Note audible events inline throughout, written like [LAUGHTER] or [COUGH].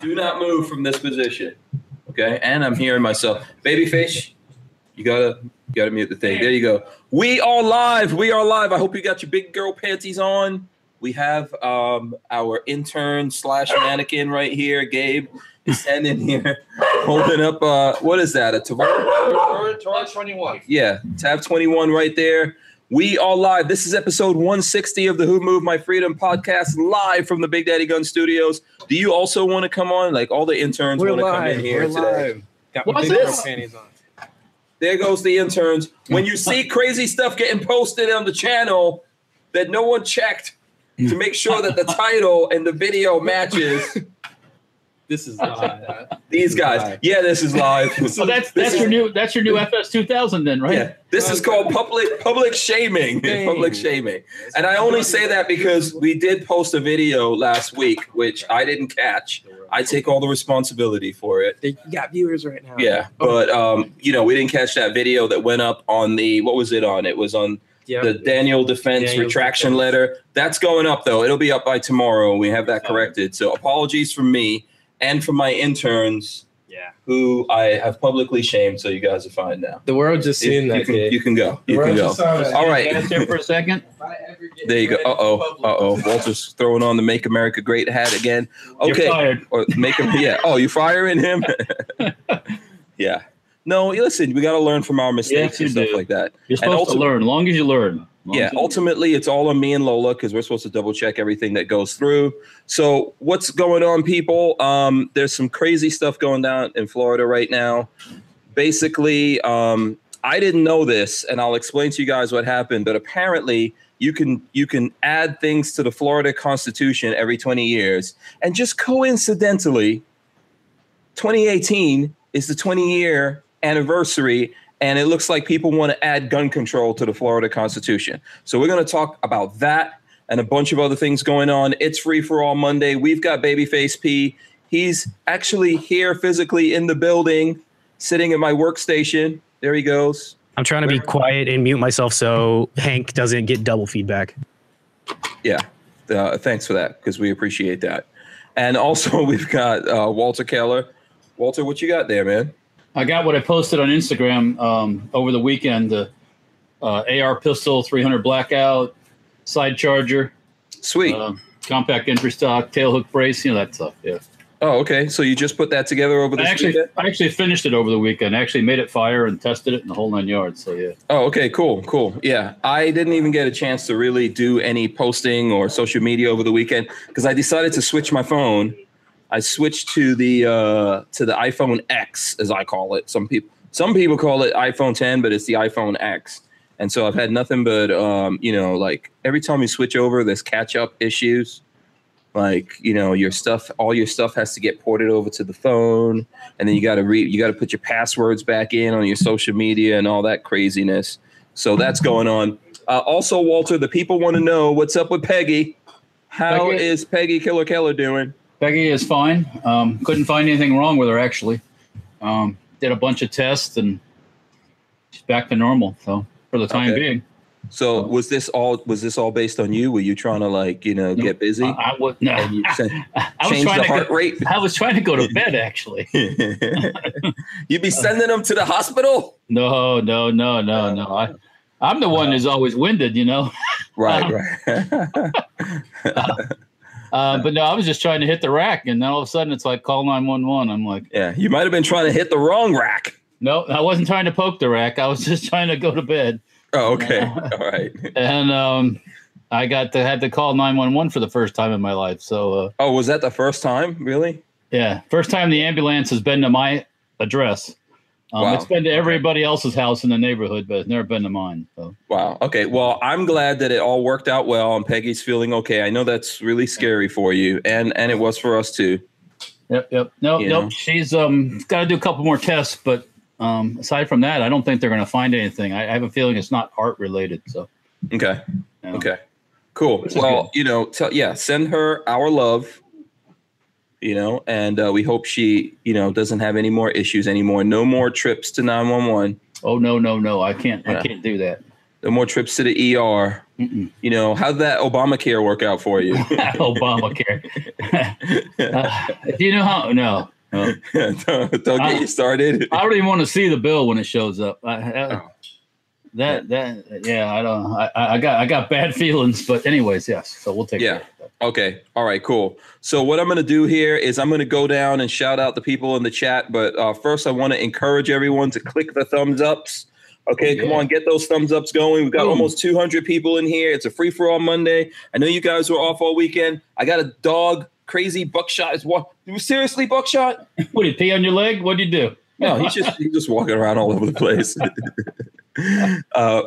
Do not move from this position. Okay, and I'm hearing myself. Babyface, you gotta you gotta mute the thing. There you go. We are live. We are live. I hope you got your big girl panties on. We have um our intern slash mannequin right here, Gabe. is standing here holding up uh what is that? A Tavares? Torch 21. Yeah, tab 21 right there. We are live. This is episode 160 of the Who Moved My Freedom podcast, live from the Big Daddy Gun Studios. Do you also want to come on? Like all the interns want to come in here today. Got What's my big this? panties on. There goes the interns. When you see crazy stuff getting posted on the channel that no one checked to make sure that the title and the video matches [LAUGHS] This is [LAUGHS] live. these guys. Yeah, this is live. [LAUGHS] So that's that's your new that's your new FS two thousand then, right? Yeah, this is called public public shaming. Dang. [LAUGHS] Public shaming. And I only say that because we did post a video last week, which I didn't catch. I take all the responsibility for it. You got viewers right now. Yeah, but um, you know, we didn't catch that video that went up on the what was it on? It was on Yeah. the Daniel Defense Daniel retraction Defense. letter. That's going up though. It'll be up by tomorrow. We have that corrected. So apologies from me and for my interns yeah. who I have publicly shamed. So you guys are fine now. The world just You, seen you that can, kid. you can go. You can go. All right. Stand there for a second. There you go. Uh oh. Uh oh. Walter's throwing on the "Make America Great" hat again. You're Okay. fired. Or make him. Yeah. Oh, you firing him? [LAUGHS] yeah. No. Listen, we got to learn from our mistakes Yes, and stuff do. like that. You're And supposed also- to learn. As long as you learn. Yeah. Ultimately, it's all on me and Lola because we're supposed to double check everything that goes through. So, what's going on, people? Um, there's some crazy stuff going down in Florida right now. Basically, um, I didn't know this, and I'll explain to you guys what happened. But apparently, you can you can add things to the Florida Constitution every 20 years, and just coincidentally, 2018 is the 20 year anniversary, and it looks like people want to add gun control to the Florida Constitution. So we're going to talk about that and a bunch of other things going on. It's free for all Monday. We've got Babyface P. He's actually here physically in the building, sitting at my workstation. There he goes. I'm trying to be quiet and mute myself so Hank doesn't get double feedback. Yeah. Uh, thanks for that because we appreciate that. And also, [LAUGHS] we've got uh, Walter Keller. Walter, what you got there, man? I got what I posted on Instagram um, over the weekend. The uh, AR pistol, 300 blackout, side charger, Sweet. uh, compact entry stock, tail hook brace, you know that stuff. Yeah. oh, okay. So you just put that together over I actually weekend? I actually finished it over the weekend. I actually made it fire and tested it in the whole nine yards. So yeah. Oh, okay, cool, cool. Yeah, I didn't even get a chance to really do any posting or social media over the weekend because I decided to switch my phone. I switched to the uh, to the iPhone X, as I call it. Some people some people call it iPhone 10, but it's the iPhone X. And so I've had nothing but um, you know, like every time you switch over, there's catch up issues. Like you know, your stuff, all your stuff has to get ported over to the phone, and then you got to re, you got to put your passwords back in on your social media and all that craziness. So that's going on. Uh, also, Walter, the people want to know what's up with Peggy. How is Peggy- Peggy Killer Keller doing? Peggy is fine. Um, couldn't find anything wrong with her actually. Um, did a bunch of tests and she's back to normal. So for the time Okay. being, So was this all was this all based on you? Were you trying to like you know No, get busy? I, I would no. and you [LAUGHS] sent, I was trying to heart go, rate? I was trying to go to [LAUGHS] bed actually. [LAUGHS] You'd be sending them to the hospital? No, no, no, no, no. I, I'm the one who's always winded, you know. Right, right. Uh, but no, I was just trying to hit the rack, and then all of a sudden it's like call nine one one. I'm like, yeah, you might have been trying to hit the wrong rack. no, I wasn't trying to poke the rack. I was just [LAUGHS] trying to go to bed, Oh, okay. All right. [LAUGHS] and um, I got to had to call nine one one for the first time in my life. So uh, Oh, was that the first time? Really? yeah, first time the ambulance has been to my address. Um, Wow. It's been to everybody else's house in the neighborhood, but it's never been to mine. So Wow. Okay. Well, I'm glad that it all worked out well and Peggy's feeling okay. I know that's really scary for you and and it was for us too. Yep, yep. No, You nope. know? She's um got to do a couple more tests, but um aside from that, I don't think they're going to find anything. I, I have a feeling it's not heart related. So Okay. you know. Okay. Cool. Well, you know, tell yeah, send her our love. You know, and uh, we hope she, you know, doesn't have any more issues anymore. No more trips to 911. Oh no, no, no! I can't. Yeah. I can't do that. No more trips to the ER. Mm-mm. You know, how'd that Obamacare work out for you? [LAUGHS] Obamacare. Uh, [LAUGHS] do you know how? No, no. [LAUGHS] don't, don't get you started. I don't even want to see the bill when it shows up. I, I- Oh. That that yeah, I don't. I, I got I got bad [LAUGHS] feelings, but anyways, yes. So we'll take Yeah. Okay. All right. Cool. So what I'm going to do here is I'm going to go down and shout out the people in the chat. But uh, first, I want to encourage everyone to click the thumbs ups. Okay, come on, get those thumbs ups going. We've got almost 200 people in here. It's a free for all Monday. I know you guys were off all weekend. I got a dog, crazy buckshot. Is what? Seriously, buckshot? [LAUGHS] What did you pee on your leg? What did you do? No, he's just he's just walking around all over the place. [LAUGHS] uh,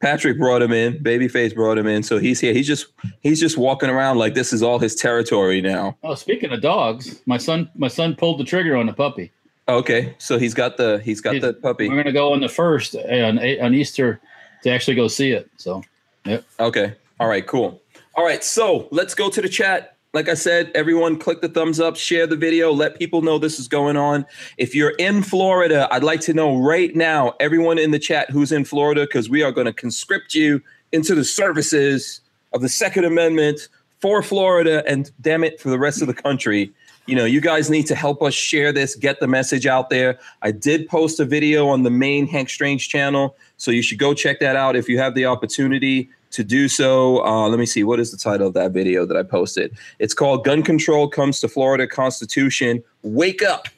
Patrick brought him in. Babyface brought him in, so he's here. He's just he's just walking around like this is all his territory now. Oh, speaking of dogs, my son my son pulled the trigger on the puppy. Okay, so he's got the he's got He's- the puppy. We're gonna go on the first on on Easter to actually go see it. So yeah. Okay, all right, cool. All right, so let's go to the chat. Like I said, everyone click the thumbs up, share the video, let people know this is going on. If you're in Florida, I'd like to know right now, everyone in the chat who's in Florida, because we are going to conscript you into the services of the Second Amendment for Florida and damn it, for the rest of the country. You know, you guys need to help us share this, get the message out there. I did post a video on the main Hank Strange channel, so you should go check that out if you have the opportunity to do so. Uh, let me see, what is the title of that video that I posted? It's called Gun Control Comes to Florida Constitution. Wake up.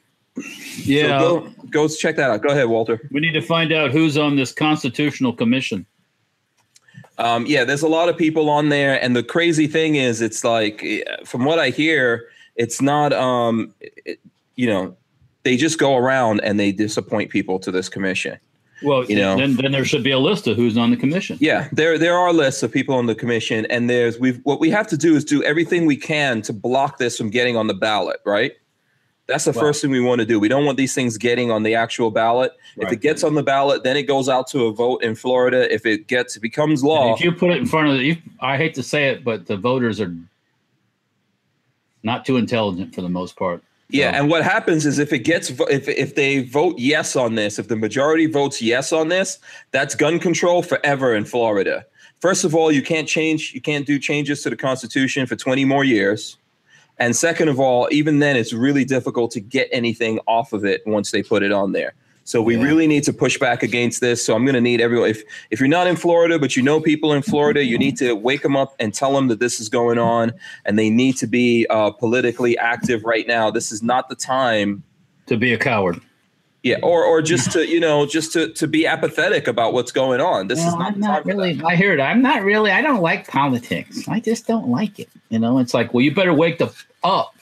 yeah, So go, go check that out. Go ahead, Walter. we need to find out who's on this constitutional commission. Um, yeah, there's a lot of people on there, and the crazy thing is, it's like, from what I hear, it's not, um, it, you know, they just go around and they disappoint people to this commission. Well, You know. then then there should be a list of who's on the commission. Yeah, there there are lists of people on the commission, and there's we've what we have to do is do everything we can to block this from getting on the ballot, right? That's the Wow. first thing we want to do. We don't want these things getting on the actual ballot. If it gets on the ballot, then it goes out to a vote in Florida. If it gets it becomes law, If you put it in front of the, you, I hate to say it, but the voters are not too intelligent for the most part. Yeah, So- and what happens is if it gets if if they vote yes on this, if the majority votes yes on this, that's gun control forever in Florida. First of all, you can't change you can't do changes to the constitution for 20 more years. And second of all, even then it's really difficult to get anything off of it once they put it on there. So we Yeah. really need to push back against this. So I'm going to need everyone if if you're not in Florida but you know people in Florida, you need to wake them up and tell them that this is going on and they need to be uh, politically active right now. This is not the time To be a coward. yeah, or or just to you know just to to be apathetic about what's going on. This is not I'm the not for really. I hear it. I'm not really. I don't like politics. I just don't like it. You know, it's like, well, you better wake the f- up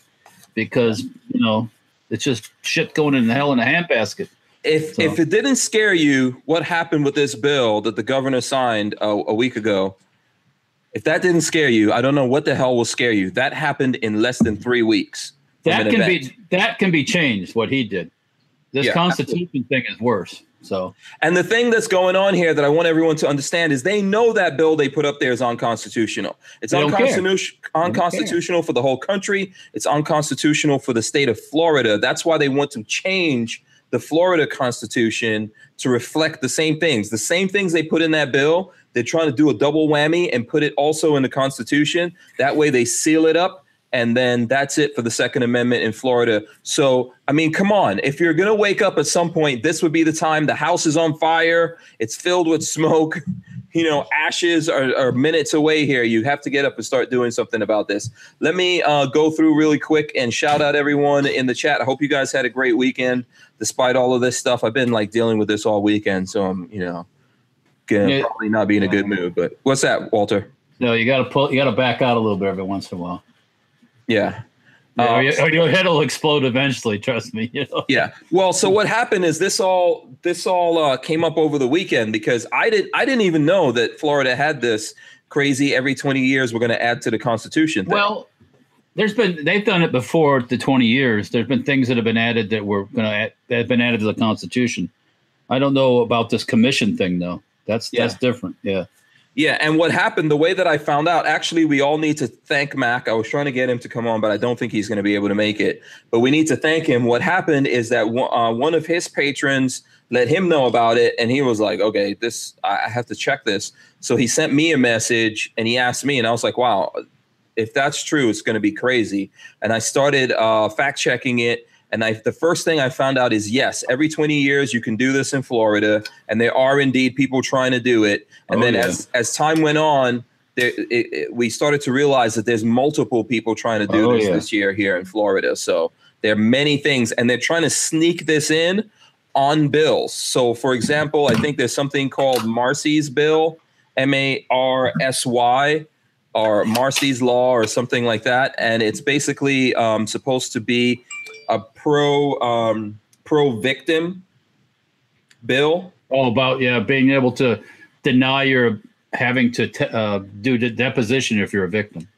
because you know it's just shit going in the hell in a handbasket. If So- if it didn't scare you, what happened with this bill that the governor signed a, a week ago? If that didn't scare you, I don't know what the hell will scare you. That happened in less than three weeks. That can event. be that can be changed. What he did. This Yeah, Constitution thing is worse. So And the thing that's going on here that I want everyone to understand is they know that bill they put up there is unconstitutional. It's They don't care. unconstitutional, unconstitutional for the whole country. It's unconstitutional for the state of Florida. That's why they want to change the Florida Constitution to reflect the same things. The same things they put in that bill, they're trying to do a double whammy and put it also in the Constitution. That way they seal it up and then that's it for the Second Amendment in Florida. So, I mean, come on. If you're going to wake up at some point, this would be the time. The house is on fire, it's filled with smoke. [LAUGHS] You know, ashes are, are minutes away here. You have to get up and start doing something about this. Let me uh, go through really quick and shout out everyone in the chat. I hope you guys had a great weekend despite all of this stuff. I've been like dealing with this all weekend. So I'm, you know, gonna Yeah. probably not be in a good mood. But what's that, Walter? no, you got to pull. You got to back out a little bit every once in a while. Yeah. Yeah, or, your, or your head will explode eventually. Trust me. You know? Yeah. Well, so what happened is this all this all uh, came up over the weekend because I didn't I didn't even know that Florida had this crazy every 20 years we're going to add to the Constitution. Thing. Well, there's been they've done it before the 20 years. There's been things that have been added that were going to that have been added to the Constitution. I don't know about this commission thing though. That's Yeah. that's different. Yeah. Yeah, and what happened, the way that I found out, actually, we all need to thank Mac. I was trying to get him to come on, but I don't think he's going to be able to make it. But we need to thank him. What happened is that one- uh, one of his patrons let him know about it, and he was like, okay, this, I have to check this. So he sent me a message and he asked me, and I was like, wow, if that's true, it's going to be crazy. And I started uh, fact checking it. And I, the first thing I found out is yes, every 20 years you can do this in Florida, and there are indeed people trying to do it. And Oh, then yeah. as as time went on, there, it, it, we started to realize that there's multiple people trying to do Oh, this yeah. this year here in Florida. So there are many things, and they're trying to sneak this in on bills. So, for example, I think there's something called Marsy's bill, M A R S Y, or Marsy's law, or something like that, and it's basically um, supposed to be a pro um, pro victim bill. All about yeah, being able to deny your having to te- uh, do the deposition if you're a victim.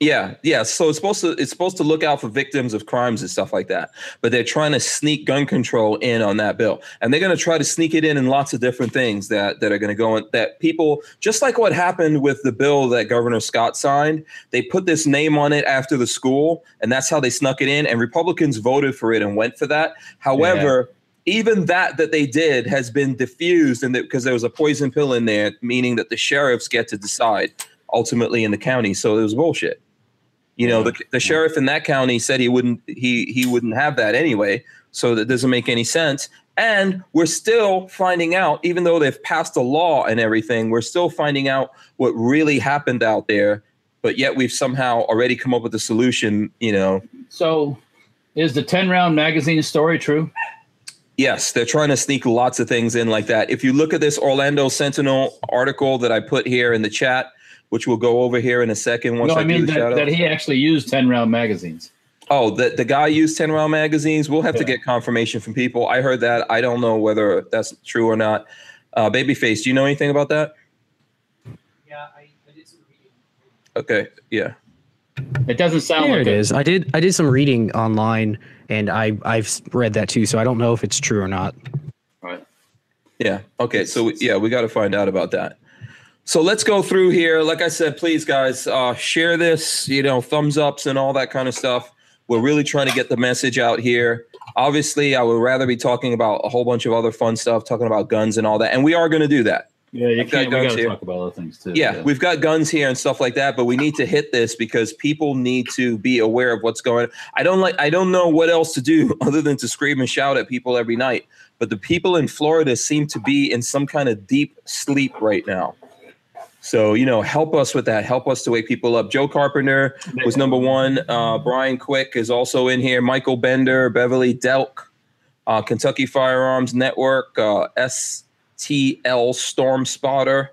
Yeah, yeah. So it's supposed to it's supposed to look out for victims of crimes and stuff like that. But they're trying to sneak gun control in on that bill, and they're going to try to sneak it in in lots of different things that that are going to go in. That people, just like what happened with the bill that Governor Scott signed, they put this name on it after the school, and that's how they snuck it in. And Republicans voted for it and went for that. However. Even that that they did has been diffused, and because there was a poison pill in there, meaning that the sheriffs get to decide ultimately in the county. So it was bullshit. You know, the, the sheriff in that county said he wouldn't he he wouldn't have that anyway. So that doesn't make any sense. And we're still finding out, even though they've passed a law and everything, we're still finding out what really happened out there. But yet we've somehow already come up with a solution. You know, So, is the ten round magazine story true? yes, they're trying to sneak lots of things in like that. If you look at this Orlando Sentinel article that I put here in the chat, which we'll go over here in a second. Once no, I do mean the that, that he actually used ten round magazines. Oh, the, the guy used 10 round magazines. We'll have to get confirmation from people. I heard that. I don't know whether that's true or not. Uh, Babyface, do you know anything about that? Yeah, I, I did some reading. Okay. Yeah. It doesn't sound There like it is. I did. I did some reading online, and I I've read that too. So I don't know if it's true or not. Right. Yeah. Okay. So, we- yeah, we got to find out about that. So let's go through here. Like I said, please, guys, uh, share this, you know, thumbs ups and all that kind of stuff. We're really trying to get the message out here. Obviously, I would rather be talking about a whole bunch of other fun stuff, talking about guns and all that. And we are going to do that. Yeah, you I've got can't. We guns got to here. talk about other things too. yeah, we've got guns here and stuff like that, but we need to hit this because people need to be aware of what's going on. I don't like I don't know what else to do [LAUGHS] other than to scream and shout at people every night. But the people in Florida seem to be in some kind of deep sleep right now. So, you know, help us with that. Help us to wake people up. Joe Carpenter was number one. Uh, Brian Quick is also in here. Michael Bender, Beverly Delk, uh, Kentucky Firearms Network, uh, STL Storm Spotter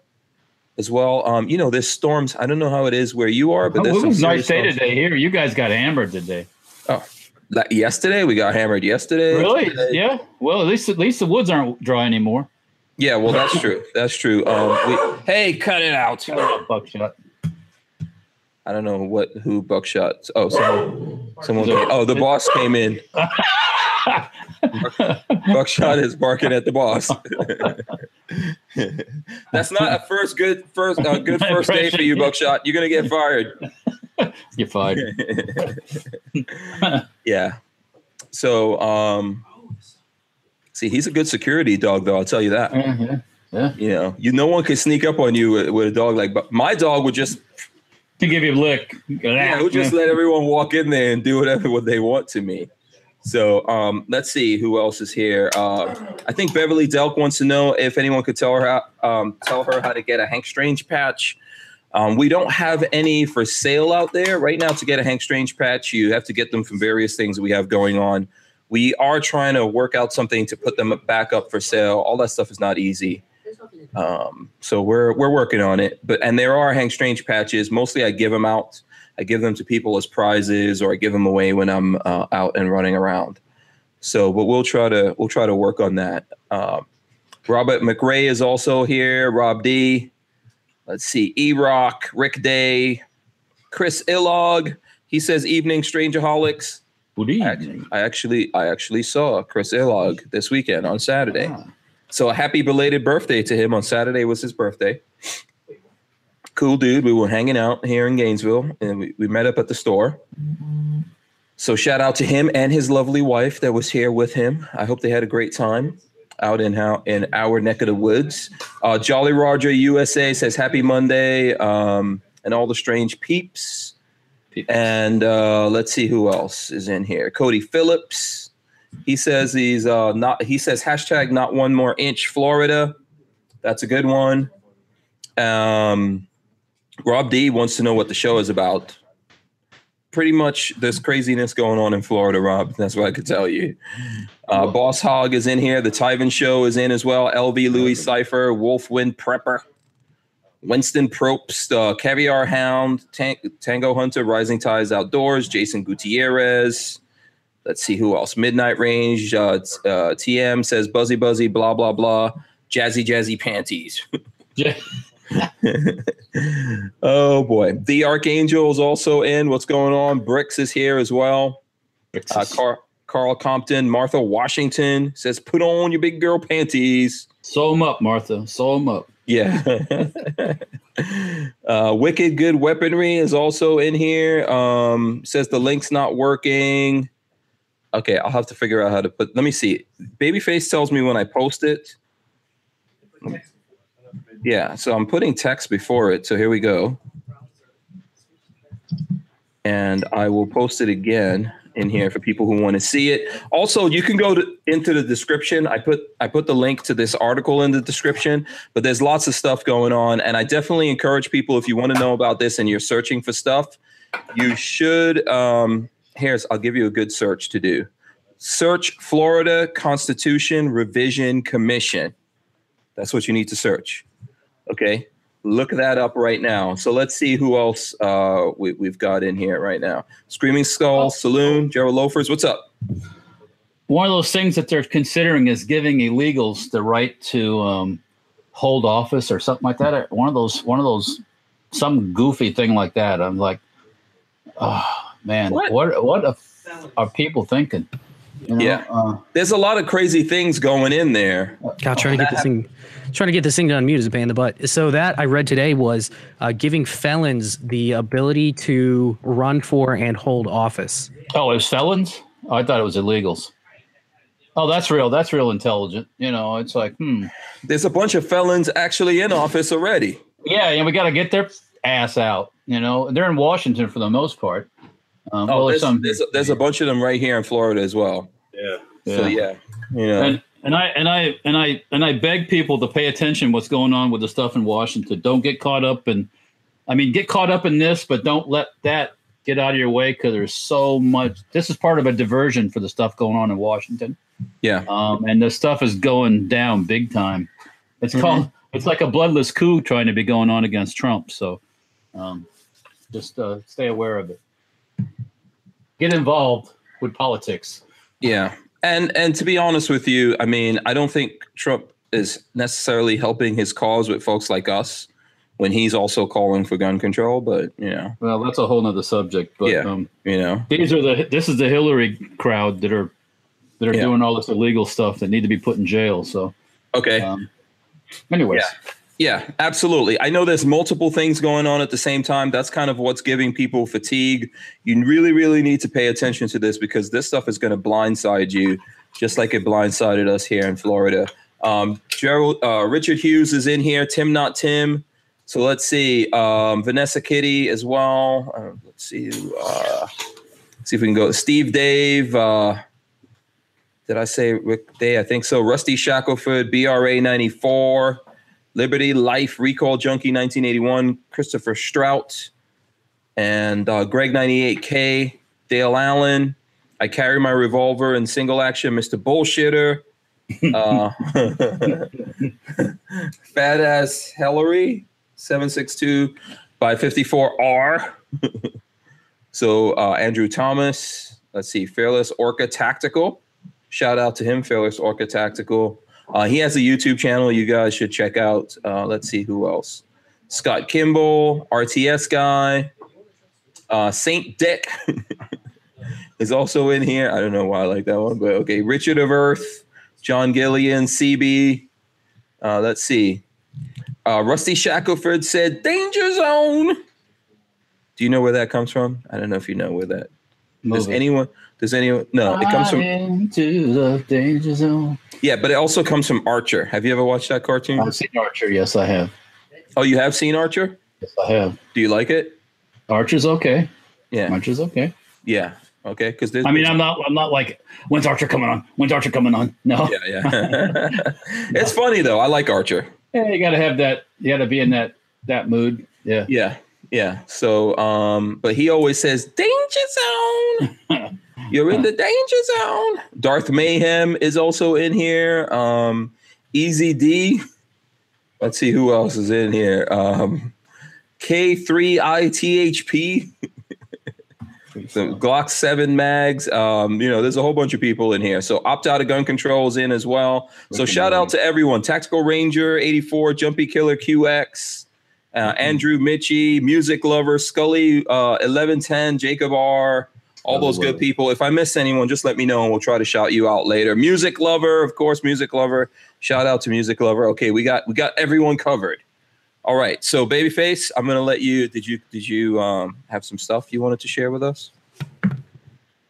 as well. Um, you know, there's storms. I don't know how it is where you are, but Oh, there's it was a nice day storms. today here. You guys got hammered today. Oh, like yesterday, we got hammered yesterday. Really? Today- Yeah. Well, at least at least the woods aren't dry anymore. Yeah, well, that's true. That's true. Um, we, hey, cut it out. Buckshot. I don't know what who buckshot. Oh, someone, someone. Oh, the boss came in. [LAUGHS] Buckshot is barking at the boss. [LAUGHS] That's not a first good first uh, good first day for you, Buckshot. You're gonna get fired. You're fired. [LAUGHS] yeah. So, um, see, he's a good security dog, though. I'll tell you that. Uh-huh. You know, you no one could sneak up on you with, with a dog like. But my dog would just To give you a lick. yeah, we'll just let everyone walk in there and do whatever [LAUGHS] what they want to me. So um, let's see who else is here. Uh, I think Beverly Delk wants to know if anyone could tell her how, um, tell her how to get a Hank Strange patch. Um, we don't have any for sale out there right now. To get a Hank Strange patch, you have to get them from various things that we have going on. We are trying to work out something to put them back up for sale. All that stuff is not easy. Um, so we're we're working on it. But and there are Hank Strange patches. Mostly, I give them out. I give them to people as prizes, or I give them away when I'm uh, out and running around. So, but we'll try to we'll try to work on that. Um, Robert McRae is also here. Rob D. Let's see, E Rock, Rick Day, Chris Illog. He says evening Strangerholics. Good I evening. I actually I actually saw Chris Illog this weekend on Saturday. Ah. So a happy belated birthday to him on Saturday was his birthday. cool dude. We were hanging out here in Gainesville, and we, we met up at the store. So shout out to him and his lovely wife that was here with him. I hope they had a great time out in how in our neck of the woods. Uh, Jolly Roger USA says happy Monday, um, and all the strange peeps. And uh, let's see who else is in here. Cody Phillips. He says he's uh, not. He says hashtag not one more inch Florida. That's a good one. Um, Rob D wants to know what the show is about. Pretty much there's craziness going on in Florida, Rob. That's what I could tell you. Uh, Boss Hog is in here. The Tyven Show is in as well. LB Louis Cipher, Wolfwind Prepper, Winston Probst, uh, Caviar Hound, Tang- Tango Hunter, Rising Ties Outdoors, Jason Gutierrez. Let's see who else. Midnight Range, uh, uh, TM says Buzzy Buzzy, blah, blah, blah. Jazzy Jazzy Panties. Yeah. [LAUGHS] oh boy. The Archangel is also in. What's going on? Bricks is here as well. Uh, Car- Carl Compton, Martha Washington says, "Put on your big girl panties." Sew them up, Martha. Sew them up. Yeah. [LAUGHS] uh, Wicked Good Weaponry is also in here. Um, says the link's not working. Okay, I'll have to figure out how to put. Let me see. Babyface tells me when I post it. Yeah, so I'm putting text before it. So here we go. And I will post it again in here for people who want to see it. Also, you can go to, into the description. I put I put the link to this article in the description, but there's lots of stuff going on and I definitely encourage people if you want to know about this and you're searching for stuff, you should um here's I'll give you a good search to do. Search Florida Constitution Revision Commission. That's what you need to search. Okay. Look that up right now. So let's see who else uh, we, we've got in here right now. Screaming Skull Saloon, Gerald Loafers. What's up? One of those things that they're considering is giving illegals the right to um, hold office or something like that. One of those, one of those, some goofy thing like that. I'm like, oh man, What? what what, a- are people thinking? You know, Yeah. uh, There's a lot of crazy things going in there. God, trying to get this thing, trying to get this thing to unmute is a pain in the butt. So that I read today was uh, giving felons the ability to run for and hold office. oh, it was felons. Oh, I thought it was illegals. Oh, that's real. That's real intelligent. You know, it's like, hmm. There's a bunch of felons actually in office already. Yeah, and we got to get their ass out. You know, they're in Washington for the most part. Um, Oh, well, there's, some, there's, there's a bunch of them right here in Florida as well. Yeah. So yeah, you know, and and I and I and I and I beg people to pay attention what's going on with the stuff in Washington. Don't get caught up in, I mean, get caught up in this, but don't let that get out of your way because there's so much. This is part of a diversion for the stuff going on in Washington, yeah, um, and the stuff is going down big time. It's Mhm. called. It's like a bloodless coup trying to be going on against Trump. So, um, just uh, stay aware of it. Get involved with politics. Yeah. And and to be honest with you, I mean, I don't think Trump is necessarily helping his cause with folks like us when he's also calling for gun control. But you know, Well, that's a whole nother subject. But Yeah. um, you know, these are the this is the Hillary crowd that are that are Yeah. doing all this illegal stuff that need to be put in jail. So, okay. um, anyways, Yeah, absolutely. I know there's multiple things going on at the same time. That's kind of what's giving people fatigue. You really, really need to pay attention to this because this stuff is going to blindside you, just like it blindsided us here in Florida. Um, Gerald, uh, Richard Hughes is in here. Tim, not Tim. So let's see. Um, Vanessa Kitty as well. Uh, let's see. Uh, see if we can go. Steve Dave. Uh, did I say Rick Day? I think so. Rusty Shackelford, BRA 94. Liberty Life Recall Junkie 1981, Christopher Strout, and uh, Greg 98K, Dale Allen. I carry my revolver in single action, Mr. Bullshitter. Uh, [LAUGHS] Fat ass Hillary 762 by 54R. [LAUGHS] so uh, Andrew Thomas. Let's see, Fearless Orca Tactical. Shout out to him, Fearless Orca Tactical. Uh, he has a YouTube channel you guys should check out. Uh, let's see who else. Scott Kimball, RTS guy. Uh, Saint Dick [LAUGHS] is also in here. I don't know why I like that one, but okay. Richard of Earth, John Gillian, CB. Uh, let's see. Uh, Rusty Shackelford said, "Danger zone." Do you know where that comes from? I don't know if you know where that. Does anyone? Does anyone? No, it comes from. into the danger zone. Yeah, but it also comes from Archer. Have you ever watched that cartoon? I've seen Archer. Yes, I have. Oh, you have seen Archer? Yes, I have. Do you like it? Archer's okay. Yeah, Archer's okay. yeah. Okay, because I mean, I'm not. I'm not like when's Archer coming on? When's Archer coming on? No. yeah, yeah. [LAUGHS] [LAUGHS] it's funny though. I like Archer. Yeah, you got to have that. You got to be in that that mood. Yeah. Yeah, yeah. So, um, but he always says danger zone. [LAUGHS] You're in the danger zone. Darth Mayhem is also in here. Um, Easy D. Let's see who else is in here. Um, K3ITHP. Some Glock 7 mags. Um, you know, there's a whole bunch of people in here. So opt out of gun controls in as well. So shout out to everyone. Tactical Ranger 84, Jumpy Killer QX, uh, Andrew Mitchie, Music Lover, Scully uh, 1110, Jacob R. All those good people. If I miss anyone, just let me know and we'll try to shout you out later. Music Lover, of course, Music Lover. Shout out to Music Lover. Okay, we got we got everyone covered. All right, so Babyface, I'm gonna let you. Did you did you um, have some stuff you wanted to share with us?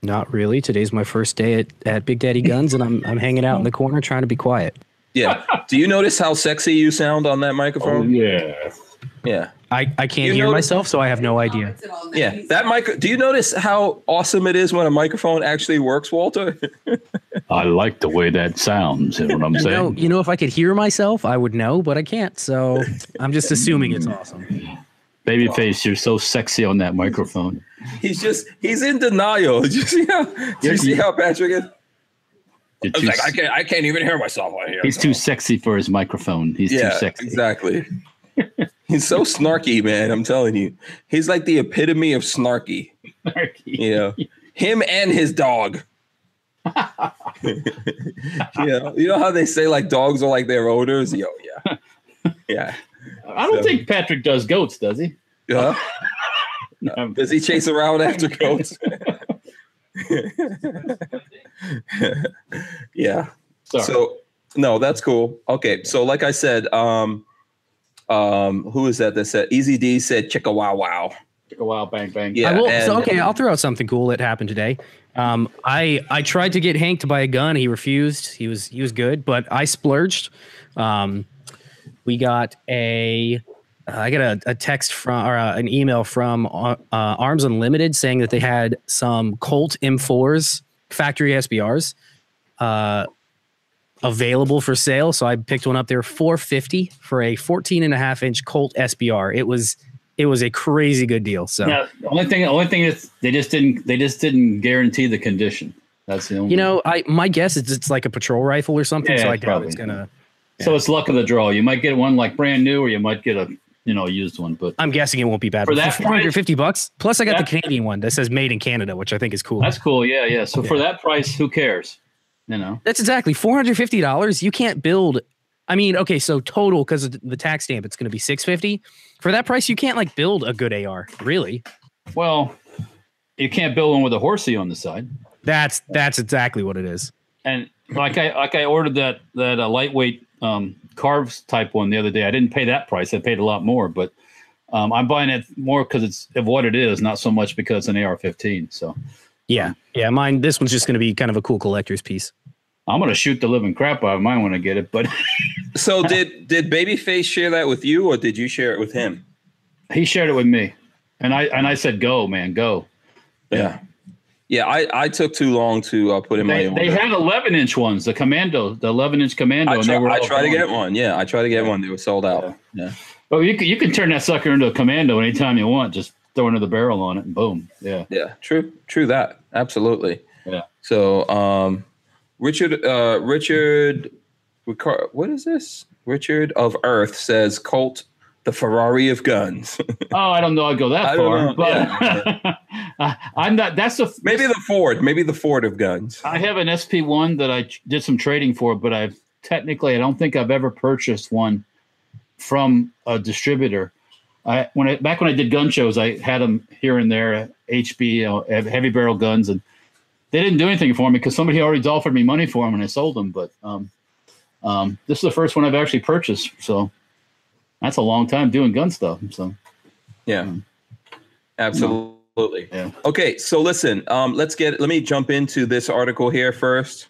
Not really. Today's my first day at, at Big Daddy Guns, and I'm I'm hanging out in the corner trying to be quiet. Yeah. Do you notice how sexy you sound on that Oh microphone? yeah. Yeah. I, I can't You hear notice- myself, so I have no idea. Yeah. That mic. Do you notice how awesome it is when a microphone actually works, Walter? [LAUGHS] I like the way that sounds. You know what I'm You saying? know, you know, if I could hear myself, I would know, but I can't. So I'm just assuming it's mm. awesome. Babyface, you're so sexy on that microphone. he's just he's in denial. [LAUGHS] Did you see how? Did you see how Patrick is? I was like, I s- can't. I can't even hear myself on here. he's too sexy for his microphone. He's yeah, too sexy. exactly. [LAUGHS] he's so snarky, man. I'm telling you, he's like the epitome of snarky. snarky. You know, him and his dog. [LAUGHS] you know, you know how they say like dogs are like their owners. Yo, yeah, yeah, I don't So- think Patrick does goats, does he? yeah. Um, [LAUGHS] Does he chase around after goats? yeah. sorry. So no, that's cool. Okay, so like I said, um, um, who is that that said Easy D said chicka wow wow. Took a while, bang bang. Yeah, I will, and- so okay, I'll throw out something cool that happened today. Um, I I tried to get Hank to buy a gun. He refused. He was he was good, but I splurged. Um, we got a uh, I got a, a text from or uh, an email from uh, uh, Arms Unlimited saying that they had some Colt M4s factory SBRs uh, available for sale. So I picked one up there, 450 for a 14 and a half inch Colt SBR. It was it was a crazy good deal. So. Now, the only thing, the only thing is they just didn't, they just didn't guarantee the condition. That's the only. You know, I my guess is it's like a patrol rifle or something. Yeah, so I it's doubt probably. it's gonna. so it's luck of the draw. You might get one like brand new, or you might get a you know used one. But I'm guessing it won't be bad. For that four hundred fifty bucks. Plus, I got the Canadian one that says "Made in Canada," which I think is cool. that's cool. Yeah, yeah. So for that price, who cares? You know. That's exactly four hundred fifty dollars. You can't build. I mean, okay, so total because of the tax stamp, it's going to be six fifty. For that price, you can't like build a good AR. Really, Well, you can't build one with a horsey on the side. that's that's exactly what it is. And like I like I ordered that that uh, lightweight um, carves type one the other day. I didn't pay that price. I paid a lot more, but um, I'm buying it more because it's of what it is, not so much because it's an AR-15. So Yeah, yeah. Mine. This one's just going to be kind of a cool collector's piece. I'm gonna shoot the living crap out of mine when I get it. But [LAUGHS] So did did Babyface share that with you, or did you share it with him? he shared it with me, and I and I said, "Go, man, go." Yeah, yeah. I I took too long to uh, put in They, my. they order. had 11 inch ones, the commando, the 11 inch commando. I and try, they were I all try to get one. Yeah, I try to get one. They were sold out. Yeah. But you can, you can turn that sucker into a commando anytime you want. Just throw another barrel on it and boom. Yeah. Yeah, true, true that. Absolutely. Yeah. So, um, Richard, uh, Richard, Ricar- what is this? Richard of Earth says Colt, the Ferrari of guns. [LAUGHS] Oh, I don't know. I'd go that I far, but [LAUGHS] I'm not. That's a maybe the Ford, maybe the Ford of guns. I have an SP one that I did some trading for, but I've technically I don't think I've ever purchased one from a distributor. I when I back when I did gun shows, I had them here and there, HB, you know, heavy barrel guns, and they didn't do anything for me because somebody already offered me money for them and I sold them. But um, um, this is the first one I've actually purchased. So That's a long time doing gun stuff. So Yeah. Absolutely. Yeah. Okay, so listen, um, let's get let me jump into this article here first.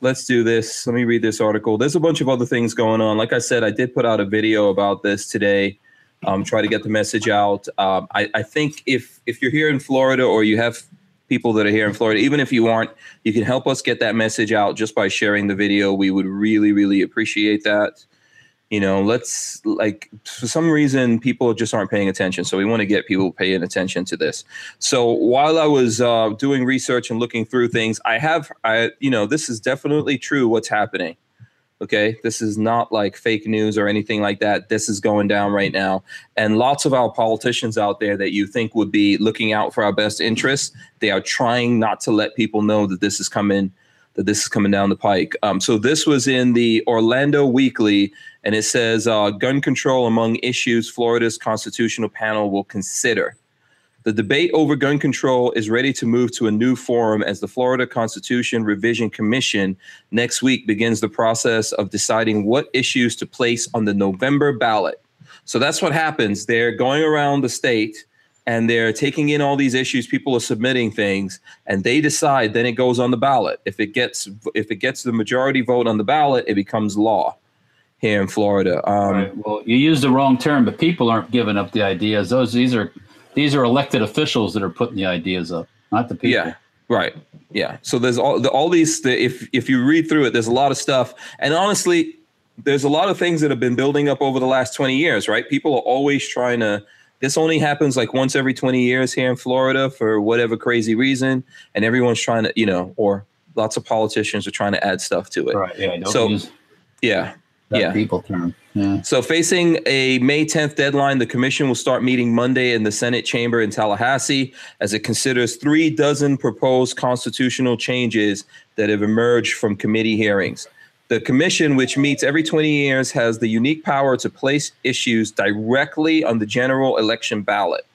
Let's do this. Let me read this article. There's a bunch of other things going on. Like I said, I did put out a video about this today. Um, try to get the message out. Um, I, I think if if you're here in Florida or you have people that are here in Florida, even if you aren't, you can help us get that message out just by sharing the video. We would really, really appreciate that you know let's like for some reason people just aren't paying attention so we want to get people paying attention to this so while i was uh, doing research and looking through things i have i you know this is definitely true what's happening okay? This is not like fake news or anything like that. This is going down right now. And lots of our politicians out there that you think would be looking out for our best interests they are trying not to let people know that this is coming that this is coming down the pike. Um, so this was in the orlando weekly and it says uh, gun control among issues Florida's constitutional panel will consider. The debate over gun control is ready to move to a new forum as the Florida Constitution Revision Commission next week begins the process of deciding what issues to place on the November ballot. So that's what happens. They're going around the state and they're taking in all these issues people are submitting things and they decide then it goes on the ballot if it gets if it gets the majority vote on the ballot it becomes law here in Florida. Um, right. Well, you used the wrong term, but people aren't giving up the ideas. Those these are these are elected officials that are putting the ideas up, not the people. Yeah. Right. Yeah. So there's all the, all these. The, if if you read through it, there's a lot of stuff, and honestly, there's a lot of things that have been building up over the last 20 years. Right. People are always trying to. This only happens like once every 20 years here in Florida for whatever crazy reason, and everyone's trying to, you know, or lots of politicians are trying to add stuff to it. Right. Yeah. So, use Yeah. That yeah. people term. Yeah. So, facing a May 10th deadline, the commission will start meeting Monday in the Senate chamber in Tallahassee as it considers three dozen proposed constitutional changes that have emerged from committee hearings. The commission, which meets every 20 years, has the unique power to place issues directly on the general election ballot.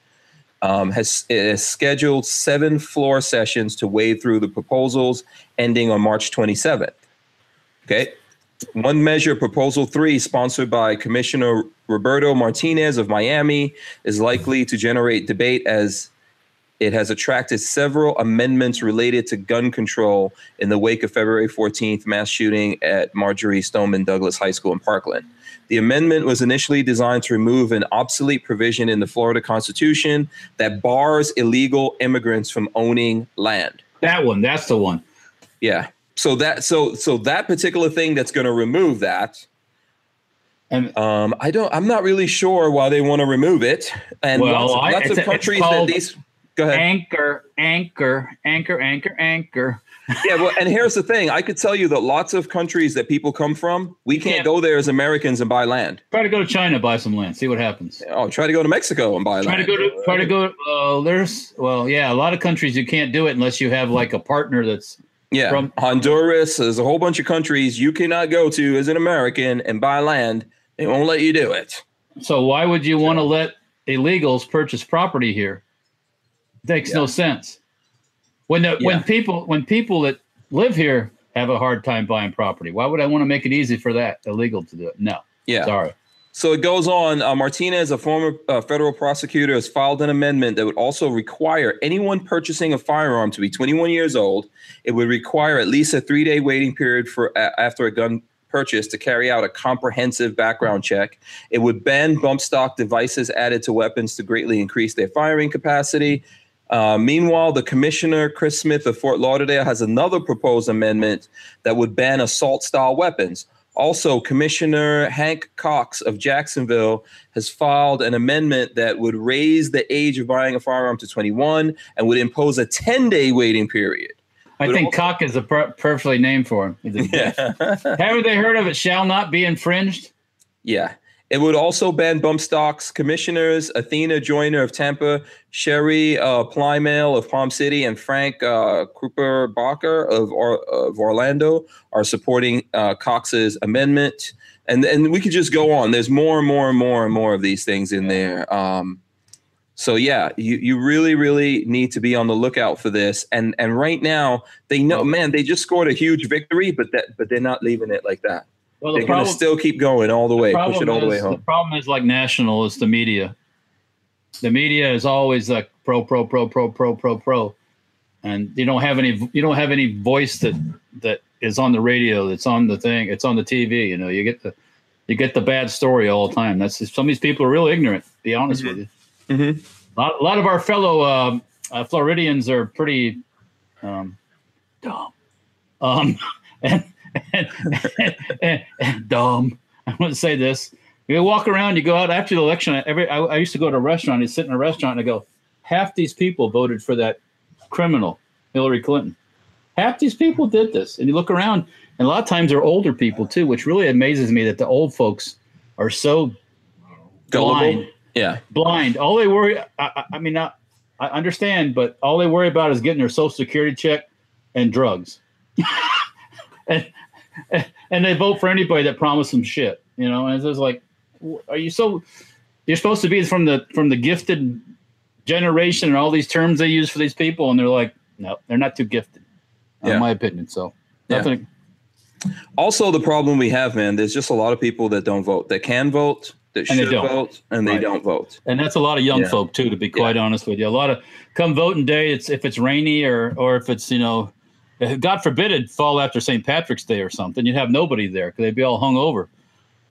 Um, has, has scheduled seven floor sessions to wade through the proposals, ending on March 27th. Okay. One measure, Proposal 3, sponsored by Commissioner Roberto Martinez of Miami, is likely to generate debate as it has attracted several amendments related to gun control in the wake of February 14th mass shooting at Marjory Stoneman Douglas High School in Parkland. The amendment was initially designed to remove an obsolete provision in the Florida Constitution that bars illegal immigrants from owning land. That one. That's the one. Yeah. So that so so that particular thing that's going to remove that And Um, I don't. I'm not really sure why they want to remove it. And Well, lots, I- lots of a- countries that these. Go ahead. anchor, anchor, anchor, anchor, anchor. Yeah. Well, and here's the thing. I could tell you that lots of countries that people come from, we can't can't- go there as Americans and buy land. Try to go to China, buy some land, see what happens. Oh, try to go to Mexico and buy land. Try land. to go to try to go. Uh, there's well, yeah, a lot of countries you can't do it unless you have like a partner that's yeah. from- Honduras. There's a whole bunch of countries you cannot go to as an American and buy land. They won't let you do it. So why would you want to let illegals purchase property here? It Makes Yeah. no sense. When the, Yeah. when people when people that live here have a hard time buying property, why would I want to make it easy for that illegal to do it? No, Yeah. sorry. So it goes on. Uh, Martinez, a former uh, federal prosecutor, has filed an amendment that would also require anyone purchasing a firearm to be 21 years old. It would require at least a three day waiting period for uh, after a gun purchase to carry out a comprehensive background check. It would ban bump stock devices added to weapons to greatly increase their firing capacity. Uh, meanwhile, the commissioner, Chris Smith of Fort Lauderdale, has another proposed amendment that would ban assault style weapons. Also, Commissioner Hank Coxe of Jacksonville has filed an amendment that would raise the age of buying a firearm to 21 and would impose a 10 day waiting period. I But think also- cock is a per- perfectly name for him. [LAUGHS] Dick. Haven't they heard of it? Shall not be infringed. Yeah. It would also ban bump stocks. Commissioners Arthenia Joyner of Tampa, Sherry uh, Plymale of Palm City, and Frank uh, Kruppenbacher of, of Orlando are supporting uh, Coxe's amendment. And, and we could just go on. There's more and more and more and more of these things in there. Um, so yeah, you, you really, really need to be on the lookout for this. And and right now they know, man, they just scored a huge victory, but that but they're not leaving it like that. Well, the They're going to still keep going all the way, push it all the way home. The problem is like national is the media. The media is always like pro, pro, pro, pro, pro, pro, pro, and you don't have any. You don't have any voice that that is on the radio. That's on the thing. It's on the TV. You know, you get the you get the bad story all the time. That's some of these people are really ignorant. Be honest with you. Mhm. A, lot, a lot of our fellow um, uh, Floridians are pretty um, dumb. Um, [LAUGHS] and, and, and, and dumb. I want to say this. You walk around, you go out after the election. Every I, I used to go to a restaurant. You sit in a restaurant and I go, half these people voted for that criminal, Hillary Clinton. Half these people did this, and you look around, and a lot of times they're older people too, which really amazes me that the old folks are so Gullible? blind. Yeah. Blind. All they worry. I, I, I mean, I, I understand, but all they worry about is getting their social security check and drugs. [LAUGHS] and, and they vote for anybody that promised them shit, you know. And it's just like, are you so? You're supposed to be from the from the gifted generation and all these terms they use for these people, and they're like, no, they're not too gifted, Yeah. in my opinion. So Yeah. Also, the problem we have, man, there's just a lot of people that don't vote, that can vote, that And they should vote, and they don't vote. and that's a lot of young Yeah. folk too to be quite honest with you a lot of come voting day it's if it's rainy or or if it's you know god forbid it fall after st patrick's day or something you'd have nobody there because they'd be all hung over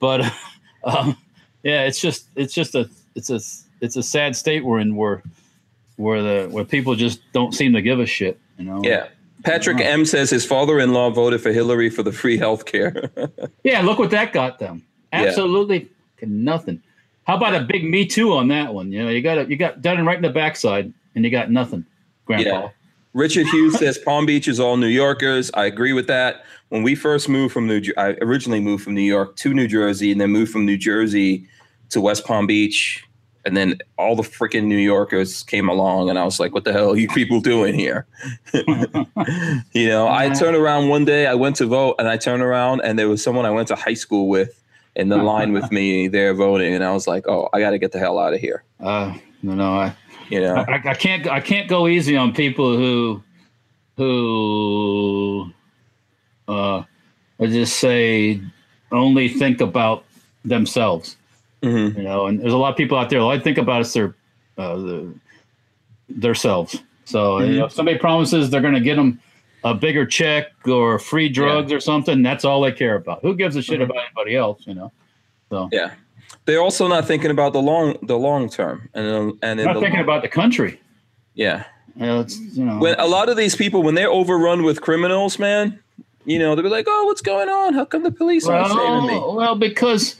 but [LAUGHS] um, yeah it's just it's just a it's a it's a sad state we're in where where the where people just don't seem to give a shit you know Yeah. Patrick. M says his father-in-law voted for Hillary for the free health care. [LAUGHS] yeah look what that got them Yeah. absolutely nothing how about a big me too on that one you know you got it you got done right in the backside and you got nothing grandpa Yeah. Richard Hughes says Palm Beach is all New Yorkers. I agree with that. When we first moved from New, I originally moved from New York to New Jersey, and then moved from New Jersey to West Palm Beach, and then all the freaking New Yorkers came along, and I was like, "What the hell are you people doing here?" [LAUGHS] you know, I turned around one day, I went to vote, and I turned around, and there was someone I went to high school with in the line with me there voting, and I was like, "Oh, I got to get the hell out of here." Uh, no, no, I, You know, I, I can't, I can't go easy on people who, who, uh, I just say only think about themselves, Mhm. you know. And there's a lot of people out there. All I think about is their, uh, the, their selves. So you know, if somebody promises they're going to get them a bigger check or free drugs or something, that's all they care about. Who gives a shit Mhm. about anybody else, you know? So Yeah, they're also not thinking about the long the long term, and and not thinking about the country. yeah. You know, it's, you know, When a lot of these people, when they're overrun with criminals, man, you know, they'll be like, "Oh, what's going on? How come the police aren't saving me?" Well, well, because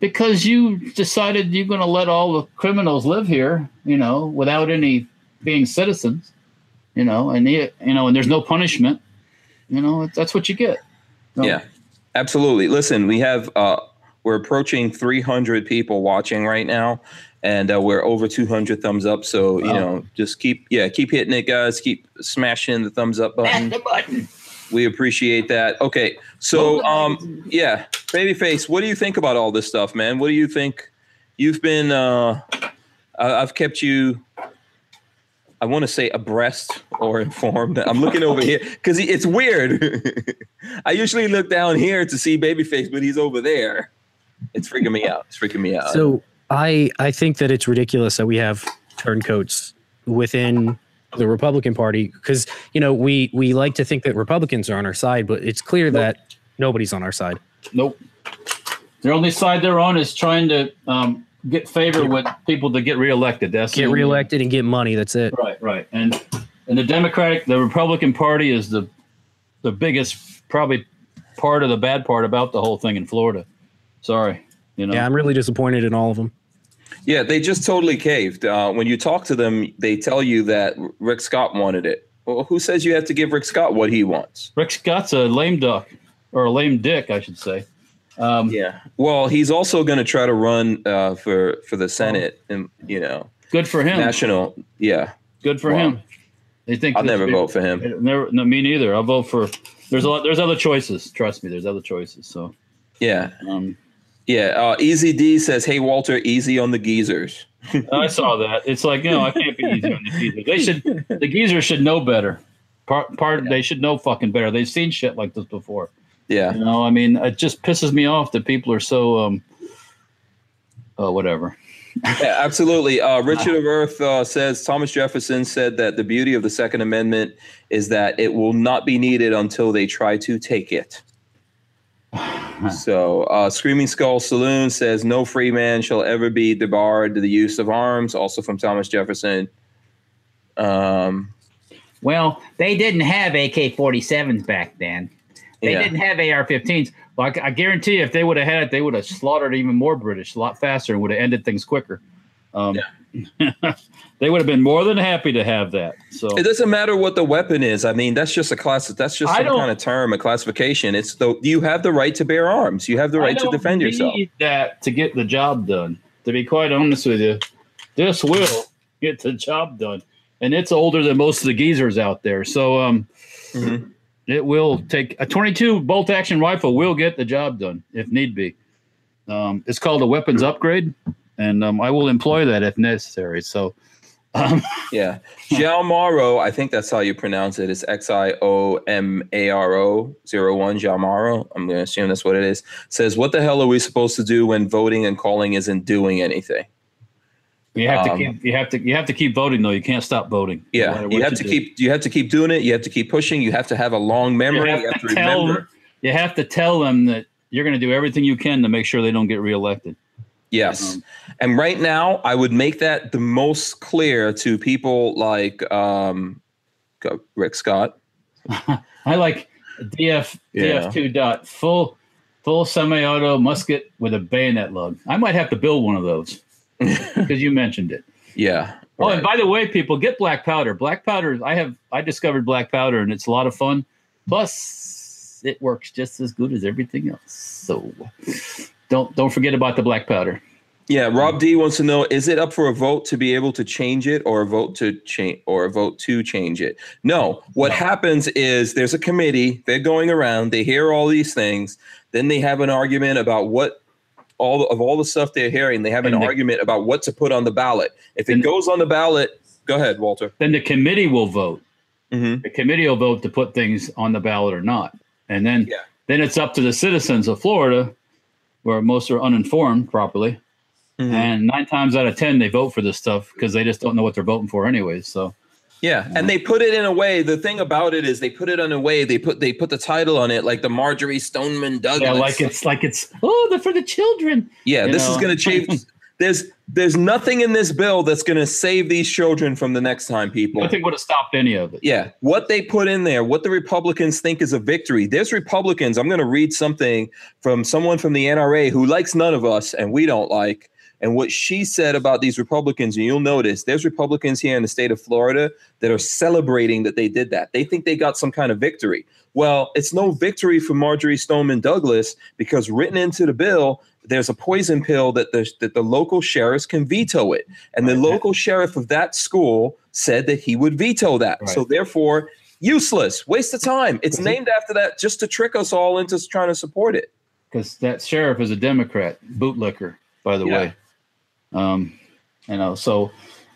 because you decided you're going to let all the criminals live here, you know, without any being citizens, you know, and you, you know, and there's no punishment, you know, that's what you get. So, Yeah, absolutely. Listen, we have uh, we're approaching 300 people watching right now, and uh, we're over 200 thumbs up. So you know, just keep yeah, keep hitting it, guys. Keep smashing the thumbs up button. the button. We appreciate that. Okay, so um, yeah, babyface, what do you think about all this stuff, man? What do you think? You've been uh, I- I've kept you. I want to say abreast or informed. [LAUGHS] I'm looking over here because it's weird. [LAUGHS] I usually look down here to see babyface, but he's over there. It's freaking me out. It's freaking me out. So I I think that it's ridiculous that we have turncoats within the Republican Party because you know we we like to think that Republicans are on our side, but it's clear that nobody's on our side. Nope. The only side they're on is trying to um, get favor with people to get reelected. That's Get only- reelected and get money. That's it. Right, right. And and the Democratic, the Republican Party is the the biggest probably part of the bad part about the whole thing in Florida. Sorry, you know. Yeah, I'm really disappointed in all of them. yeah, they just totally caved. Uh, when you talk to them, they tell you that Rick Scott wanted it. Well, who says you have to give Rick Scott what he wants? Rick Scott's a lame duck or a lame dick, I should say. Um, Yeah. Well, he's also going to try to run uh, for for the Senate, and you know, Good for him. national. Yeah, Good for Wow. him. They think I'll never big- vote for him. Never, no, me neither. I'll vote for. There's a lot. There's other choices. Trust me. There's other choices. So, Yeah, um, yeah. Uh, Easy D says, "Hey Walter, easy on the geezers." I saw that. It's like you know, I can't be easy on the geezers. They should. The geezers should know better. Part, part. They should know fucking better. They've seen shit like this before. Yeah. You know, I mean, it just pisses me off that people are so um, uh, whatever. Yeah, absolutely. Uh, [LAUGHS] Richard of Earth uh, says Thomas Jefferson said that the beauty of the Second Amendment is that it will not be needed until they try to take it. [SIGHS] so, uh, Screaming Skull Saloon says no free man shall ever be debarred to the use of arms. Also from Thomas Jefferson. Um, Well, they didn't have AK 47s back then. They yeah. didn't have AR 15s. Well, I, I guarantee you, if they would have had it, they would have slaughtered even more British a lot faster and would have ended things quicker. Um, they would have been more than happy to have that. So It doesn't matter what the weapon is. I mean, that's just a class. That's just some kind of term, a classification. It's the you have the right to bear arms. You have the right to defend yourself. That to get the job done. To be quite honest with you, this will get the job done, and it's older than most of the geezers out there. So um, Mhm. it will take a 22 bolt action rifle will get the job done if need be. Um, it's called a weapons upgrade, and um, I will employ that if necessary. So. Um, [LAUGHS] Yeah. Xiomaro, I think that's how you pronounce it. it. Is X I O M A R O zero one 01 Xiomaro. I'm going to assume that's what it is. Says, What the hell are we supposed to do when voting and calling isn't doing anything? You have to Um, keep you have to you have to keep voting though. You can't stop voting. Yeah. matter You have to do. keep you have to keep doing it. You have to keep pushing. You have to have a long memory. You have, to, tell remember. you have to tell them that you're going to do everything you can to make sure they don't get reelected. Yes. Um, And right now, I would make that the most clear to people like um, Rick Scott. [LAUGHS] I like DF Yeah. DF two dot full full semi-auto musket with a bayonet lug. I might have to build one of those [LAUGHS] because you mentioned it. Yeah. Oh, and by the way, people get black powder. Black powder. I have I discovered black powder, and it's a lot of fun. Plus, it works just as good as everything else. So, don't don't forget about the black powder. Yeah, Rob D wants to know: Is it up for a vote to be able to change it, or a vote to change, or a vote to change it? No. What No. happens is there's a committee. They're going around. They hear all these things. Then they have an argument about what all of all the stuff they're hearing. They have an And the- argument about what to put on the ballot. If it goes on the ballot, go ahead, Walter. Then the committee will vote. hmm the committee will vote to put things on the ballot or not. And then Yeah. then it's up to the citizens of Florida, where most are uninformed properly. Mm-hmm. And nine times out of ten, they vote for this stuff because they just don't know what they're voting for, anyways. So Yeah, and they put it in a way. The thing about it is they put it in a way. They put they put the title on it like the Marjory Stoneman Douglas. yeah, like it's like it's oh, they're for the children. Yeah, you this is going to change. [LAUGHS] There's there's nothing in this bill that's going to save these children from the next time, people. Nothing would have stopped any of it. Yeah, what they put in there, what the Republicans think is a victory. There's Republicans. I'm going to read something from someone from the NRA who likes none of us and we don't like. And what she said about these Republicans, and you'll notice there's Republicans here in the state of Florida that are celebrating that they did that. They think they got some kind of victory. Well, it's no victory for Marjory Stoneman Douglas because written into the bill, there's a poison pill that the that the local sheriffs can veto it. And the Right. local sheriff of that school said that he would veto that. Right. So therefore, useless, waste of time. It's named after that just to trick us all into trying to support it. Because that sheriff is a Democrat, bootlicker, by the Yeah. way. Um, you know, so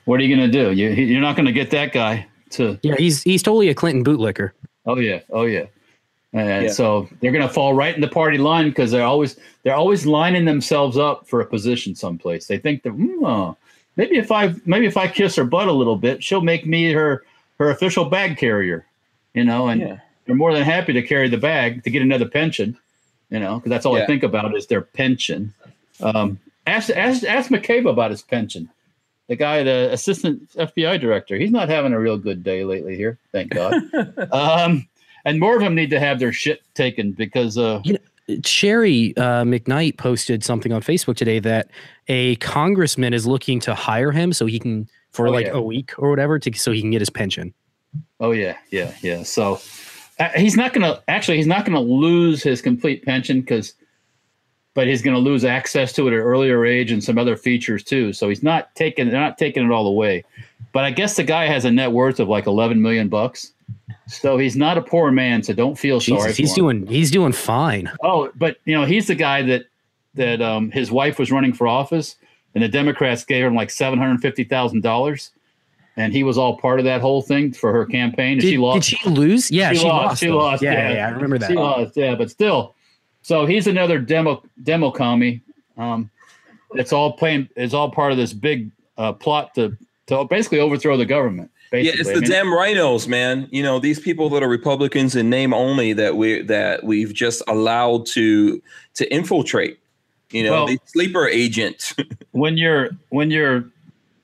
what are you going to do? You, you're not going to get that guy to Yeah, he's he's totally a Clinton bootlicker. Oh yeah, oh yeah. And Yeah. so they're gonna fall right in the party line because they're always they're always lining themselves up for a position someplace. They think that "Hmm, uh, maybe if I maybe if I kiss her butt a little bit, she'll make me her her official bag carrier. You know, and Yeah. they're more than happy to carry the bag to get another pension. You know, because that's all Yeah. I think about is their pension. Um, ask ask ask McCabe about his pension. The guy, the assistant FBI director, he's not having a real good day lately here. Thank God. [LAUGHS] um, and more of them need to have their shit taken because uh, Sherry uh, McKnight posted something on Facebook today that a congressman is looking to hire him so he can for Oh, like yeah. a week or whatever to so he can get his pension. oh yeah, yeah, yeah. So uh, he's not gonna actually he's not gonna lose his complete pension because, but he's gonna lose access to it at an earlier age and some other features too. So he's not taking they're not taking it all away. But I guess the guy has a net worth of like eleven million bucks. So he's not a poor man, so don't feel sorry. Jesus, he's him. doing he's doing fine. Oh, but you know, he's the guy that that um, his wife was running for office, and the Democrats gave him like seven hundred fifty thousand dollars, and he was all part of that whole thing for her campaign. And Did she lost. Did she lose? Yeah, She she, lost, lost. she lost, Yeah, yeah. yeah, yeah, I remember that. She lost, yeah, but still. So he's another demo demo commie. Um, it's all playing. It's all part of this big uh, plot to to basically overthrow the government. Yeah, Basically. it's I the mean, damn RINOs, man. You know these people that are Republicans in name only that we that we've just allowed to to infiltrate. You know, Well- these sleeper agents. [LAUGHS] when you're when you're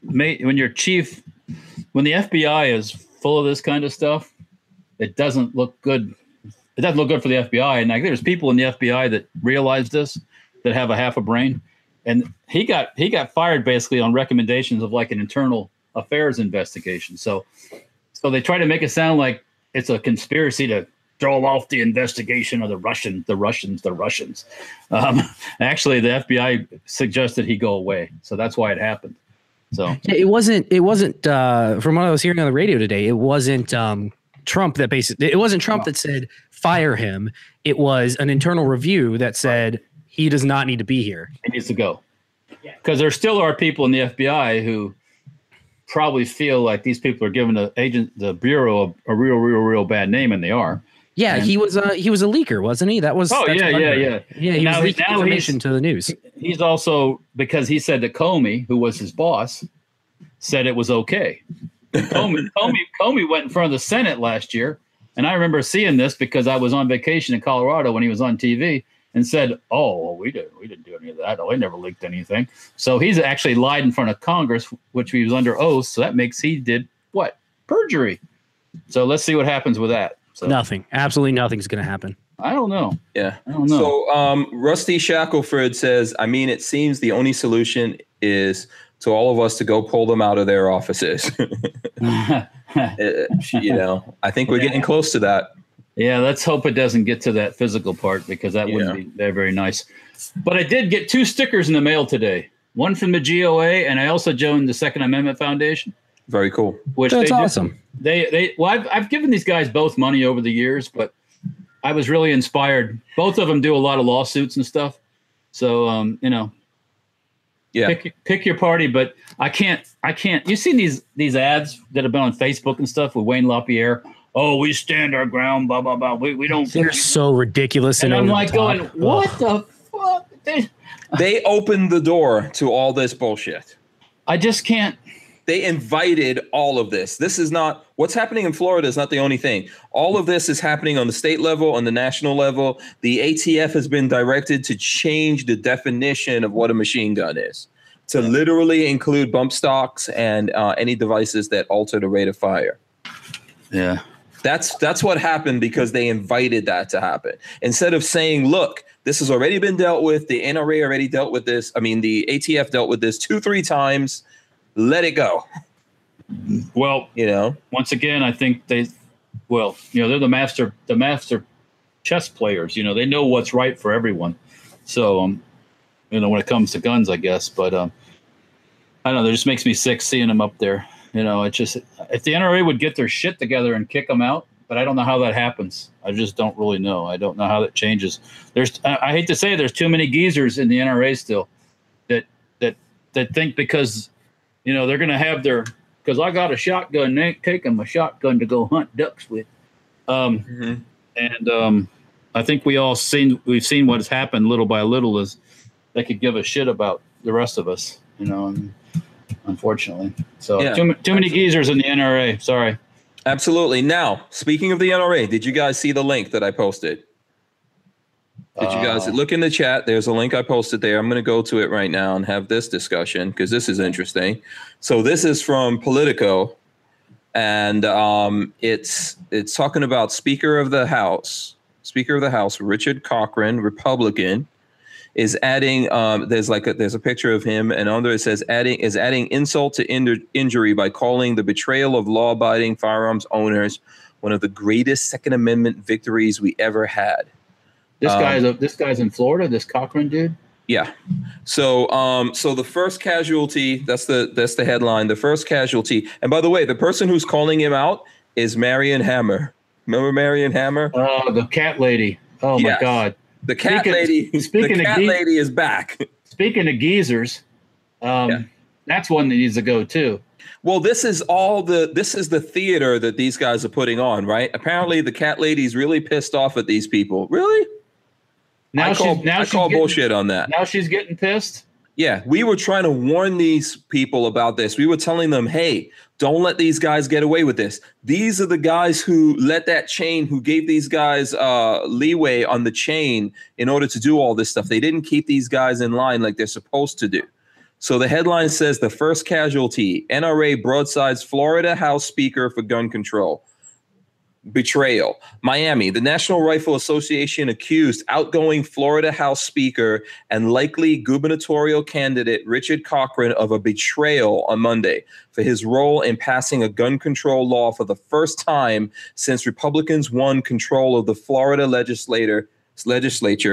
ma- when your chief when the FBI is full of this kind of stuff, it doesn't look good. It doesn't look good for the FBI. And like, there's people in the FBI that realize this that have a half a brain. And he got he got fired basically on recommendations of like an internal affairs investigation. So so they try to make it sound like it's a conspiracy to throw off the investigation of the Russians, the Russians, the Russians. Um, [LAUGHS] actually, the FBI suggested he go away, so that's why it happened. So it wasn't. It wasn't. Uh, from what I was hearing on the radio today, it wasn't um, Trump that basically. It wasn't Trump that said fire him. It was an internal review that said he does not need to be here. he needs to go because there still are people in the FBI who probably feel like these people are giving the agent, the bureau, a, a real, real, real bad name, and they are. Yeah, And- he was. a he was a leaker, wasn't he? That was. Oh, yeah, yeah, yeah. Yeah, he Now was leaking now information to the news. He's also because he said that Comey, who was his boss, said it was okay. Comey, [LAUGHS] Comey, Comey went in front of the Senate last year, and I remember seeing this because I was on vacation in Colorado when he was on TV, and said, "Oh, well, we didn't, we didn't do any of that. Oh, they never leaked anything." So he's actually lied in front of Congress, which he was under oath. So that makes he did what perjury. So let's see what happens with that. So Nothing. Absolutely nothing's going to happen. I don't know. yeah. I don't know. So um, Rusty Shackelford says, I mean, it seems the only solution is to all of us to go pull them out of their offices. [LAUGHS] [LAUGHS] Uh, you know, I think we're getting close to that. Yeah, let's hope it doesn't get to that physical part because that wouldn't be very, very nice. But I did get two stickers in the mail today. One from the GOA, and I also joined the Second Amendment Foundation, Very cool. which That's they do- awesome. they they well, I've I've given these guys both money over the years, but I was really inspired. Both of them do a lot of lawsuits and stuff. So um, you know, Yeah. pick pick your party, but I can't I can't. You've seen these these ads that have been on Facebook and stuff with Wayne LaPierre. Oh, we stand our ground, blah blah blah. We, we don't. They're so ridiculous and and, I'm like the top. going, Ugh. what the fuck? They- [LAUGHS] They opened the door to all this bullshit. I just can't. They invited all of this. This is not what's happening in Florida is not the only thing. All of this is happening on the state level, on the national level. The ATF has been directed to change the definition of what a machine gun is, to literally include bump stocks and uh, any devices that alter the rate of fire. Yeah. That's that's what happened because they invited that to happen. Instead of saying, "Look, this has already been dealt with. The NRA already dealt with this. I mean, the ATF dealt with this two, three times. Let it go." Well, You know, once again, I think they, well, you know, they're the master, the master chess players. You know, they know what's right for everyone. So, um, you know, when it comes to guns, I guess. But um, I don't know. It just makes me sick seeing them up there. You know, it just if the NRA would get their shit together and kick them out, but I don't know how that happens. I just don't really know. I don't know how that changes. There's, I, I hate to say, it, there's too many geezers in the NRA still that that that think because you know they're going to have their because I got a shotgun. They ain't taking my shotgun to go hunt ducks with. Um, and um, I think we all seen we've seen what's happened little by little is they could give a shit about the rest of us, you know. And unfortunately, so Yeah, too, ma- too many geezers in the NRA. Sorry. absolutely. Now, speaking of the NRA, did you guys see the link that I posted? Did you guys Uh, look in the chat? There's a link I posted there. I'm going to go to it right now and have this discussion because this is interesting. So this is from Politico, and um, it's it's talking about Speaker of the House, Speaker of the House Richard Corcoran, Republican, is adding. Um, there's like a, there's a picture of him, and under it says adding is adding insult to injur- injury by calling the betrayal of law-abiding firearms owners one of the greatest Second Amendment victories we ever had. This Um, guy's this guy's in Florida. This Corcoran dude. Yeah. So um so the first casualty, that's the that's the headline. The first casualty. And by the way, the person who's calling him out is Marion Hammer. Remember Marion Hammer? Oh, the cat lady. Oh my God. The cat Speaking- lady. speaking the of cat lady is back. Speaking of geezers, um, Yeah. that's one that needs to go too. Well, this is all the this is the theater that these guys are putting on, right? Apparently, the cat lady's really pissed off at these people. Really? Now I call, she's now I she's call getting, bullshit on that. Now she's getting pissed. Yeah, we were trying to warn these people about this. We were telling them, hey, don't let these guys get away with this. These are the guys who let that chain, who gave these guys uh, leeway on the chain in order to do all this stuff. They didn't keep these guys in line like they're supposed to do. So the headline says the first casualty NRA broadsides Florida House Speaker for gun control. Betrayal. Miami, the National Rifle Association accused outgoing Florida House Speaker and likely gubernatorial candidate Richard Corcoran of a betrayal on Monday for his role in passing a gun control law for the first time since Republicans won control of the Florida legislature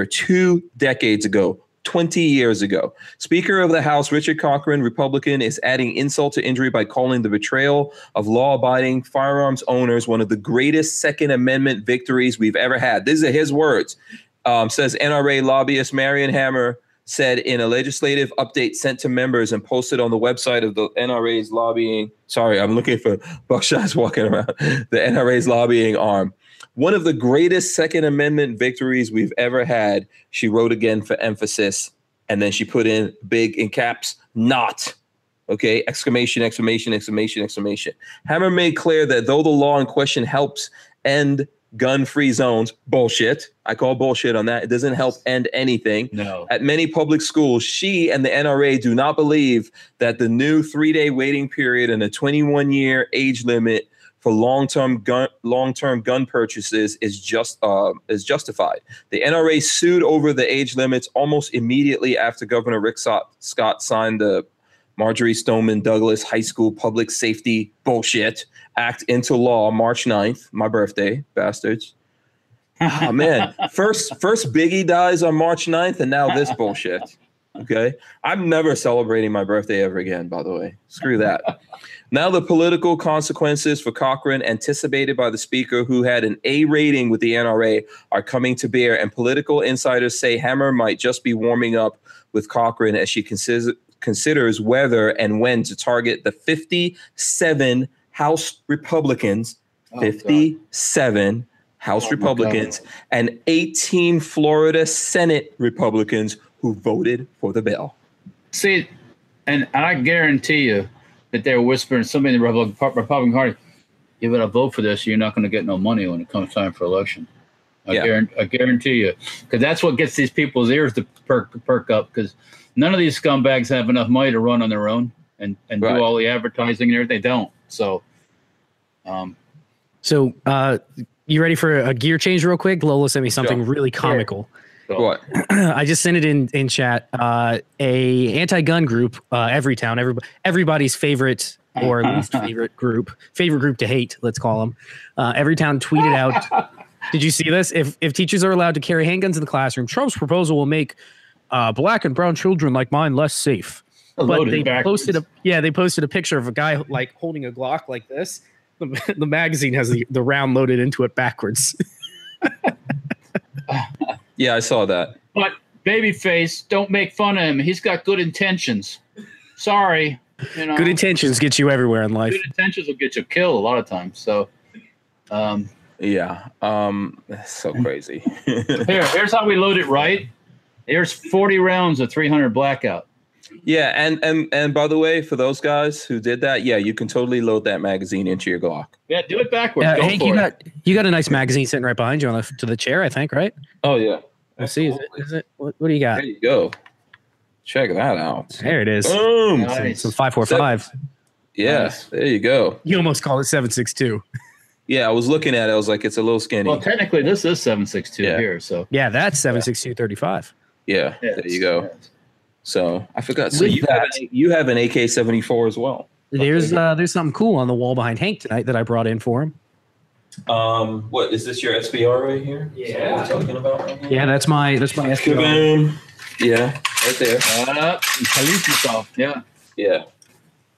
two decades ago. 20 years ago. Speaker of the House Richard Corcoran, Republican, is adding insult to injury by calling the betrayal of law abiding firearms owners one of the greatest Second Amendment victories we've ever had. These are his words. Um, says NRA lobbyist Marion Hammer said in a legislative update sent to members and posted on the website of the NRA's lobbying. Sorry, I'm looking for buckshots [LAUGHS] walking around. The NRA's lobbying arm. One of the greatest Second Amendment victories we've ever had, she wrote again for emphasis. And then she put in big in caps, not. Okay, exclamation, exclamation, exclamation, exclamation. Hammer made clear that though the law in question helps end gun free zones, bullshit. I call bullshit on that. It doesn't help end anything. No. At many public schools, she and the NRA do not believe that the new three day waiting period and a 21 year age limit for long-term gun long-term gun purchases is just uh, is justified. The NRA sued over the age limits almost immediately after Governor Rick Scott signed the Marjory Stoneman Douglas High School Public Safety Bullshit Act into law March 9th, my birthday, bastards. oh man, [LAUGHS] first first Biggie dies on March 9th and now this bullshit. Okay. I'm never celebrating my birthday ever again, by the way. Screw that. Now, the political consequences for Corcoran, anticipated by the speaker who had an A rating with the NRA, are coming to bear, and political insiders say Hammer might just be warming up with Corcoran as she considers, considers whether and when to target the 57 House Republicans, Oh, 57 House Oh, Republicans, and 18 Florida Senate Republicans who voted for the bill. See, and I guarantee you that they're whispering somebody in the Republican Republican Party, you better vote for this. You're not going to get no money when it comes time for election. I, Yeah. guarantee, I guarantee you, because that's what gets these people's ears to perk perk up. Because none of these scumbags have enough money to run on their own and and Right. do all the advertising and everything. They don't. So, um, So, uh, you ready for a gear change real quick? Lola sent me something Sure. really comical. So- What? [CLEARS THROAT] I just sent it in in chat. Uh, a anti-gun group, uh, Everytown, every, everybody's favorite or least [LAUGHS] favorite group, favorite group to hate, let's call them. Uh, Everytown tweeted out. [LAUGHS] Did you see this? If if teachers are allowed to carry handguns in the classroom, Trump's proposal will make uh, black and brown children like mine less safe. But they backwards. posted a yeah, they posted a picture of a guy like holding a Glock like this. The, the magazine has the, the round loaded into it backwards. [LAUGHS] Yeah, I saw that. But babyface, don't make fun of him. He's got good intentions. Sorry, you know. Good intentions get you everywhere in life. good intentions will get you killed a lot of times. So, um, Yeah. Um that's so crazy. [LAUGHS] here, here's how we load it right. Here's 40 rounds of 300 blackout. Yeah, and and and by the way, for those guys who did that, yeah, you can totally load that magazine into your Glock. Yeah, do it backwards. Yeah, Go Hank, for you it. got you got a nice magazine sitting right behind you on the to the chair, I think, right? Oh yeah. Let's see. Is it, is it what, what do you got? There you go. Check that out. There it is. Boom. Nice. Some five four five. Yeah, Nice. there you go. You almost called it seven six two. [LAUGHS] Yeah, I was looking at it. I was like, it's a little skinny. Well, technically, this is 762 here. So, Yeah, that's seven six two thirty five. yeah, yeah, there you go. So I forgot. So With you have, an, you have an AK seventy four as well. There's uh there's something cool on the wall behind Hank tonight that I brought in for him. Um, what is this your SBR right here? Is that talking about right here? Yeah, that's my that's my SPR. Boom. Yeah, right there. Uh, police yourself. Yeah. Yeah,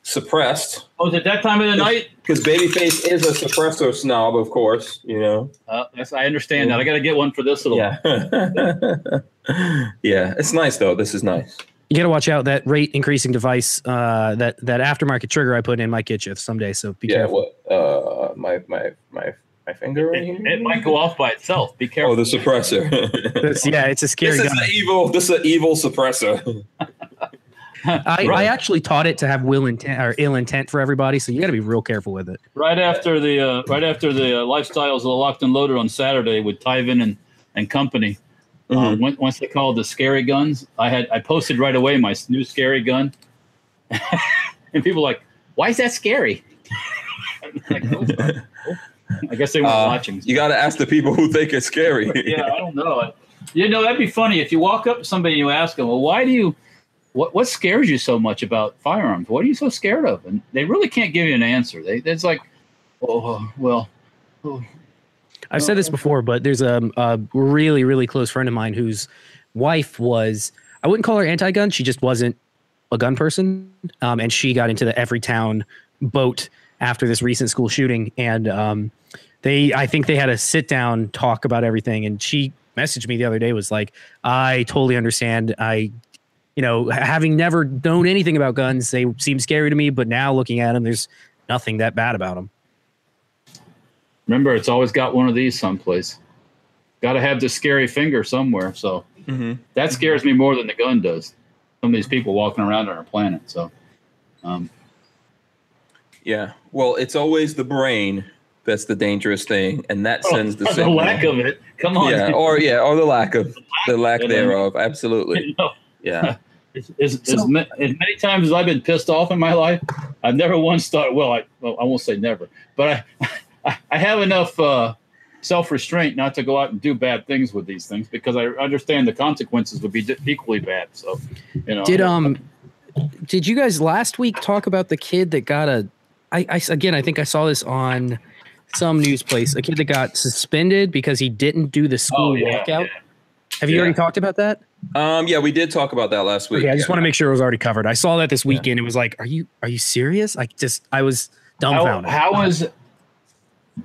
suppressed Oh, is it that time of the night? because Babyface is a suppressor snob, of course. You know. Uh, that's, I understand that. I got to get one for this little. Yeah. [LAUGHS] yeah, it's nice though. This is nice. You got to watch out. That rate increasing device, uh, that that aftermarket trigger I put in might get you someday. So be yeah, careful. what? Uh, my my my my finger right It, here. it might go off by itself. Be careful. Oh, the suppressor. [LAUGHS] That's- yeah, it's a scary this is gun. an evil. This is an evil suppressor. [LAUGHS] I, Right. I actually taught it to have will intent or ill intent for everybody, so you got to be real careful with it. right after the uh, right after the uh, lifestyles of the locked and loaded on Saturday with Tyven and and company. Mm-hmm. Um, when, once they called the scary guns, I had I posted right away my new scary gun, [LAUGHS] and people were like, "Why is that scary?" [LAUGHS] Like, "Oh, oh." I guess they weren't Uh, watching. You got to ask the people who think it's scary. [LAUGHS] yeah, I don't know. You know, that'd be funny if you walk up to somebody and you ask them, "Well, why do you? What what scares you so much about firearms? What are you so scared of?" And they really can't give you an answer. They it's like, "Oh, well, oh, I've said this before, but there's a, a really, really close friend of mine whose wife was, I wouldn't call her anti gun. She just wasn't a gun person. Um, and she got into the Everytown boat after this recent school shooting. And um, they, I think they had a sit down talk about everything. And she messaged me the other day, was like, I totally understand. I, you know, having never known anything about guns, they seem scary to me. But now looking at them, there's nothing that bad about them. Remember, it's always got one of these someplace. Got to have the scary finger somewhere." So hmm that scares me more than the gun does. Some of these people walking around on our planet. So, um, Yeah. Well, it's always the brain that's the dangerous thing, and that sends the oh, the signal. lack of it. Come on. Yeah, or yeah, or the lack of the lack And then- thereof. Absolutely. [LAUGHS] You know, Yeah. [LAUGHS] As, as, So- as, ma- as many times as I've been pissed off in my life, I've never once thought, well, I, well, I won't say never, but I, I, I have enough uh, self restraint not to go out and do bad things with these things because I understand the consequences would be di- equally bad. So, you know, Did um did you guys last week talk about the kid that got a I, I again I think I saw this on some news place a kid that got suspended because he didn't do the school Oh, yeah, walkout. yeah. Have you Yeah. already talked about that? Um. Yeah, we did talk about that last week. Okay, I just yeah. want to make sure it was already covered. I saw that this weekend. It was like, are you are you serious? I just I was dumbfounded. How, dumbfounded. how is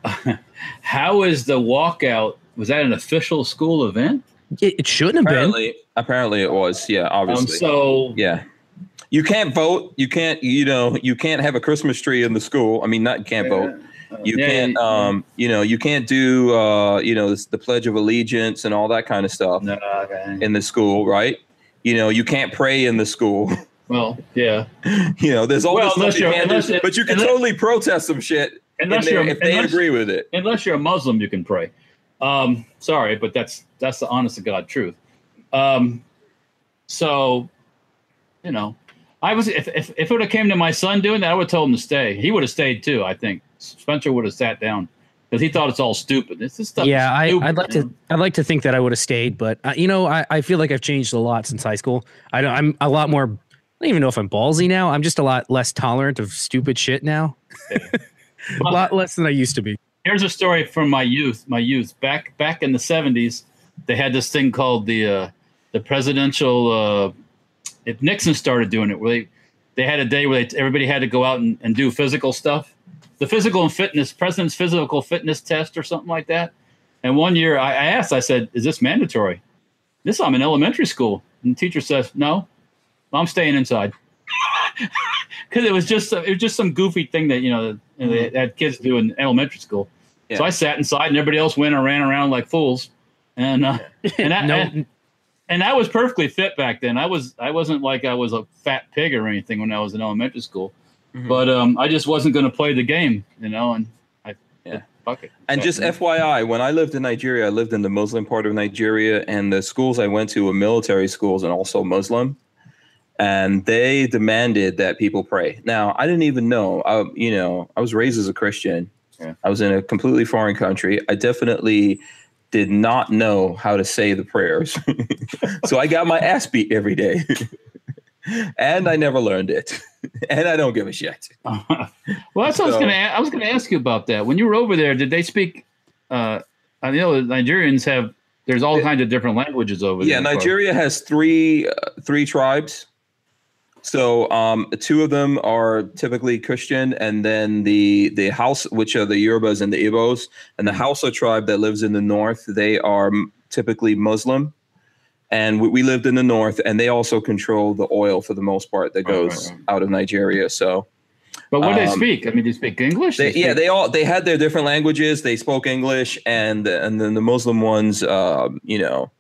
[LAUGHS] how is the walkout? Was that an official school event? it, it shouldn't have been. Apparently, apparently it was. Yeah, Um, obviously. so yeah. You can't vote. You can't. You know. You can't have a Christmas tree in the school. I mean, not can't vote. You Yeah, can't. yeah. Um. You know. You can't do. Uh. You know. this- The Pledge of Allegiance and all that kind of stuff no, okay. in the school, right? You know. You can't pray in the school. [LAUGHS] well, yeah. you know. There's all Well, this stuff you can't do, unless but you can unless- totally protest some shit Unless if you're if they unless, agree with it. unless you're a Muslim, you can pray. Um, sorry, but that's that's the honest to God truth. Um, so, you know, I was if if, if it would have came to my son doing that, I would have told him to stay. He would have stayed too. I think Spencer would have sat down because he thought it's all stupid. This is stuff. yeah, I, stupid, I'd like you to. I'd like to think that I would have stayed, but uh, you know, I, I feel like I've changed a lot since high school. I don't, I'm a lot more. I don't even know if I'm ballsy now. I'm just a lot less tolerant of stupid shit now. A lot less than I used to be. here's a story from my youth. My youth back back in the '70s, they had this thing called the uh, the presidential. Uh, if Nixon started doing it, where they they had a day where they, everybody had to go out and, and do physical stuff, the physical and fitness president's physical fitness test or something like that. And one year I, I asked, I said, "Is this mandatory?" This I'm in elementary school, and the teacher says, "No, I'm staying inside." [LAUGHS] Because it was just it was just some goofy thing that you know you know, they had kids do in elementary school. So I sat inside, and everybody else went and ran around like fools. And uh, and that, [LAUGHS] No. and, and I was perfectly fit back then. I was I wasn't like I was a fat pig or anything when I was in elementary school. Mhm. But um, I just wasn't going to play the game, you know. And I Yeah. fuck it. And just FYI, when I lived in Nigeria, I lived in the Muslim part of Nigeria, and the schools I went to were military schools and also Muslim. And they demanded that people pray. Now, I didn't even know. I, you know, I was raised as a Christian. Yeah. I was in a completely foreign country. I definitely did not know how to say the prayers, [LAUGHS] so I got my ass beat every day, [LAUGHS] and I never learned it, [LAUGHS] and I don't give a shit. well, that's what I was going to. I was going to ask you about that. When you were over there, did they speak? Uh, I know the Nigerians have. There's all Yeah. kinds of different languages over Yeah, there. Yeah, Nigeria has three uh, three tribes. So um, two of them are typically Christian, and then the the house, which are the Yorubas and the Igbos, and the Hausa tribe that lives in the north, they are typically Muslim. and we, we lived in the north, and they also control the oil for the most part that Right, right, goes right. out of Nigeria. So But what do they Um, speak? I mean, do they speak English? they, They yeah, they all they had their different languages. They spoke English, and and then the Muslim ones, um, you know,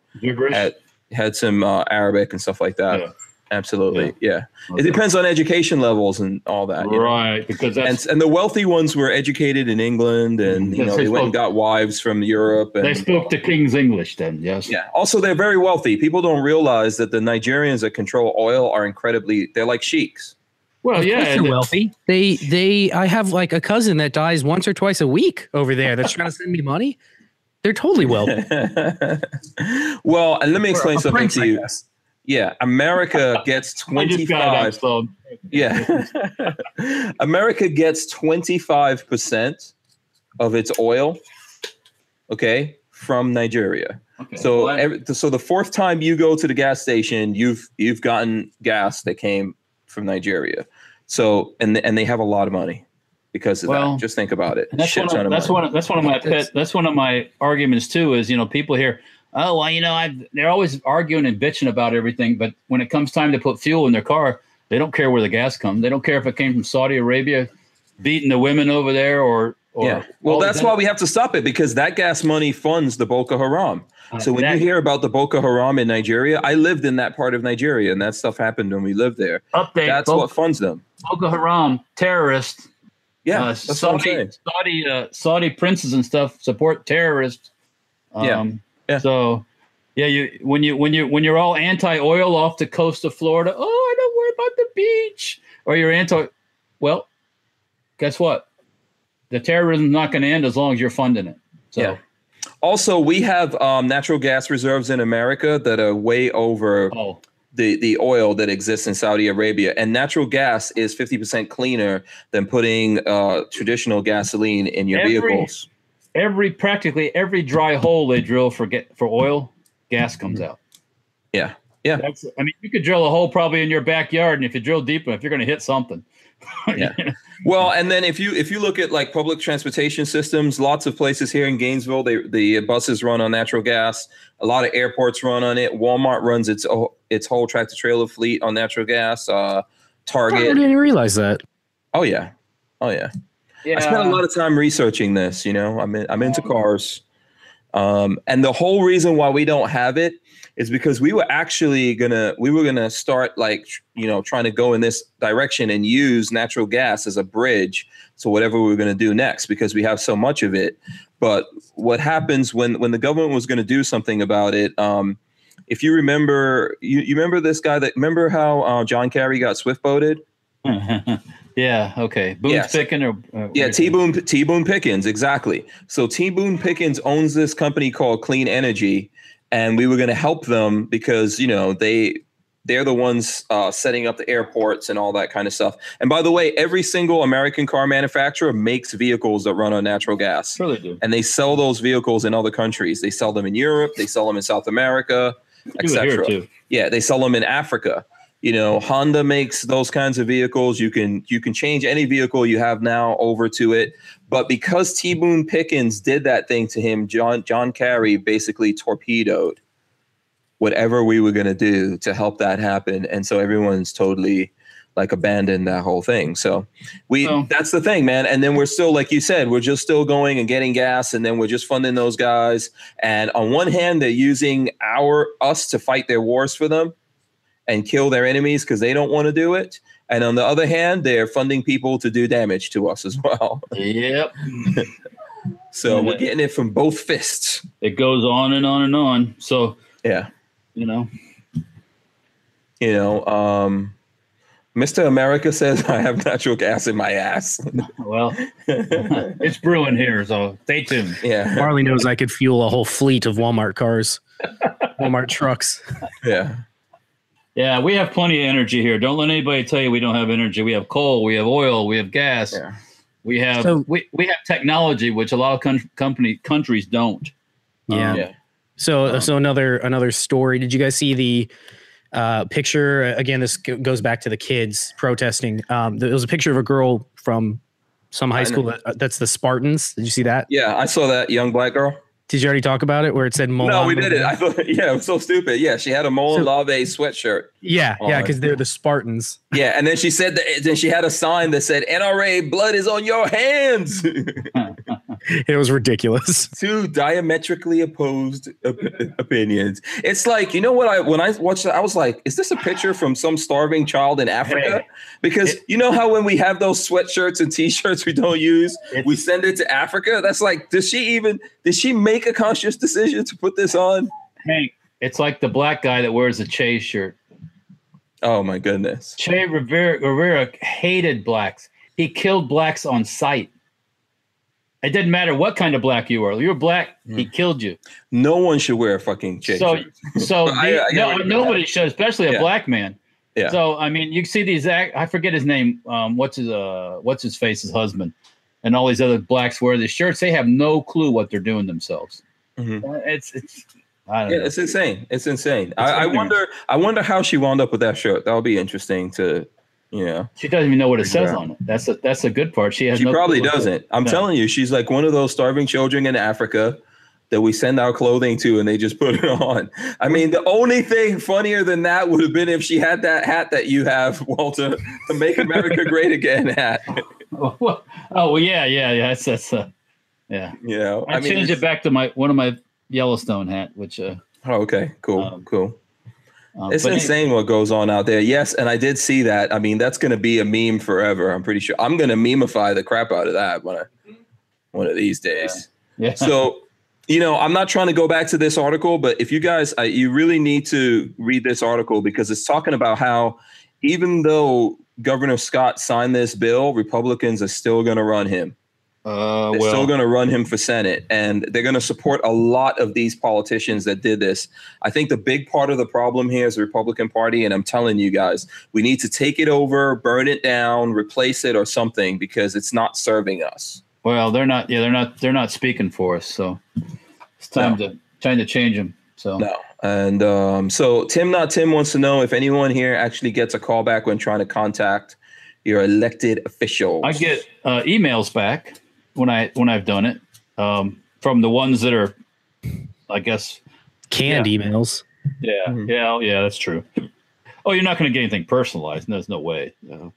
had had some uh, Arabic and stuff like that. Yeah. Absolutely, yeah. Okay. It depends on education levels and all that. you know? right? Because that's And and the wealthy ones were educated in England, and mm-hmm. you know they they went and got wives from Europe. And, they spoke the king's English then. Yes. Yeah. Also, they're very wealthy. People don't realize that the Nigerians that control oil are incredibly. They're like sheiks. Well, Of yeah. they're wealthy. They they I have like a cousin that dies once or twice a week over there that's trying to send me money. They're totally wealthy. [LAUGHS] well, and let me explain A something prince, to I you. guess. Yeah, America [LAUGHS] gets twenty five. Yeah, [LAUGHS] America gets twenty five percent of its oil. Okay, from Nigeria. okay. So, Well, every, so the fourth time you go to the gas station, you've you've gotten gas that came from Nigeria. So, and and they have a lot of money because of Well, that. Just think about it. That's Shit one. Of, of that's money. one. That's one of my pet. That's one of my arguments too. Is you know people here. Oh well, you know I've, they're always arguing and bitching about everything, but when it comes time to put fuel in their car, they don't care where the gas comes. They don't care if it came from Saudi Arabia, beating the women over there, or or yeah. Well, that's why we have to stop it because that gas money funds the Boko Haram. uh, So when that you hear about the Boko Haram in Nigeria, I lived in that part of Nigeria, and that stuff happened when we lived there. update, That's Boko, what funds them. Boko Haram terrorists, Yeah, uh, that's what I'm Saudi. Saudi uh, Saudi princes and stuff support terrorists. Um, Yeah. Yeah. So, yeah, you when you when you when you're all anti-oil off the coast of Florida, oh, I don't worry about the beach, or you're anti. Well, guess what? The terrorism's not going to end as long as you're funding it. So, Yeah. Also, we have um, natural gas reserves in America that are way over oh, the the oil that exists in Saudi Arabia, and natural gas is fifty percent cleaner than putting uh, traditional gasoline in your Every- vehicles. Every practically every dry hole they drill for get for oil, gas comes out. Yeah, yeah, That's. I mean, you could drill a hole probably in your backyard, and if you drill deep enough, you're going to hit something. [LAUGHS] Yeah. Well, and then if you if you look at like public transportation systems, lots of places here in Gainesville, they the buses run on natural gas. A lot of airports run on it. Walmart runs its o- its whole tractor trailer fleet on natural gas. Uh, Target. I Target. didn't realize that. Oh yeah, oh yeah. Yeah. I spent a lot of time researching this. You know, I'm in, I'm into cars, um, and the whole reason why we don't have it is because we were actually gonna we were gonna start like you know trying to go in this direction and use natural gas as a bridge to whatever we were gonna do next because we have so much of it. But what happens when when the government was gonna do something about it? Um, if you remember, you, you remember this guy that remember how uh, John Kerry got swift boated? [LAUGHS] yeah. Okay. Boone's Yeah, so- picking or uh, Yeah, T Boone T Boone Pickens, exactly. So T Boone Pickens owns this company called Clean Energy, and we were going to help them because you know they they're the ones uh, setting up the airports and all that kind of stuff. And by the way, every single American car manufacturer makes vehicles that run on natural gas, Sure they do. and they sell those vehicles in other countries. They sell them in Europe, they sell them in South America, etc. Yeah, they sell them in Africa. You know, Honda makes those kinds of vehicles. You can you can change any vehicle you have now over to it. But because T Boone Pickens did that thing to him, John John Kerry basically torpedoed whatever we were going to do to help that happen. And so everyone's totally like abandoned that whole thing. So we Well- that's the thing, man. And then we're still like you said, we're just still going and getting gas and then we're just funding those guys. And on one hand, they're using our us to fight their wars for them and kill their enemies because they don't want to do it. And on the other hand, they're funding people to do damage to us as [LAUGHS] well. Yep. [LAUGHS] So we're getting it from both fists. It goes on and on and on. So Yeah. you know, You know, um, Mr. America says I have natural gas in my ass. [LAUGHS] well, it's brewing here. So stay tuned. yeah. Marley knows I could fuel a whole fleet of Walmart cars, Walmart trucks. Yeah. Yeah, we have plenty of energy here. Don't let anybody tell you we don't have energy. We have coal, we have oil, we have gas, Yeah. we have So- we, we have technology, which a lot of con- company countries don't. Yeah. Um, Yeah. So so another another story. Did you guys see the uh, picture? Again, this g- goes back to the kids protesting. Um, there was a picture of a girl from some high school that, uh, that's the Spartans. Did you see that? Yeah. I saw that young black girl. Did you already talk about it where it said Molon? No, we did it. I thought, [LAUGHS] yeah, it was so stupid. Yeah, she had a Molon So- Labe sweatshirt. yeah, yeah, because they're the Spartans. Yeah, and then she said that. Then she had a sign that said "NRA blood is on your hands." [LAUGHS] [LAUGHS] It was ridiculous. [LAUGHS] Two diametrically opposed op- [LAUGHS] opinions. It's like you know what I when I watched it, I was like, "Is this a picture from some starving child in Africa?" Because you know how when we have those sweatshirts and T-shirts we don't use, we send it to Africa. That's like, does she even? Did she make a conscious decision to put this on? Hank, it's like the black guy that wears a Che shirt. Oh my goodness! Che Guevara, Guevara hated blacks. He killed blacks on sight. It didn't matter what kind of black you were. You were black, he killed you. No one should wear a fucking J So, so [LAUGHS] I- I no, nobody should, especially a Yeah. black man. Yeah. So I mean, you see these. I forget his name. Um, what's his uh, what's his face? His husband, and all these other blacks wear these shirts. They have no clue what they're doing themselves. Mhm. Uh, It's it's. I don't Yeah, know. it's insane. It's insane. I, I wonder. I wonder how she wound up with that shirt. That'll be interesting to, you know. She doesn't even know what it says Yeah. on it. That's a, that's a good part. She has. She no probably clue what it says. doesn't. I'm No. telling you, she's like one of those starving children in Africa that we send our clothing to, and they just put it [LAUGHS] on. I mean, the only thing funnier than that would have been if she had that hat that you have, Walter, the "Make America Great Again" hat. [LAUGHS] oh well, yeah, yeah, yeah. That's that's. Uh, yeah, You know, I, changed it back to my one of my Yellowstone hat, which uh, Oh, okay, cool, Um, cool. Uh, It's insane what goes on out there. Yes, and I did see that. I mean, that's going to be a meme forever. I'm pretty sure. I'm going to memify the crap out of that one, one of these days. Yeah. So, you know, I'm not trying to go back to this article, but if you guys, I, you really need to read this article because it's talking about how even though Governor Scott signed this bill, Republicans are still going to run him. Uh, They're well, still going to run him for Senate, and they're going to support a lot of these politicians that did this. I think the big part of the problem here is the Republican Party, and I'm telling you guys, we need to take it over, burn it down, replace it, or something because it's not serving us. well, they're not. Yeah, they're not. They're not speaking for us. So it's time to time to change them. So No. And um, so Tim Not Tim wants to know if anyone here actually gets a call back when trying to contact your elected officials. I get uh, emails back when I when I've done it um, from the ones that are, I guess. Canned emails. Yeah, Mhm. yeah, yeah. That's true. Oh, you're not going to get anything personalized. There's no way. Uh,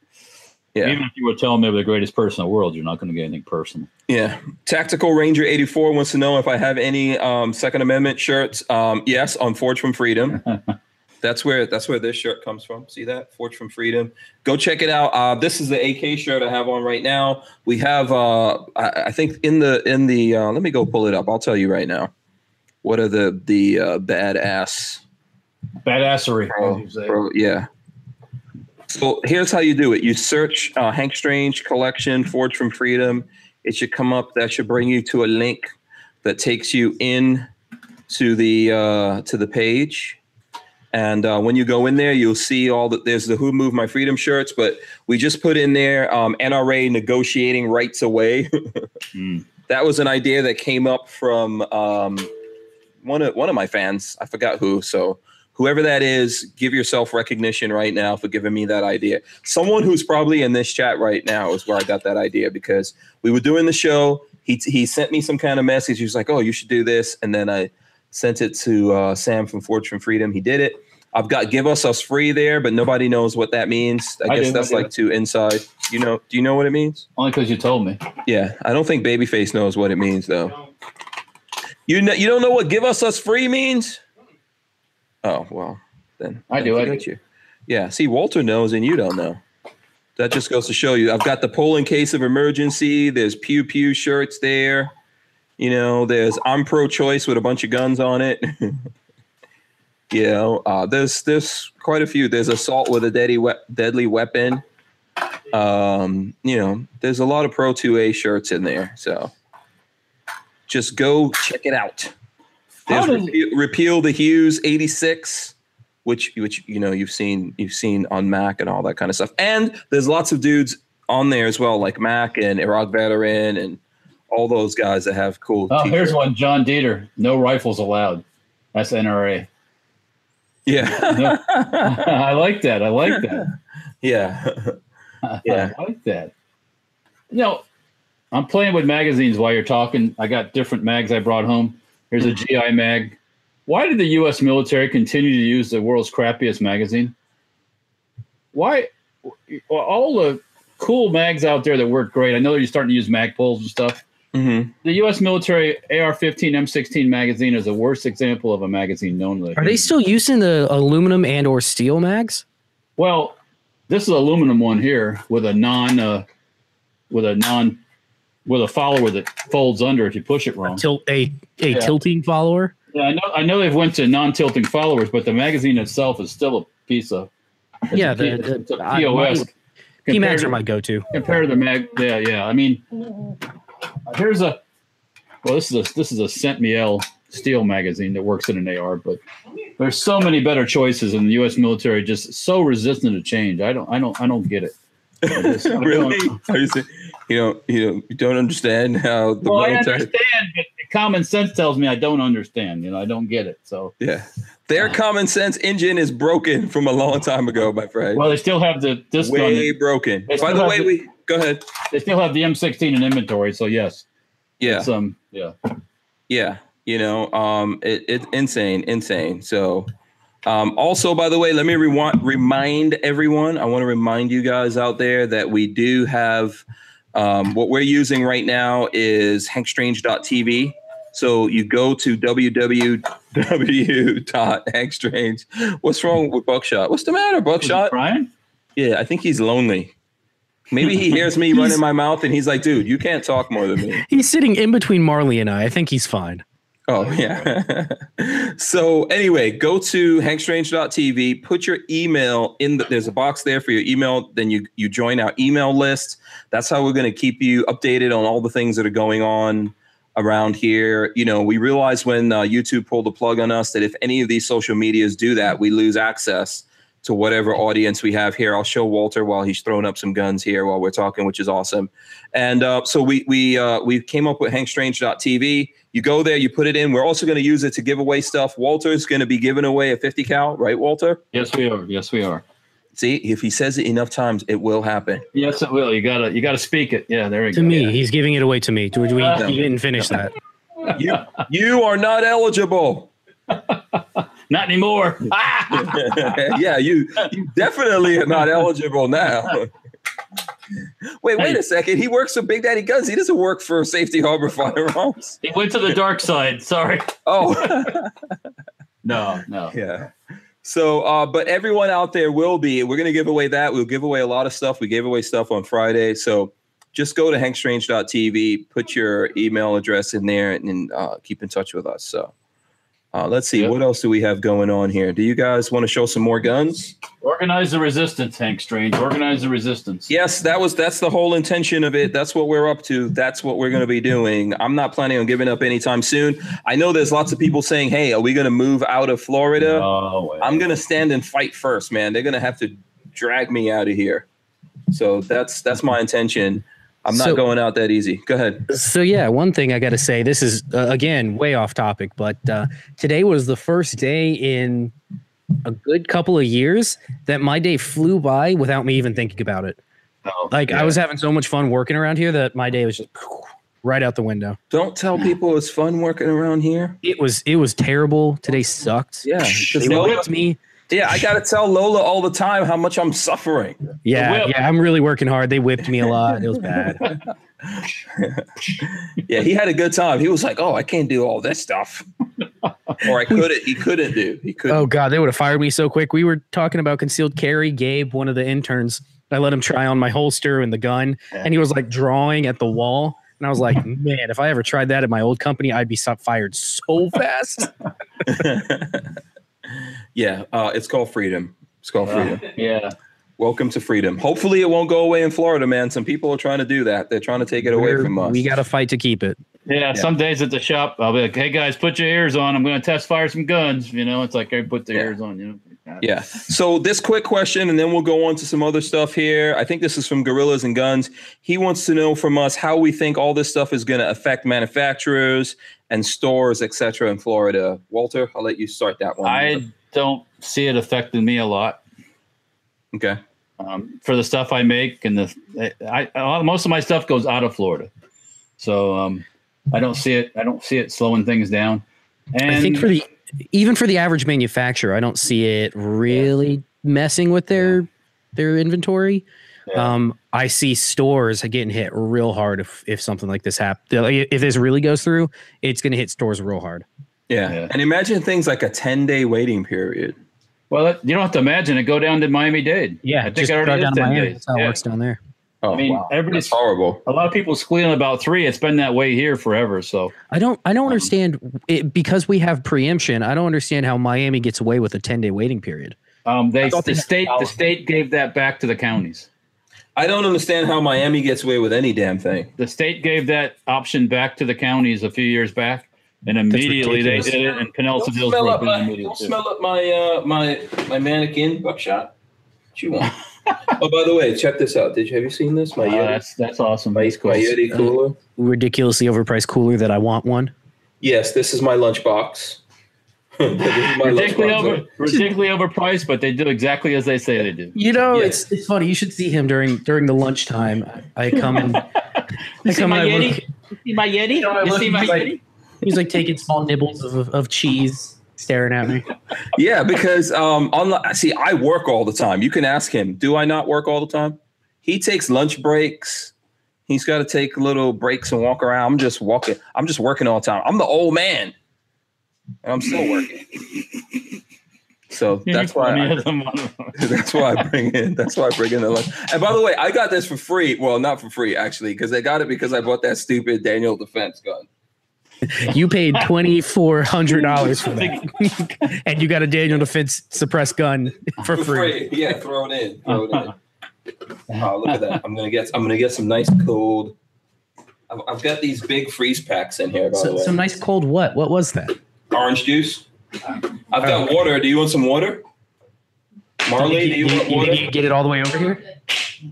yeah. Even if you were telling me they're the greatest person in the world, you're not going to get anything personal. Yeah. Tactical Ranger 84 wants to know if I have any um, Second Amendment shirts. Um, yes, on Forge from Freedom. [LAUGHS] that's where that's where this shirt comes from. See that? Forge from Freedom. Go check it out. Uh, this is the AK shirt I have on right now. We have uh, I, I think in the in the uh, let me go pull it up. I'll tell you right now. What are the the uh, badass Badassery. Bro, as you say. bro, yeah. So here's how you do it. You search uh, Hank Strange collection, Forge from Freedom. It should come up. That should bring you to a link that takes you in to the uh, to the page. And uh, when you go in there, you'll see all that. There's the Who Moved My Freedom shirts, but we just put in there um, NRA negotiating rights away. [LAUGHS] Mm. that was an idea that came up from um, one of one of my fans. I forgot who. So whoever that is, give yourself recognition right now for giving me that idea. Someone who's probably in this chat right now is where I got that idea because we were doing the show. He he sent me some kind of message. He was like, "Oh, you should do this," and then I sent it to uh, Sam from Forge from Freedom. He did it. I've got "Give Us Us Free" there, but nobody knows what that means. I, I guess do, that's do. like too inside. You know? Do you know what it means? Only because you told me. Yeah, I don't think Babyface knows what it means though. You know, you don't know what "give us us free" means? Oh well, then I do, I do. you. Yeah, see, Walter knows and you don't know. That just goes to show you. I've got the poll in case of emergency. There's pew pew shirts there. You know, there's I'm pro-choice with a bunch of guns on it. [LAUGHS] you know, uh, there's there's quite a few. There's assault with a deadly we- deadly weapon. Um, you know, there's a lot of Pro 2A shirts in there. So just go check it out. There's repeal, repeal the Hughes 86, which which you know you've seen you've seen on Mac and all that kind of stuff. And there's lots of dudes on there as well, like Mac and Iraq veteran and all those guys that have cool. Oh, here's t-shirts. one. John Dieter. No rifles allowed. That's NRA. Yeah, I like that. I like that. yeah, [LAUGHS] Yeah. I like that. You know, I'm playing with magazines while you're talking. I got different mags I brought home. Here's a mm-hmm. GI mag. Why did the U.S. military continue to use the world's crappiest magazine? Why? All the cool mags out there that work great. I know you're starting to use Magpuls and stuff. Mm-hmm. The U.S. military AR-15 M16 magazine is the worst example of a magazine known to. Are they still using the aluminum and or steel mags? Well, this is aluminum one here with a non, uh, with a non, with a follower that folds under if you push it wrong. Tilt a a Yeah. tilting follower. Yeah, I know. I know they've went to non-tilting followers, but the magazine itself is still a piece of. it's Yeah, a, the- P- the- it's a I- POS. P compared mags to- are my go-to. compared to the mag yeah yeah i mean here's a well this is a this is a cent miel steel magazine that works in an ar but there's so many better choices in the us military just so resistant to change i don't i don't i don't get it I just- I [LAUGHS] don't- really? You saying you don't you don't you don't understand how the well i understand but common sense tells me i don't understand you know i don't get it so Yeah, their uh, common sense engine is broken from a long time ago, my friend. well they still have the this gun Way broken. By the way, the- we go ahead. they still have the m16 in inventory so yes Yeah, it's, um yeah yeah. You know, um, it, it's insane, insane. So, um, also, by the way, let me rewind, remind everyone. I want to remind you guys out there that we do have um, what we're using right now is hankstrange.tv. So you go to www.hankstrange. What's wrong with Buckshot? What's the matter, Buckshot? brian Yeah, I think he's lonely. Maybe he [LAUGHS] hears me running my mouth and he's like, dude, you can't talk more than me. [LAUGHS] He's sitting in between Marley and I. I think he's fine. Oh, yeah. [LAUGHS] so, anyway, go to hankstrange.tv, put your email in the, there's a box there for your email. Then you, you join our email list. That's how we're going to keep you updated on all the things that are going on around here. You know, we realized when uh, YouTube pulled the plug on us that if any of these social medias do that, we lose access to whatever audience we have here. I'll show Walter while he's throwing up some guns here while we're talking, which is awesome. And uh, so we we uh, we came up with hankstrange.tv. You go there, you put it in. We're also going to use it to give away stuff. Walter's going to be giving away a 50 cal, right, Walter? yes we are yes we are See, if he says it enough times, it will happen. Yes, it will. You gotta you gotta speak it. Yeah, there we To go. To me, Yeah. he's giving it away to me. We, we, we [LAUGHS] didn't finish that. You you are not eligible. [LAUGHS] Not anymore. [LAUGHS] [LAUGHS] yeah, you you definitely are not eligible now. [LAUGHS] Wait, wait a second. He works for Big Daddy Guns. He doesn't work for Safety Harbor Firearms. he went to the dark side. Sorry. Oh, No, no. yeah. So, uh, but everyone out there will be. We're going to give away that. We'll give away a lot of stuff. We gave away stuff on Friday. So just go to hankstrange.tv, put your email address in there, and, and uh, keep in touch with us. So uh, let's see. Yep. What else do we have going on here? Do you guys want to show some more guns? Organize the resistance, Hank Strange. Organize the resistance. Yes, that was that's the whole intention of it. That's what we're up to. That's what we're going to be doing. I'm not planning on giving up anytime soon. I know there's lots of people saying, "Hey, are we going to move out of Florida?" Well. I'm going to stand and fight first, man. They're going to have to drag me out of here. So that's that's my intention. I'm not So- going out that easy. Go ahead. So yeah, one thing I got to say, this is uh, again way off topic, but uh, today was the first day in a good couple of years that my day flew by without me even thinking about it. Oh, Like yeah. I was having so much fun working around here that my day was just right out the window. Don't tell people it's fun working around here. It was it was terrible. Today sucked. Yeah, They whipped me. Yeah. I got to tell Lola all the time how much I'm suffering. Yeah, yeah, I'm really working hard. They whipped me a lot. It was bad. [LAUGHS] Yeah, he had a good time. He was like, "Oh, I can't do all this stuff," [LAUGHS] or I couldn't. He couldn't do. He couldn't. Oh god, they would have fired me so quick. We were talking about concealed carry. Gabe, one of the interns, I let him try on my holster and the gun, and he was like drawing at the wall. And I was like, [LAUGHS] man, if I ever tried that at my old company, I'd be fired so fast. Yeah, uh, it's called freedom. It's called freedom. Yeah. Welcome to freedom. Hopefully, it won't go away in Florida, man. Some people are trying to do that. They're trying to take it away We're- from us. We got to fight to keep it. yeah. Some days at the shop, I'll be like, "Hey guys, put your ears on. I'm going to test fire some guns." You know, it's like I put the Yeah. ears on. You know. Yeah. So this quick question, and then we'll go on to some other stuff here. I think this is from Gorillas and Guns. He wants to know from us how we think all this stuff is going to affect manufacturers and stores, etc., in Florida. Walter, I'll let you start that one. I don't see it affecting me a lot. okay. um, for the stuff I make, and the I, I most of my stuff goes out of Florida, so um, I don't see it. I don't see it slowing things down. And I think for the even for the average manufacturer, I don't see it really messing with their their inventory. Yeah. Um, I see stores getting hit real hard if if something like this happens. If this really goes through, it's going to hit stores real hard. Yeah. Yeah. And imagine things like a 10 day waiting period. well, you don't have to imagine it. Go down to Miami Dade. Yeah, I think just it already drive is down to 10 Miami. days. That's how it works down there. Oh, I mean, wow. everybody's That's horrible. a lot of people squealing about three. It's been that way here forever. So I don't I Um, don't understand it because we have preemption. I don't understand how Miami gets away with a 10 day waiting period. um, they thought the they state the state gave that back to the counties. I don't understand how Miami gets away with any damn thing. The state gave that option back to the counties a few years back, and immediately they did it. And Pinellas Don't Hills smell broke in immediately. don't smell up my, uh, my, my mannequin buckshot. What you want? [LAUGHS] oh, by the way, check this out. Did you have you seen this? My Uh, Yeti, that's that's awesome. my, That's cool. my Yeti cooler. Ridiculously overpriced cooler that I want one. Yes, this is my lunchbox. [LAUGHS] this is my Ridiculously over, ridiculously overpriced, but they do exactly as they say they do. You know, Yeah. it's it's funny. You should see him during during the lunchtime. I come in. [LAUGHS] I see come my in. I Yeti? look- You see my Yeti? know, You see my he's like- Yeti? He's like taking small nibbles of, of cheese, staring at me. [LAUGHS] Yeah, because um, on see, I work all the time. You can ask him. Do I not work all the time? He takes lunch breaks. He's got to take little breaks and walk around. I'm just walking. I'm just working all the time. I'm the old man, and I'm still working. So [LAUGHS] that's why. I, [LAUGHS] that's why I bring in. That's why I bring in the lunch. And by the way, I got this for free. Well, not for free actually, because I got it because I bought that stupid Daniel Defense gun. You paid [LAUGHS] twenty four hundred dollars for that, [LAUGHS] and you got a Daniel Defense suppressed gun [LAUGHS] for free. Yeah, throw it in. Throw it in. Oh, look at that! I'm gonna get. I'm gonna get some nice cold. I've, I've got these big freeze packs in here. By the So, way, some nice cold what? What was that? orange juice. I've got oh. water. Do you want some water? Marley, do you want you, water? you get it all the way over here?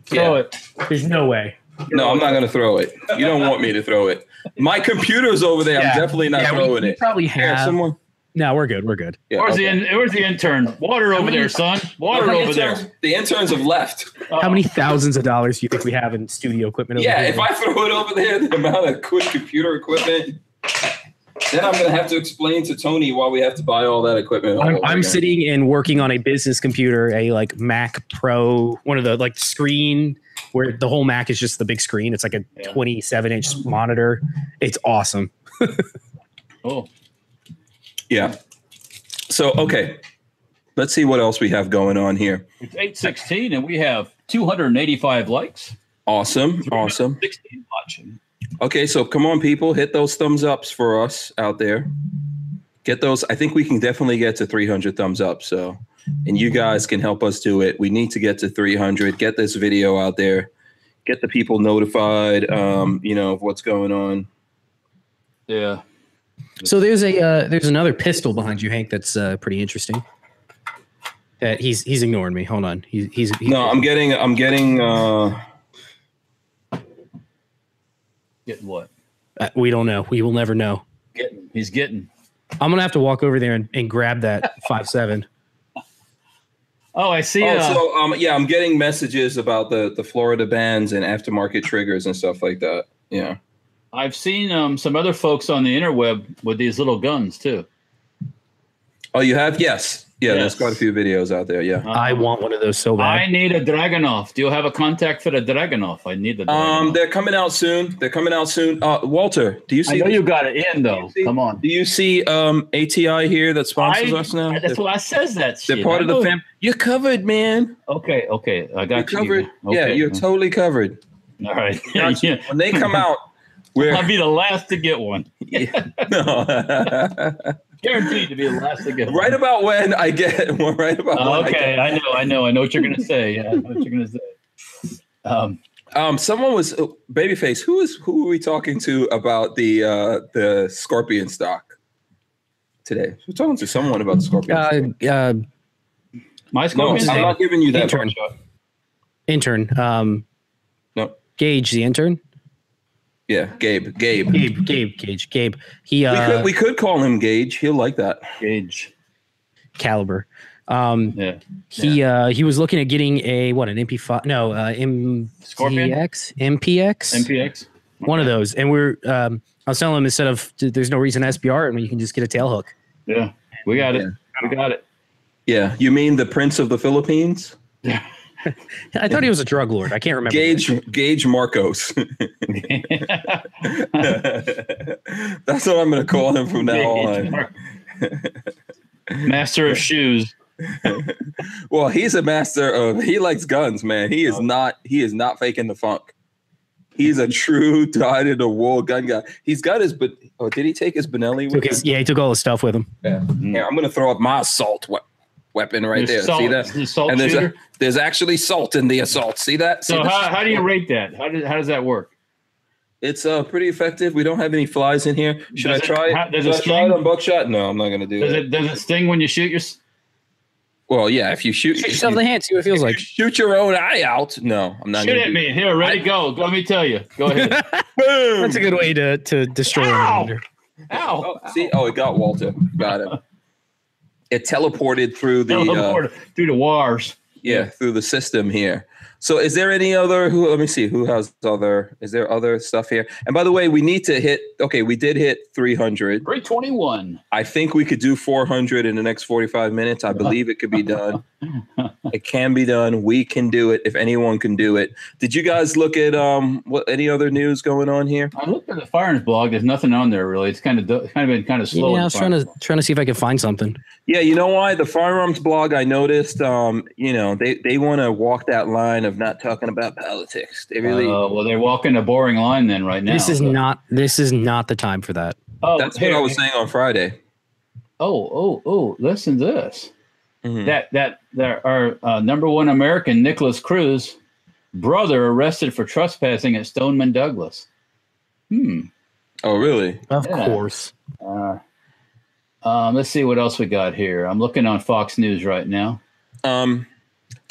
Throw Yeah. it. There's no way. No, I'm not gonna throw it. You don't want me to throw it. My computer's over there. I'm definitely not yeah, we, throwing we it. probably Here, have. someone. no, we're good. We're good. Yeah, Where's okay. the in, where's the intern? Water over many- there, son. Water the over there. the interns have left. How many thousands of dollars do you think we have in studio equipment? Over Yeah, here? if I throw it over there, the amount of quick computer equipment, then I'm gonna have to explain to Tony why we have to buy all that equipment. all I'm, I'm sitting and working on a business computer, a like Mac Pro, one of the like screen where the whole Mac is just the big screen. It's like a Yeah. 27 inch mm-hmm. monitor. It's awesome. Oh, Yeah. So okay, let's see what else we have going on here. it's eight sixteen, and we have two hundred and eighty five likes. Awesome, awesome. Sixteen watching. Okay, so come on, people, hit those thumbs ups for us out there. Get those. I think we can definitely get to 300 thumbs up. So, and you guys can help us do it. We need to get to 300. Get this video out there. Get the people notified. Um, you know of what's going on. Yeah. So there's a uh, there's another pistol behind you, Hank. That's uh, pretty interesting. That he's he's ignoring me. Hold on. He's he's, he's No, I'm getting. I'm getting. uh Getting what? uh, we don't know. We will never know. Getting. He's getting. I'm gonna have to walk over there and, and grab that five seven. Oh, I see. Oh, uh, so um, yeah, I'm getting messages about the the Florida bands and aftermarket triggers and stuff like that. Yeah. I've seen um, some other folks on the interweb with these little guns too. Oh, you have? Yes. Yeah. There's quite a few videos out there. Yeah. I want one of those so bad. I need a Dragunov. Do you have a contact for the Dragunov? I need the. Dragunov. Um, they're coming out soon. They're coming out soon. Uh, Walter, do you see? I see? know you got it in though. see- Come on. Do you see um ATI here that sponsors I- us now? That's why I says that. Shit. they're part I of the know. fam. You're covered, man. Okay, okay, I You're got you. covered. Yeah, you're totally covered. [LAUGHS] All right. Got yeah. When they come out, [LAUGHS] we're I'll be the last to get one. [LAUGHS] no. Guaranteed to be the last to get right about when I get [LAUGHS] well, right about Oh, when I okay, get- I know, I know, I know what you're gonna say. Yeah, I know what you're gonna say. Um, Um, someone was uh, babyface. Who is who were we talking to about the uh the scorpion stock today? We're talking to someone about the scorpion. stock. uh, uh, my no, scorpion. I'm not giving you that. Intern. intern. Um, No. Gage, the intern. Yeah, Gabe. Gabe. Gabe, Gabe, Gage, Gabe. He We uh, could we could call him Gage. He'll like that. Gauge. caliber. Um, Yeah. he uh, he was looking at getting a what an MP5 no uh, Scorpion? MPX MPX MPX. one of those and we're um, I was telling him instead of there's no reason SBR it when you can just get a tail hook. Yeah, we got it. Yeah. We got it. Yeah, you mean the Prince of the Philippines, [LAUGHS] I thought he was a drug lord. I can't remember. Gage [LAUGHS] Gage Marcos. [LAUGHS] That's what I'm going to call him from now on. Master of shoes. Well, he's a master of. He likes guns, man. He is oh. not. He is not faking the funk. He's a true dyed in the wool gun guy. He's got his. But oh, did he take his Benelli with his, him? yeah, he took all his stuff with him. Yeah. Mm. Here, I'm going to throw up my assault we- weapon right There's there. salt- See that? there's salt and there's a, shooter. there's actually salt in the assault. See that? See So how, how do you rate that? How does how does that work? It's uh pretty effective. We don't have any flies in here. Should Does I try it? how- does Should it I try it sting? on buckshot? No, I'm not gonna do Does it. it does it sting when you shoot your? Well, yeah. If you shoot, Shoot if yourself in the hand. See what it feels if like. you shoot your own eye out. No, I'm not. Shoot at do me. Here, ready, I- go. Let me tell you. Go ahead. Boom. [LAUGHS] That's a good way to to destroy Ow! him. Ow! Oh, see, oh, it got Walter. Got it. [LAUGHS] It teleported through the uh, through the wires. yeah through the system here. So, is there any other? Who? Let me see. Who has other? Is there other stuff here? And by the way, we need to hit. Okay, we did hit 300. Three twenty one. I think we could do 400 in the next 45 minutes. I believe it could be done. [LAUGHS] it can be done. We can do it if anyone can do it. Did you guys look at um what any other news going on here? I looked at the firearms blog. There's nothing on there really. It's kind of du- kind of been kind of slow. Yeah, I was trying to firearms trying to see if I could find something. Yeah, you know why? The firearms blog I noticed um you know, they they want to walk that line of not talking about politics. They really Uh, well, they're walking a boring line then right now. This is but- not this is not the time for that. Oh, That's here. what I was saying on Friday. Oh, oh, oh! Listen to this. Mhm. That that there our uh, number one American Nikolas Cruz brother arrested for trespassing at Stoneman Douglas. Hmm. Oh, really? Of Yeah. course. Uh, um, let's see what else we got here. I'm looking on Fox News right now. Um,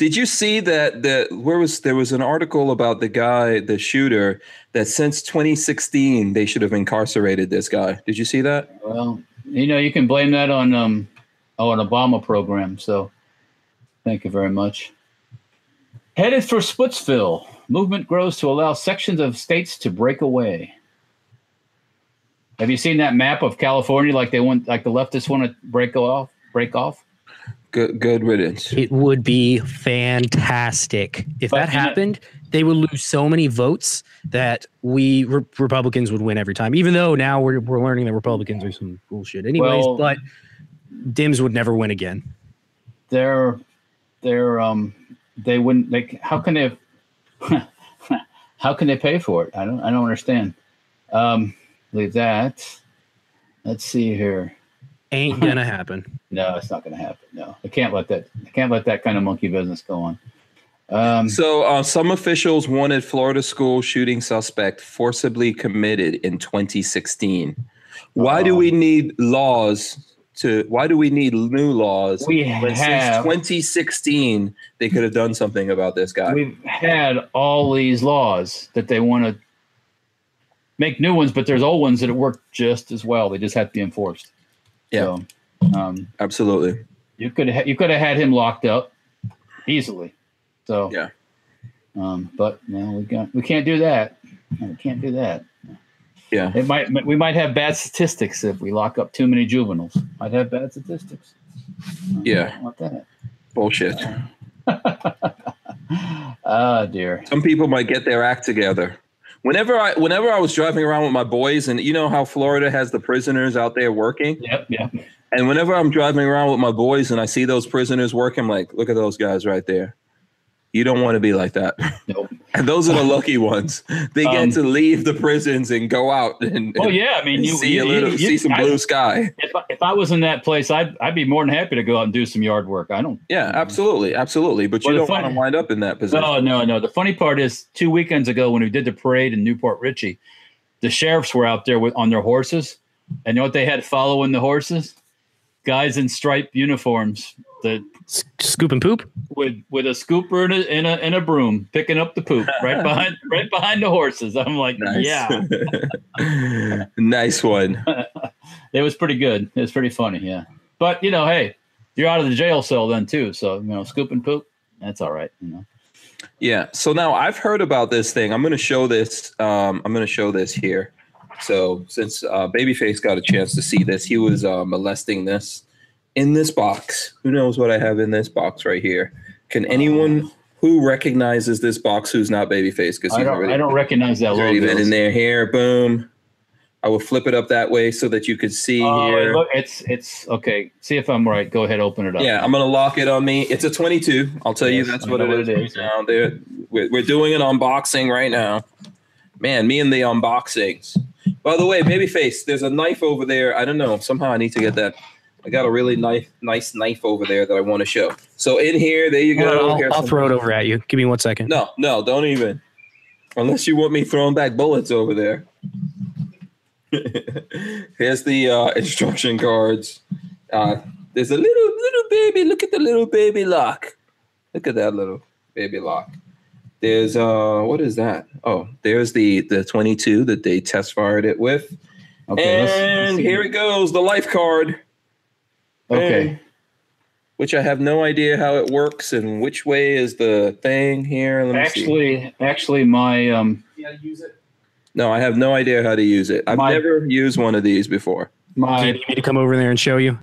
did you see that? The where was there was an article about the guy, the shooter, that since 2016 they should have incarcerated this guy. Did you see that? Well, you know, you can blame that on um, oh, an Obama program. So, thank you very much. Headed for Splitsville, movement grows to allow sections of states to break away. Have you seen that map of California? Like they want, like the leftists want to break off, break off. Good, good riddance. It would be fantastic if But, that you know- happened. They would lose so many votes that we re- Republicans would win every time. Even though now we're we're learning that Republicans are some bullshit, anyways. Well- but Dims would never win again. They're, they're, um, they wouldn't. Like, how can they? [LAUGHS] how can they pay for it? I don't. I don't understand. Um, leave that. Let's see here. Ain't gonna happen. No, it's not going to happen. No, I can't let that. I can't let that kind of monkey business go on. Um, So, uh, some officials wanted Florida school shooting suspect forcibly committed in 2016. Why do Um, we need laws to? Why do we need new laws we when since 2016 they could have done something about this guy? we've had all these laws that they want to make new ones, but there's old ones that work just as well. They just have to be enforced. Yeah. So, um, Absolutely. you could ha- you could have had him locked up easily. So Yeah. Um, but no, we got we can't do that. We can't do that. Yeah. It might we might have bad statistics if we lock up too many juveniles. Might have bad statistics. Yeah. I don't want that. Bullshit. [LAUGHS] Ah, dear. Some people might get their act together. Whenever I whenever I was driving around with my boys, and you know how Florida has the prisoners out there working, Yep, yep. And whenever I'm driving around with my boys and I see those prisoners working, I'm like, look at those guys right there. You don't want to be like that. Nope. [LAUGHS] And those are the lucky ones. They get Um, to leave the prisons and go out and, Oh yeah, I mean, you see you, a little, you- see some I- blue sky. if, I, if I was in that place, I'd I'd be more than happy to go out and do some yard work. I don't. Yeah, absolutely, absolutely. But Well, you don't want to wind up in that position. No, no, no. The funny part is, two weekends ago when we did the parade in New Port Richey, the sheriffs were out there with on their horses, and you know what they had following the horses? Guys in striped uniforms that S- scoop and poop. with with a scooper and a, and a and a broom picking up the poop [LAUGHS] right behind right behind the horses. I'm like, Nice. yeah, [LAUGHS] nice one. [LAUGHS] it was pretty good. It was pretty funny, yeah. But you know, hey, you're out of the jail cell then too, so you know, scoop and poop, that's all right. You know, Yeah. So now I've heard about this thing. I'm going to show this. Um, I'm going to show this here. So since uh, Babyface got a chance to see this, he was uh, molesting this in this box. Who knows what I have in this box right here? Can anyone who recognizes this box who's not Babyface? Because I I don't recognize that already been in there. Here, boom. I will flip it up that way so that you could see Oh, here. look, it's it's okay. See if I'm right. Go ahead, open it up. Yeah, I'm gonna lock it on me. It's a 22. I'll tell you that's what it what is. it right is. Now we're, we're doing an unboxing right now. Man, me and the unboxings. By the way, babyface, there's a knife over there. I don't know. Somehow I need to get that. I got a really nice, nice knife over there that I want to show. So in here, there you go. I'll, I'll throw it over at you. Give me one second. No, no, don't even. Unless you want me throwing back bullets over there. [LAUGHS] Here's the uh, instruction cards. Uh, there's a little little baby. Look at the little baby lock. Look at that little baby lock. There's uh, what is that? Oh, there's the the 22 that they test fired it with. Okay. let's- let's and here it goes, the life card. Okay. Which I have no idea how it works and which way is the thing here. Let me see. Actually, actually, my um Yeah, use it. No, I have no idea how to use it. I've My- never used one of these before. My, Do you need me to come over there and show you?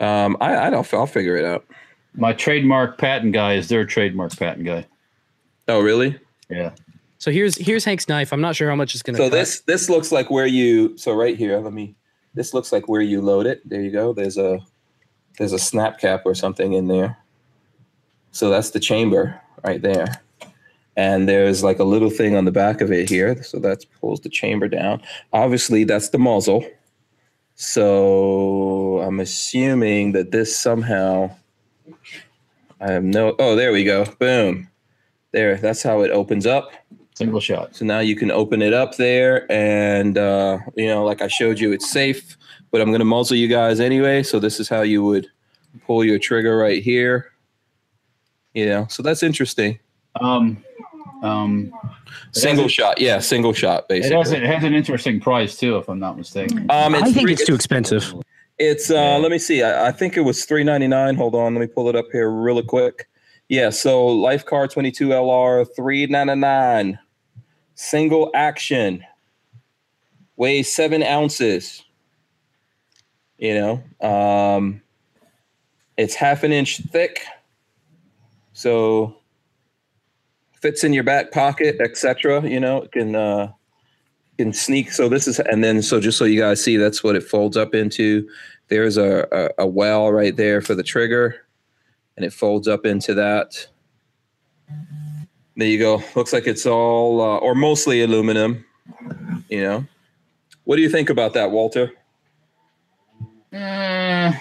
Um, I, I don't. I'll figure it out. my trademark patent guy is their trademark patent guy. Oh, really? Yeah. So here's here's Hank's knife. I'm not sure how much it's gonna. So cut. this this looks like where you. So right here, let me. This looks like where you load it. There you go. There's a there's a snap cap or something in there. So that's the chamber right there. And there's like a little thing on the back of it here. So that pulls the chamber down. Obviously, that's the muzzle. So I'm assuming that this somehow. I have no. Oh, there we go. Boom. There. That's how it opens up. Single shot. So now you can open it up there, and uh, you know, like I showed you, it's safe. But I'm gonna muzzle you guys anyway. So this is how you would pull your trigger right here. You know, so that's interesting. Um, um, Single a- shot, yeah, single shot, it basically. has it has an interesting price too, if I'm not mistaken. Um, I think three- it's too expensive. It's uh, Yeah. let me see. I, I think it was three ninety nine. Hold on, let me pull it up here really quick. Yeah, so LifeCard twenty two LR three ninety nine, single action, weighs seven ounces. You know, um, it's half an inch thick, so fits in your back pocket, etc. You know, it can uh, can sneak. So this is, and then so just so you guys see, that's what it folds up into. There's a, a, a well right there for the trigger, and it folds up into that. There you go. Looks like it's all uh, or mostly aluminum. You know, what do you think about that, Walter? Eh,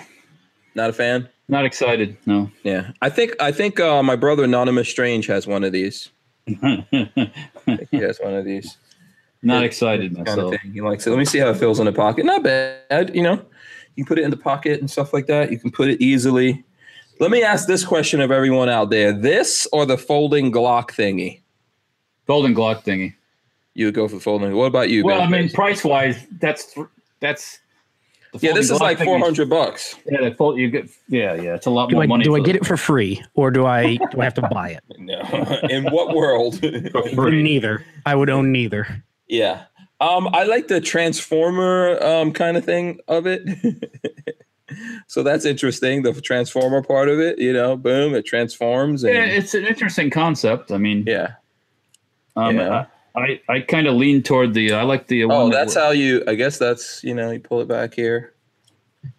Not a fan. not excited. No. Yeah, I think I think uh, my brother Anonymous Strange has one of these. [LAUGHS] He has one of these. not Yeah, excited kind myself. of. He likes it. Let me see how it feels in the pocket. Not bad. You know, you can put it in the pocket and stuff like that. You can put it easily. Let me ask this question of everyone out there: This or the folding Glock thingy? Folding Glock thingy. You would go for folding. What about you? Well, I mean, price wise, that's that's. the yeah, this folding is Glock like four hundred bucks. Yeah, the fold, you get. Yeah, yeah, it's a lot Do more I money. do I get it for free or do I do I have to buy it? [LAUGHS] No, in what world? [LAUGHS] free. Neither. I would own neither. yeah, um, I like the transformer um kind of thing of it. [LAUGHS] so that's interesting. The transformer part of it, you know, boom, it transforms. And, Yeah, it's an interesting concept. I mean, yeah. um, yeah. I I, I kind of lean toward the. I like the. Oh, one that's w- how you. I guess that's you know you pull it back here.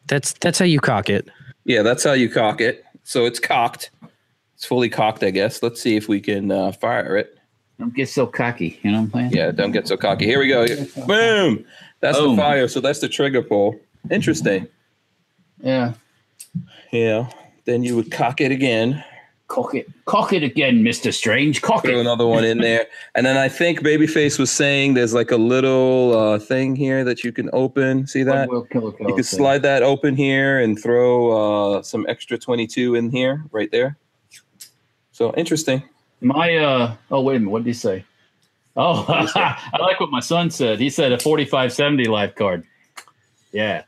That's that's how you cock it. Yeah, that's how you cock it. So it's cocked. It's fully cocked, I guess. Let's see if we can uh, fire it. Don't get so cocky. You know what I'm saying? Yeah, don't get so cocky. Here we go. Boom. That's Boom. the fire. So that's the trigger pull. Interesting. Yeah. Yeah. Then you would cock it again. Cock it. Cock it again, Mister Strange. Cock Throw it. another one in there. [LAUGHS] And then I think Babyface was saying there's like a little uh, thing here that you can open. See that? Will kill a You can slide that open here and throw uh, some extra 22 in here, right there. So interesting. My uh oh wait a minute, what did he say? Oh [LAUGHS] I like what my son said. He said a 4570 life card. Yeah.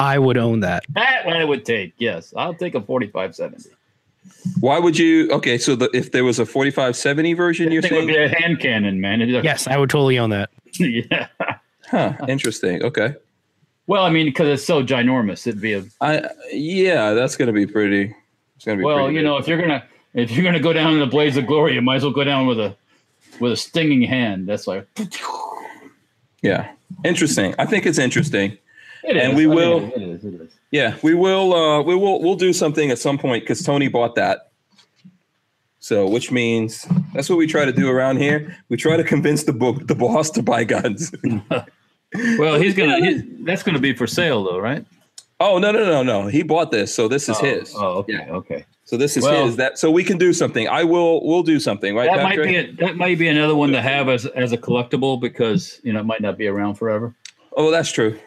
I would own that. That one it would take. Yes. I'll take a 4570. Why would you? Okay, so the, if there was a 4570 version, you're I think it would be a hand cannon, man. It'd like- Yes, I would totally own that. [LAUGHS] yeah. Huh. Interesting. Okay. Well, I mean, because it's so ginormous, it'd be a I yeah, that's gonna be pretty. It's gonna be well. pretty You big. know, if you're gonna if you're gonna go down in the blaze of glory, you might as well go down with a with a stinging hand. That's like Yeah. Interesting. I think it's interesting. It And is. we will- It is. It is. Yeah, we will. Uh, we will. We'll do something at some point because Tony bought that. So, which means that's what we try to do around here. We try to convince the book, the boss, to buy guns. [LAUGHS] Well, he's gonna. He, that's gonna be for sale, though, right? oh no, no, no, no! He bought this, so this is oh, his. Oh, okay, Yeah. okay. So this is Well- his. That so we can do something. I will. We'll do something. Right? That might be a, that might be another one to have as as a collectible because you know it might not be around forever. Oh, that's true.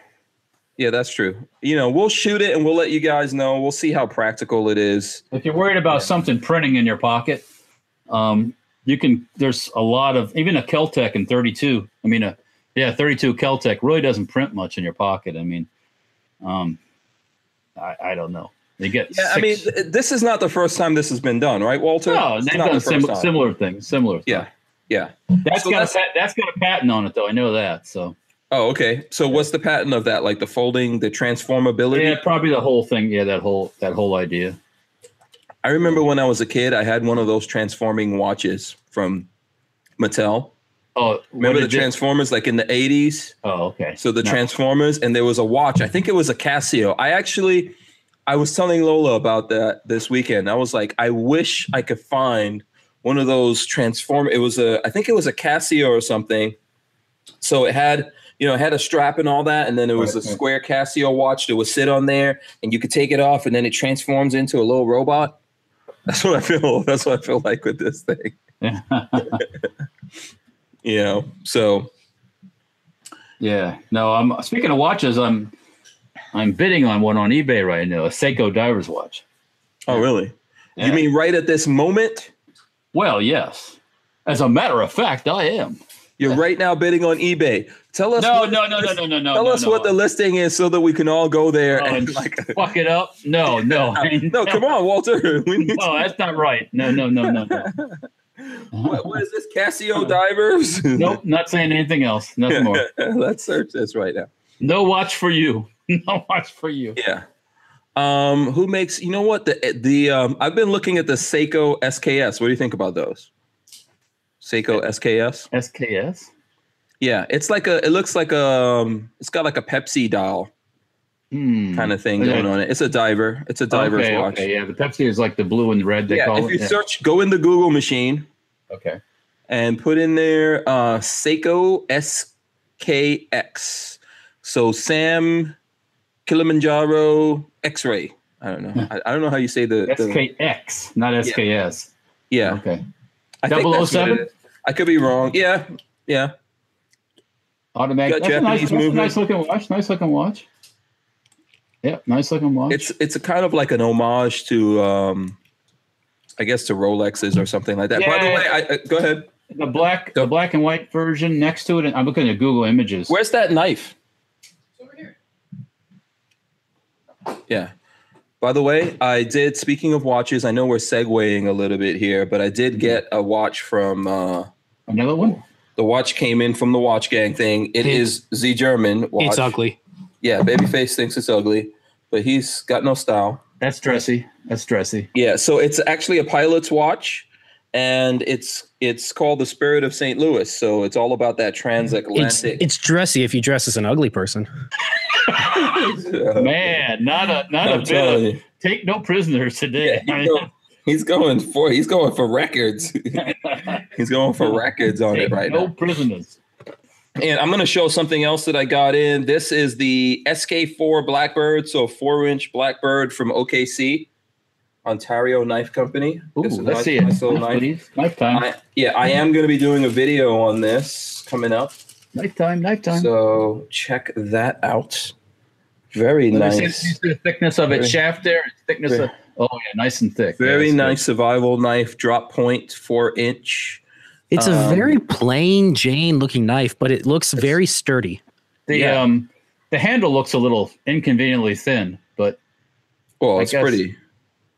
Yeah, that's true. You know, we'll shoot it and we'll let you guys know. We'll see how practical it is. If you're worried about something printing in your pocket, um, you can. There's a lot of even a Keltec in 32. I mean, a yeah, 32 Keltec really doesn't print much in your pocket. I mean, um, I, I don't know. They get Yeah, I mean, this is not the first time this has been done, right, Walter? no, It's they've not done the first sim- time. similar things. Similar. Yeah, yeah. that's So got that's- a pat- that's got a patent on it though. I know that. So Oh, okay. So what's the patent of that? Like the folding, the transformability? yeah, probably the whole thing. Yeah, that whole that whole idea. I remember when I was a kid, I had one of those transforming watches from Mattel. Oh, Remember the you- Transformers, like in the 80s? Oh, okay. So the No. Transformers, and there was a watch. I think it was a Casio. I actually, I was telling Lola about that this weekend. I was like, I wish I could find one of those transform. It was a, I think it was a Casio or something. So it had, you know, it had a strap and all that, and then it was a Right, right. square Casio watch that would sit on there, and you could take it off, and then it transforms into a little robot. [LAUGHS] That's what I feel. That's what I feel like with this thing. Yeah. [LAUGHS] You know, so Yeah. No, I'm speaking of watches, I'm I'm bidding on one on eBay right now, a Seiko diver's watch. oh really? Yeah. You mean right at this moment? Well, yes. As a matter of fact, I am. You're [LAUGHS] right now bidding on eBay. Tell us. No, what no, no, no, no, no, no. Tell no, us no. what the listing is so that we can all go there Oh, and and like. fuck it up. No, [LAUGHS] no. no, come on, Walter. [LAUGHS] We need. No, that's not right. No, no, no, no, no. [LAUGHS] what, what is this? Casio divers? Nope, not saying anything else. Nothing more. Let's search this right now. No watch for you. No watch for you. Yeah. Um, who makes? You know what? The the um, I've been looking at the Seiko SKS. What do you think about those? Seiko SKS. SKS. Yeah, it's like a. It looks like a. Um, it's got like a Pepsi dial Hmm. kind of thing Okay. going on it. It's a diver. It's a diver's okay, watch. Okay, yeah, the Pepsi is like the blue and red. They yeah, call if it. you Yeah. search, go in the Google machine Okay. and put in there uh, Seiko SKX. So Sam Kilimanjaro X-ray. I don't know. I, I don't know how you say the. the SKX, not SKS. yeah, Okay. I think that's what 007? I could be wrong. Yeah, yeah. Automatic. Got That's a nice, Japanese that's a movement. nice looking watch. Nice looking watch. Yeah, nice looking watch. It's it's a kind of like an homage to, um, I guess, to Rolexes or something like that. By the way, I, I, go ahead. the black, the black and white version next to it. And I'm looking at Google Images. Where's that knife? Over here. Yeah. By the way, I did. Speaking of watches, I know we're segueing a little bit here, but I did get a watch from. Uh, Another one. The watch came in from the Watch Gang thing. It is Z German watch. It's ugly. Yeah, Babyface thinks it's ugly, but he's got no style. That's dressy. That's dressy. Yeah, so it's actually a pilot's watch, and it's it's called the Spirit of St. Louis. So it's all about that It's transatlantic. it's dressy if you dress as an ugly person. [LAUGHS] Man, not a not I'm a bit. Of, take no prisoners today. Yeah, he's, going, he's going for he's going for records. [LAUGHS] he's going for records on Take it right no now. prisoners. And I'm going to show something else that I got in. This is the SK4 Blackbird, so a four inch Blackbird from OKC, Ontario Knife Company. Ooh, This is a let's nice- see it. nice little Nice, knife. please. Knife time. I, yeah, I am going to be doing a video on this coming up. Knife time. Knife time. So check that out. Very Let nice. see the thickness of its shaft there. Thickness. very- of, oh yeah, nice and thick. Very that's nice survival knife, drop point, four inch. It's a Um, very plain Jane looking knife, but it looks very sturdy. The yeah. um, the handle looks a little inconveniently thin, but Well, I it's guess- pretty.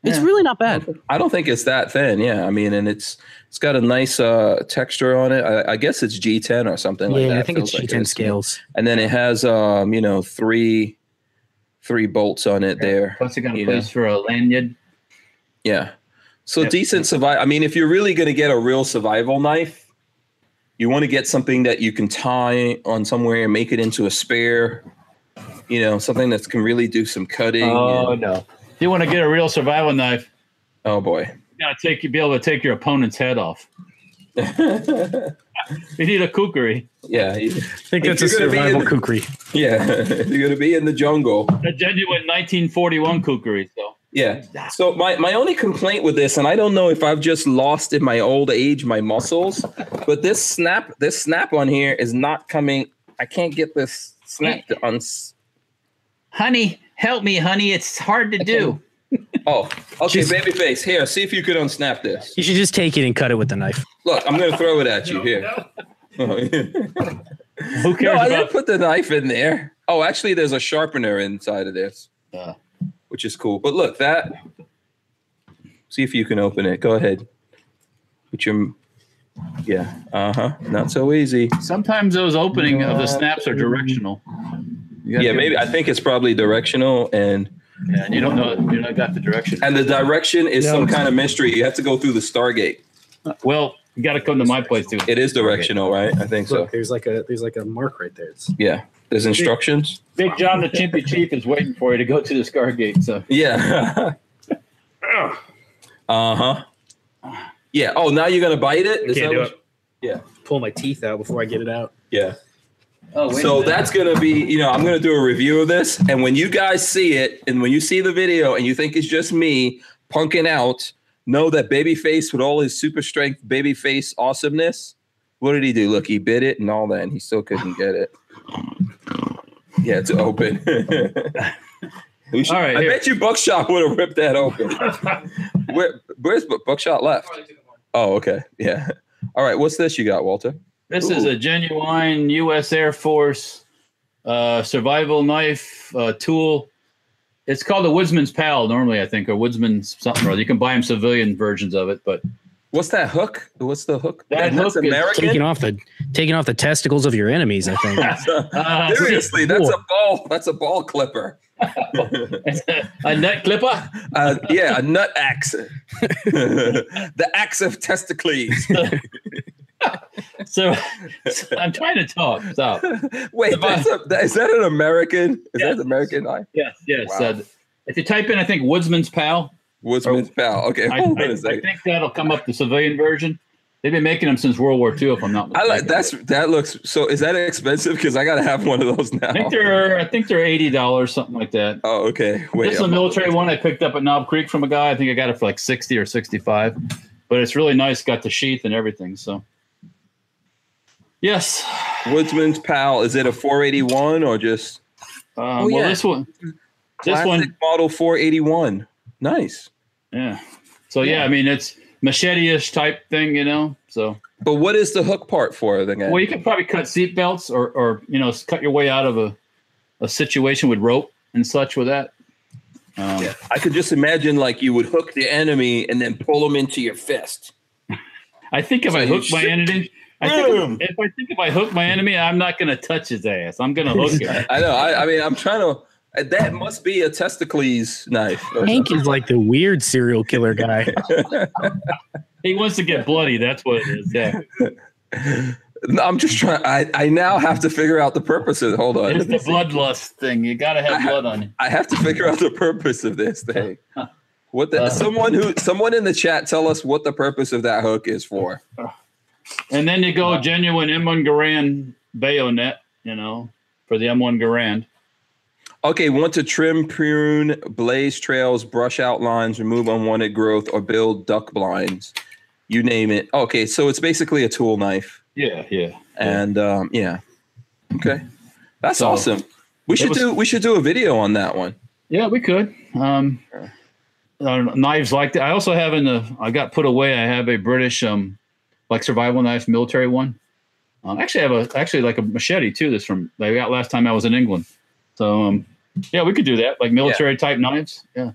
It's Yeah. really not bad. I don't think it's that thin. Yeah, I mean, and it's it's got a nice uh, texture on it. I, I guess it's G10 or something like yeah, that. I think it's G10 it is. scales. And then it has um, you know, three three bolts on it there. Plus, you got a place for a lanyard. Yeah. So Yep. decent survival. I mean, if you're really going to get a real survival knife, you want to get something that you can tie on somewhere and make it into a spare. You know, something that can really do some cutting. Oh and- no! If you want to get a real survival knife, oh boy. you gotta take you be able to take your opponent's head off. [LAUGHS] You need a kukri, yeah. you- I think If that's a you're gonna be in survival the- kukri. Yeah. [LAUGHS] you're going to be in the jungle. a genuine 1941 kukri. So Yeah. So my, my only complaint with this, and I don't know if I've just lost in my old age my muscles, but this snap this snap on here is not coming. I can't get this snap to uns. Honey, help me, honey. It's hard to do. [LAUGHS] Oh, okay, Just- babyface. Here, see if you could unsnap this. You should just take it and cut it with the knife. Look, I'm gonna throw it at you here. [LAUGHS] who cares? no, cares I didn't put the knife in there. Oh, actually, there's a sharpener inside of this, Uh, which is cool. But look, that. See if you can open it. Go ahead. Put your. Yeah. Uh huh. Not so easy. sometimes those opening of the snaps are directional. Yeah, maybe I think it's probably directional, and Yeah, and you don't know you not got the direction. and the direction is No, some kind of mystery. You have to go through the Stargate. Well, you got to come to my place too. It is directional, right? I think so. There's like a there's like a mark right there. It's Yeah. There's instructions. Big John the Chimpy Chief is waiting for you to go to the Stargate. So Yeah. [LAUGHS] uh huh. Yeah. Oh, now you're gonna bite it? Is Can't that do it. Yeah. pull my teeth out before I get it out. Yeah. Oh, So that's gonna be, you know, I'm gonna do a review of this, and when you guys see it, and when you see the video, and you think it's just me punking out, know that Babyface, with all his super strength, Babyface awesomeness, what did he do? Look, he bit it and all that, and he still couldn't get it. [SIGHS] Yeah, it's open. [LAUGHS] We should- All right, I here. bet you Buckshot would have ripped that open. [LAUGHS] Where, where's Buckshot left? Probably took one. Oh, okay. Yeah. All right. What's this you got, Walter? This is a genuine U.S. Air Force uh, survival knife uh, tool. It's called a Woodsman's Pal normally, I think, or Woodsman's something or other. You can buy them civilian versions of it, but What's that hook? What's the hook? That That's hook is American. Taking off the taking off the testicles of your enemies. I think. [LAUGHS] uh, [LAUGHS] Seriously, that's a ball. That's a ball clipper. [LAUGHS] a nut clipper. Uh, yeah, a nut axe. the axe of testicles. So, [LAUGHS] so I'm trying to talk. Stop. [LAUGHS] Wait, that's a, that, is that an American? Is Yes. that American knife? Yes, yes. Wow. Uh, if you type in, I think Woodsman's Pal. Woodsman's pal. Okay, I, I, I think that'll come up the civilian version. They've been making them since World War II, if I'm not I like that's that looks so. Is that expensive? Because I gotta have one of those now. I think they're I think they're eighty dollars, something like that. Oh, okay. Wait. this is a military one I picked up at Knob Creek from a guy. I think I got it for like sixty or sixty-five, but it's really nice. Got the sheath and everything. So, yes. Woodsman's pal. Is it a 481 or just Um, Oh, well, yeah. this one, this classic one, model 481? Nice. yeah. So yeah, I mean it's machete-ish type thing, you know. So But what is the hook part for then? well, you could probably cut seat belts or or you know cut your way out of a a situation with rope and such with that. Um, Yeah, I could just imagine like you would hook the enemy and then pull them into your fist. I think if So I you hook my enemy, I think if I think if I hook my enemy, I'm not going to touch his ass. I'm going to hook him. [LAUGHS] I know. I, I mean, I'm trying to. That must be a testicles knife. Hank is like the weird serial killer guy. [LAUGHS] he wants to get bloody. That's what it is. Yeah, I'm just trying. I, I now have to figure out the purpose of. It. Hold on. it's the bloodlust thing. You got to have blood on you. I have to figure out the purpose of this thing. What the? Uh. someone who someone in the chat tell us what the purpose of that hook is for. And then you go genuine M1 Garand bayonet. You know, for the M1 Garand. Okay, want to trim, prune, blaze trails, brush outlines, remove unwanted growth, or build duck blinds. You name it. Okay, so it's basically a tool knife. Yeah, yeah. And um, yeah. Okay. That's So, awesome. We should was- do we should do a video on that one. Yeah, we could. Um, uh, knives like that. I also have in the. I got put away. I have a British um, like survival knife, military one. Um, actually, I have a actually like a machete too. This from I got last time I was in England. So um, yeah, we could do that, like military type knives. Yeah.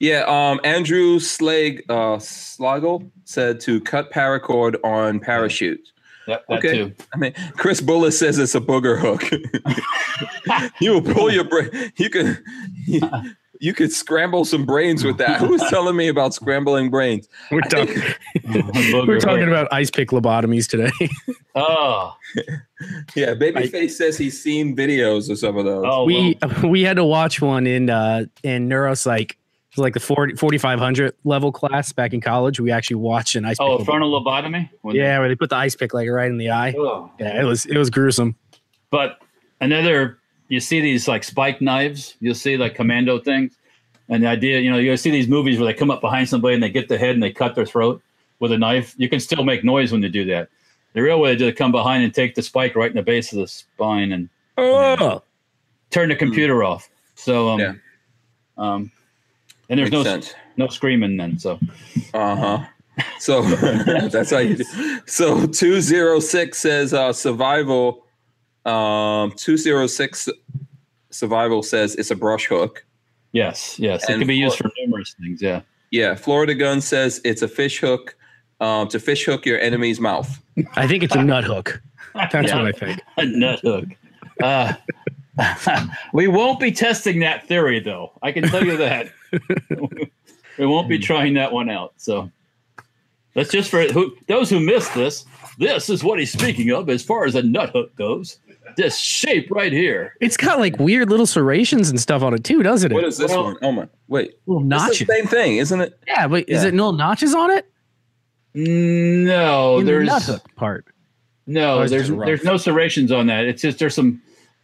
Yeah, um, Andrew Slag uh, Slagle said to cut paracord on parachute. Yep, that Okay. too. I mean, Chris Bullis says it's a booger hook. [LAUGHS] you will pull your brain. You can. you, you could scramble some brains with that. Who was [LAUGHS] telling me about scrambling brains? We're I think- talking. [LAUGHS] [LAUGHS] We're talking about ice pick lobotomies today. Oh, Yeah, Babyface says he's seen videos of some of those. oh, we well, we had to watch one in uh in neuropsych it was like the 40, 4500 level class back in college we actually watched an ice oh, pick frontal lobotomy. When- yeah where they put the ice pick like right in the eye Oh. yeah it was it was gruesome But another, you see these like spike knives. You'll see like commando things, and the idea, you know, you see these movies where they come up behind somebody and they get the head and they cut their throat with a knife. You can still make noise when you do that. The real way to do it, come behind and take the spike right in the base of the spine and oh turn the computer off. So, um, Yeah. um, and there's Makes no sense. no screaming then. So, Uh huh. So [LAUGHS] that's how you do. So two zero six says uh, survival. Um, two zero six survival says it's a brush hook. yes, yes, it can be used for- for numerous things. Yeah. Yeah, Florida Gun says it's a fish hook. Um, to fish hook your enemy's mouth. i think it's a nut hook that's Yeah. what i [LAUGHS] think a nut hook. Uh, [LAUGHS] we won't be testing that theory, though. I can tell you that. [LAUGHS] we won't be trying that one out. So that's just for who, those who missed this. This is what he's speaking of as far as a nut hook goes. This shape right here. it's got like weird little serrations and stuff on it too doesn't it What is this Well- one? Oh my! Wait, little notches the same thing, isn't it? yeah but is it little notches on it No, in the there's nut hook part no, Oh, there's there's no serrations on that. It's just there's some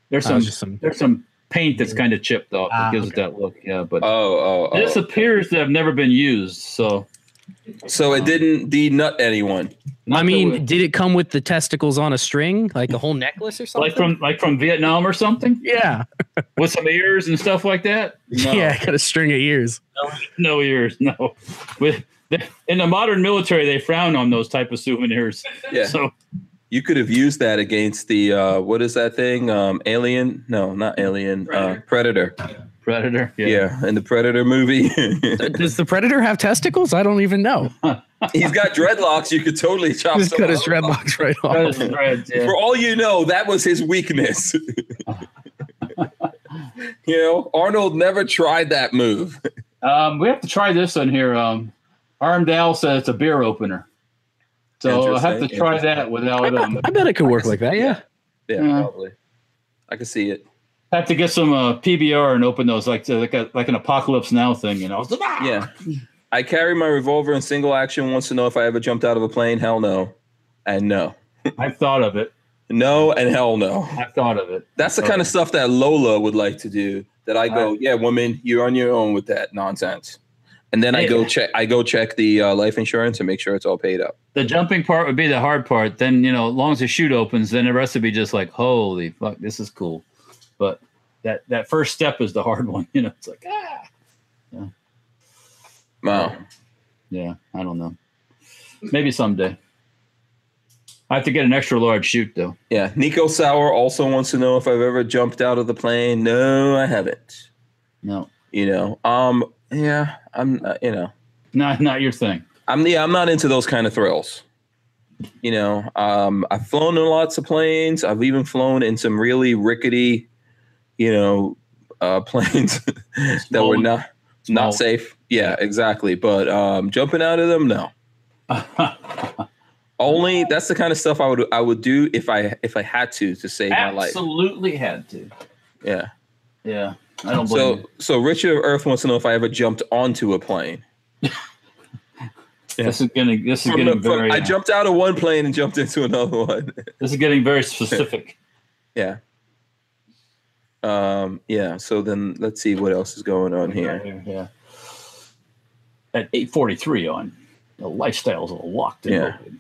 there's Oh, some just some- there's some paint that's kind of chipped off that Ah, gives okay. it that look. Yeah, but Oh, oh, oh. this appears to have never been used. So so it didn't denut anyone. i mean did it come with the testicles on a string like a whole necklace or something like from like from Vietnam or something yeah [LAUGHS] with some ears and stuff like that. [LAUGHS] No, yeah got a string of ears no ears. No, with in the modern military, they frown on those type of souvenirs. Yeah, So you could have used that against the uh, what is that thing? Um, Alien? No, not Alien. Uh, Predator. Predator. Yeah. in the Predator movie, [LAUGHS] does the predator have testicles i don't even know he's got dreadlocks. You could totally chop. just cut his off. dreadlocks right off Threads, threads, yeah. For all you know, that was his weakness. [LAUGHS] you know, Arnold never tried that move. Um, we have to try this one here. Um, Armdale says it's a beer opener. So I have to try interesting. that I without bet, um, I bet it could work like that yeah Yeah, Yeah. probably. I can see it. Have to get some uh, PBR and open those like like a, like an apocalypse now thing. You know. Yeah. I carry my revolver in single action. Wants to know if I ever jumped out of a plane. Hell no. And no. [LAUGHS] I've thought of it. No and hell no. I've thought of it. That's the kind of stuff that Lola would like to do. That I go, I- yeah, woman, you're on your own with that nonsense. And then I go check. I go check the uh, life insurance and make sure it's all paid up. The jumping part would be the hard part. Then you know, as long as the chute opens, then the rest would be just like, holy fuck, this is cool. But that that first step is the hard [LAUGHS] one. You know, it's like ah, yeah. Wow. yeah, I don't know. Maybe someday. I have to get an extra large chute though. Yeah. Nico Sauer also wants to know if I've ever jumped out of the plane. No, I haven't. No, You know. Um. Yeah. I'm. Uh, you know. not not your thing. I'm yeah, I'm not into those kind of thrills. You know, um, I've flown in lots of planes. I've even flown in some really rickety, you know, uh, [LAUGHS] planes that were not small. not safe. Yeah, exactly. But um, jumping out of them, no. [LAUGHS] Only that's the kind of stuff I would I would do if I if I had to to save my life. Absolutely had to. Yeah. Yeah, I don't So so Richard of Earth wants to know if I ever jumped onto a plane. you. This is getting this is From getting the- from- very I jumped out of one plane and jumped into another one. [LAUGHS] this is getting very specific. Yeah. Um, yeah. So then let's see what else is going on here. Yeah. At 843 on the lifestyles of the locked and Yeah. loaded.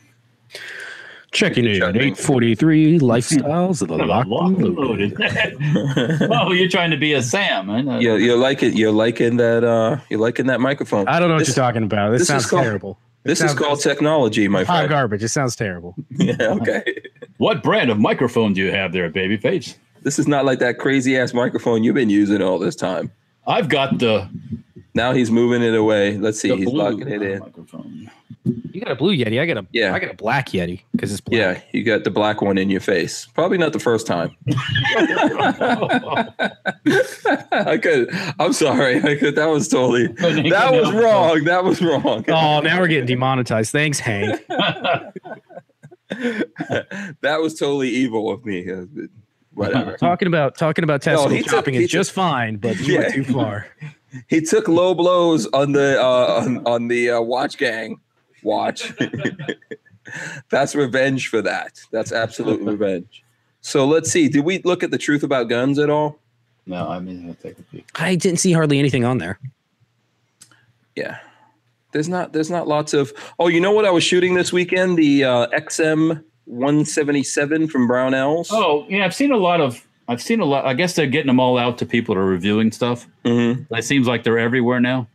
Checking in at 843 lifestyles of the locked [LAUGHS] Locked and and loaded. loaded. [LAUGHS] oh, you're trying to be a Sam. I know. you're, you're liking you're liking that uh you're liking that microphone. I don't know what you're talking about. This, this is sounds called- terrible. This is called technology, my Hot friend. garbage. It sounds terrible. [LAUGHS] yeah, okay. What brand of microphone do you have there, babyface? This is not like that crazy ass microphone you've been using all this time. I've got the Now he's moving it away. Let's see. He's blue locking it in. microphone. You got a blue Yeti. I got a Yeah. I got a black Yeti because it's black. Yeah, you got the black one in your face. Probably not the first time. [LAUGHS] I could. I'm sorry. I could. That was totally. [LAUGHS] That was wrong. That was wrong. Oh, [LAUGHS] now we're getting demonetized. Thanks, Hank. that was totally evil of me. But Whatever. [LAUGHS] talking about talking about No, testicle he took- chopping he is just fine, but you Yeah. went too far. [LAUGHS] he took low blows on the uh, on, on the uh, watch gang watch. [LAUGHS] That's revenge for that. That's absolute revenge. So let's see. Did we look at the truth about guns at all? no, I mean, I'll take a peek. I didn't see hardly anything on there. Yeah. There's not there's not lots of Oh, you know what I was shooting this weekend? The uh, XM 177 from Brownells. Oh, yeah, I've seen a lot of. I've seen a lot. I guess they're getting them all out to people that are reviewing stuff. Mhm. It seems like they're everywhere now.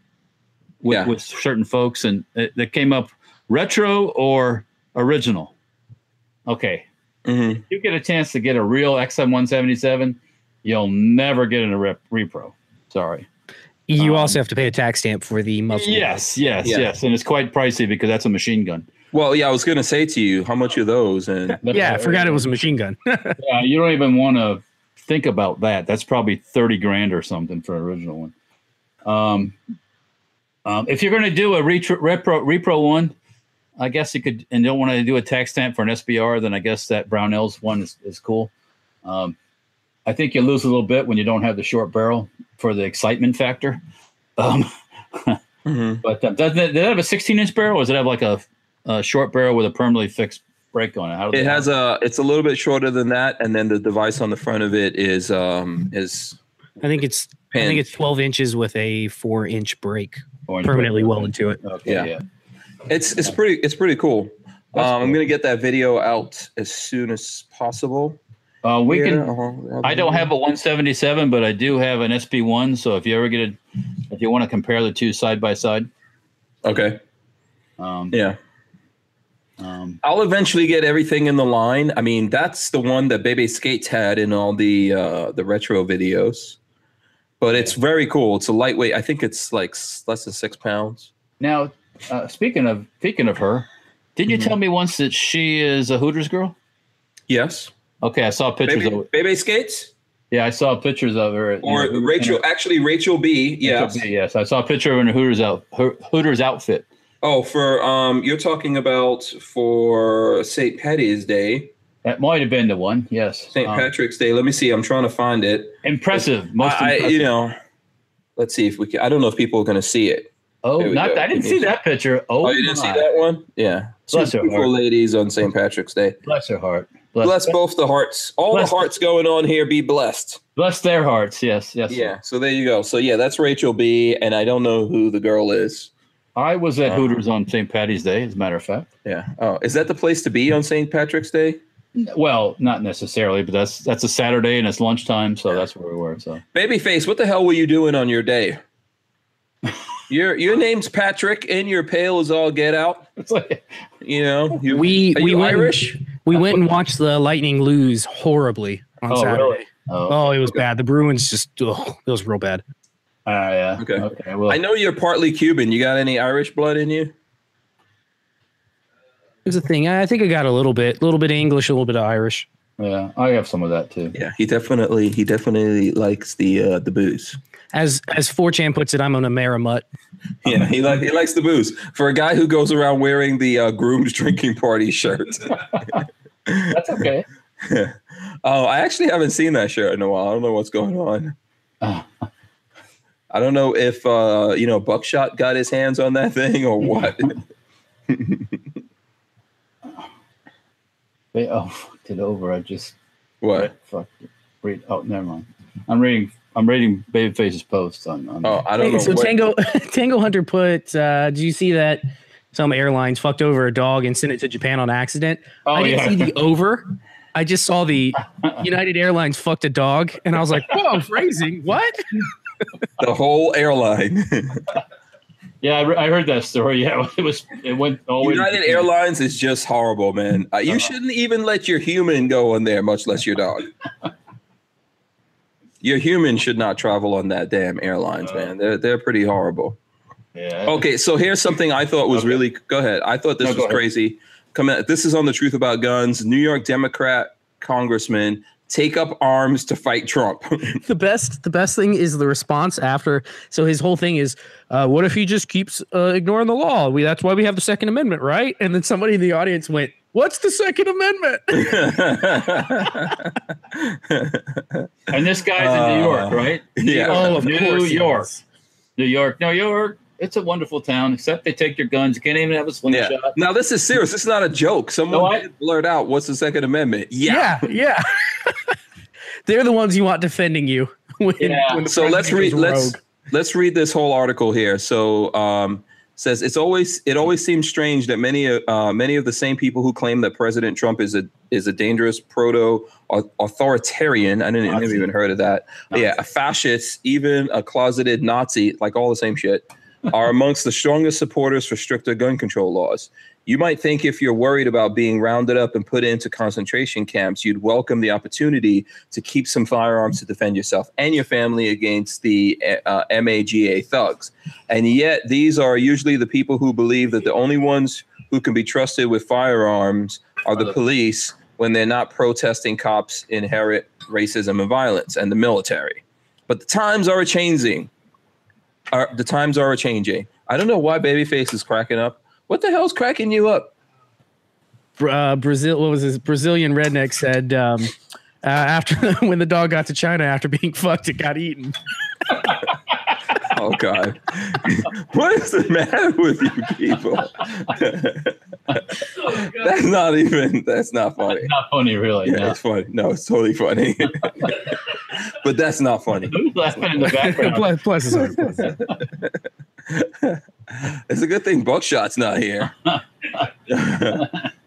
With, Yeah. with certain folks, and it, that came up retro or original. Okay, Mhm. if you get a chance to get a real XM177, you'll never get in a rep, repro. Sorry. You Um, also have to pay a tax stamp for the muzzle. Yes, yes, Yeah. yes, and it's quite pricey because that's a machine gun. Well, yeah, I was going to say to you, how much are those? And Yeah, I forgot it was a machine gun. [LAUGHS] Yeah, you don't even want to think about that. That's probably thirty grand or something for an original one. Um, um, if you're going to do a retro, repro repro one, I guess you could, and don't want to do a tax stamp for an SBR, then I guess that Brownells one is, is cool. Um, I think you lose a little bit when you don't have the short barrel for the excitement factor. Um, [LAUGHS] Mhm. but uh, does it, does it have a 16 inch barrel, or does it have like a, a short barrel with a permanently fixed brake on it? How does it has a it's a little bit shorter than that and then the device on the front of it is um is I think it's I think it's 12 inches with a four inch brake orange permanently brake? welded to it. Okay, Yeah. yeah. It's it's pretty it's pretty cool. That's Um, I'm gonna get that video out as soon as possible. Uh, we Yeah, can. uh-huh. I don't have a 177, but I do have an SB1. So if you ever get a, if you want to compare the two side by side, Okay. um, Yeah. Um, I'll eventually get everything in the line. I mean, that's the one that Bebe Skates had in all the uh the retro videos. But it's very cool. It's a lightweight. I think it's like less than six pounds. now, uh, speaking of speaking of her, did you Mhm. tell me once that she is a Hooters girl? Yes. Okay, I saw pictures Bebe, of. Bebe Skates Yeah, I saw pictures of her. at- or Rachel? a- Actually, Rachel B. Yes. yes, I saw a picture of her in a Hooters out Hooters outfit. Oh, for um, you're talking about for St. Patty's Day, That might have been the one. Yes, St. Um, Patrick's Day. Let me see. I'm trying to find it. impressive. Most I, I- impressive. you know, let's see if we can. I don't know if people are going to see it. oh, not. I didn't see that picture. Oh, Oh, you didn't see that one? Yeah. Bless Two her beautiful heart. ladies on St. Patrick's Day. Bless her heart. Bless both the hearts. All Bless- the hearts going on here. Be blessed. Bless their hearts. Yes, yes. Yeah. So there you go. So yeah, that's Rachel B. And I don't know who the girl is. I was at Uh, Hooters on St. Patty's Day, as a matter of fact. Yeah. Oh, is that the place to be on St. Patrick's Day? Well, not necessarily, but that's that's a Saturday and it's lunchtime, so that's where we were. So Babyface, what the hell were you doing on your day? [LAUGHS] your your name's Patrick, and your pale is all get out. it's [LAUGHS] like You know, you, We are we you went Irish? we went and watched the Lightning lose horribly on Oh, Saturday. really? oh, Oh, it was bad. The Bruins just oh, it was real bad. Ah, yeah. Okay. Okay. Well, I know you're partly Cuban. You got any Irish blood in you? Here's the thing. I think I got a little bit, a little bit of English, a little bit of Irish. yeah, I have some of that too. Yeah, he definitely he definitely likes the uh, the booze. As as 4chan puts it, I'm an Amerimut. [LAUGHS] Yeah, he like he likes the booze. For a guy who goes around wearing the uh, groom's drinking party shirt. [LAUGHS] That's okay. [LAUGHS] oh, I actually haven't seen that shirt in a while. I don't know what's going on. I don't know if uh, you know Buckshot got his hands on that thing or what. [LAUGHS] Wait, oh, fucked it over. I just what? Fuck. Read. Oh, never mind. I'm reading. I'm reading Babyface's post on. on Oh, I don't know. so what- Tango [LAUGHS] Tango Hunter put. Uh, did you see that? Some airlines fucked over a dog and sent it to Japan on accident. Oh, I didn't yeah. see the [LAUGHS] over. I just saw the United Airlines fucked a dog, and I was like, "Whoa, phrasing! What?" [LAUGHS] the whole airline. [LAUGHS] Yeah, I, re- I heard that story. [LAUGHS] Yeah, it was. It went. all way United Airlines is just horrible, man. Uh, you Uh-huh. shouldn't even let your human go in there, much less your dog. Your human should not travel on that damn airlines, Uh, man. They're they're pretty horrible. Yeah. Okay, so here's something I thought was Okay. really go ahead. I thought this No, was crazy. Come in, this is on the truth about guns. New York Democrat congressman take up arms to fight Trump. [LAUGHS] the best the best thing is the response after so his whole thing is uh, what if he just keeps uh, ignoring the law we that's why we have the second amendment right and then somebody in the audience went what's the second amendment [LAUGHS] And this guy's in New York, Uh, right? yeah. oh of New course York. New York, New York. It's a wonderful town, except they take your guns. You can't even have a yeah. slingshot. Now this is serious. This is not a joke. Someone No, I- did blurt out, "What's the Second Amendment?" Yeah. yeah yeah [LAUGHS] they're the ones you want defending you [LAUGHS] when, Yeah. when so let's read. Let's let's read this whole article here. So um, says it's always it always seems strange that many uh, many of the same people who claim that President Trump is a is a dangerous proto authoritarian. I didn't never Nazi. even heard of that. But yeah, a fascist, even a closeted Nazi, like all the same shit, are amongst the strongest supporters for stricter gun control laws. You might think if you're worried about being rounded up and put into concentration camps, you'd welcome the opportunity to keep some firearms to defend yourself and your family against the uh, MAGA thugs. And yet, these are usually the people who believe that the only ones who can be trusted with firearms are the police when they're not protesting cops inherit racism and violence and the military. But the times are changing. Are, the times are a changing. I don't know why Babyface is cracking up. What the hell's cracking you up? uh, Brazil, what was his Brazilian redneck said um, uh, after [LAUGHS] when the dog got to China after being [LAUGHS] fucked, it got eaten. [LAUGHS] Oh God, [LAUGHS] what is the matter with you people? [LAUGHS] Oh, that's not even. That's not funny. It's not funny, really. Yeah, no. it's funny. No, it's totally funny. [LAUGHS] but that's not funny. Who's laughing in the background? plus, plus his heart, plus his heart. It's a good thing Buckshot's not here.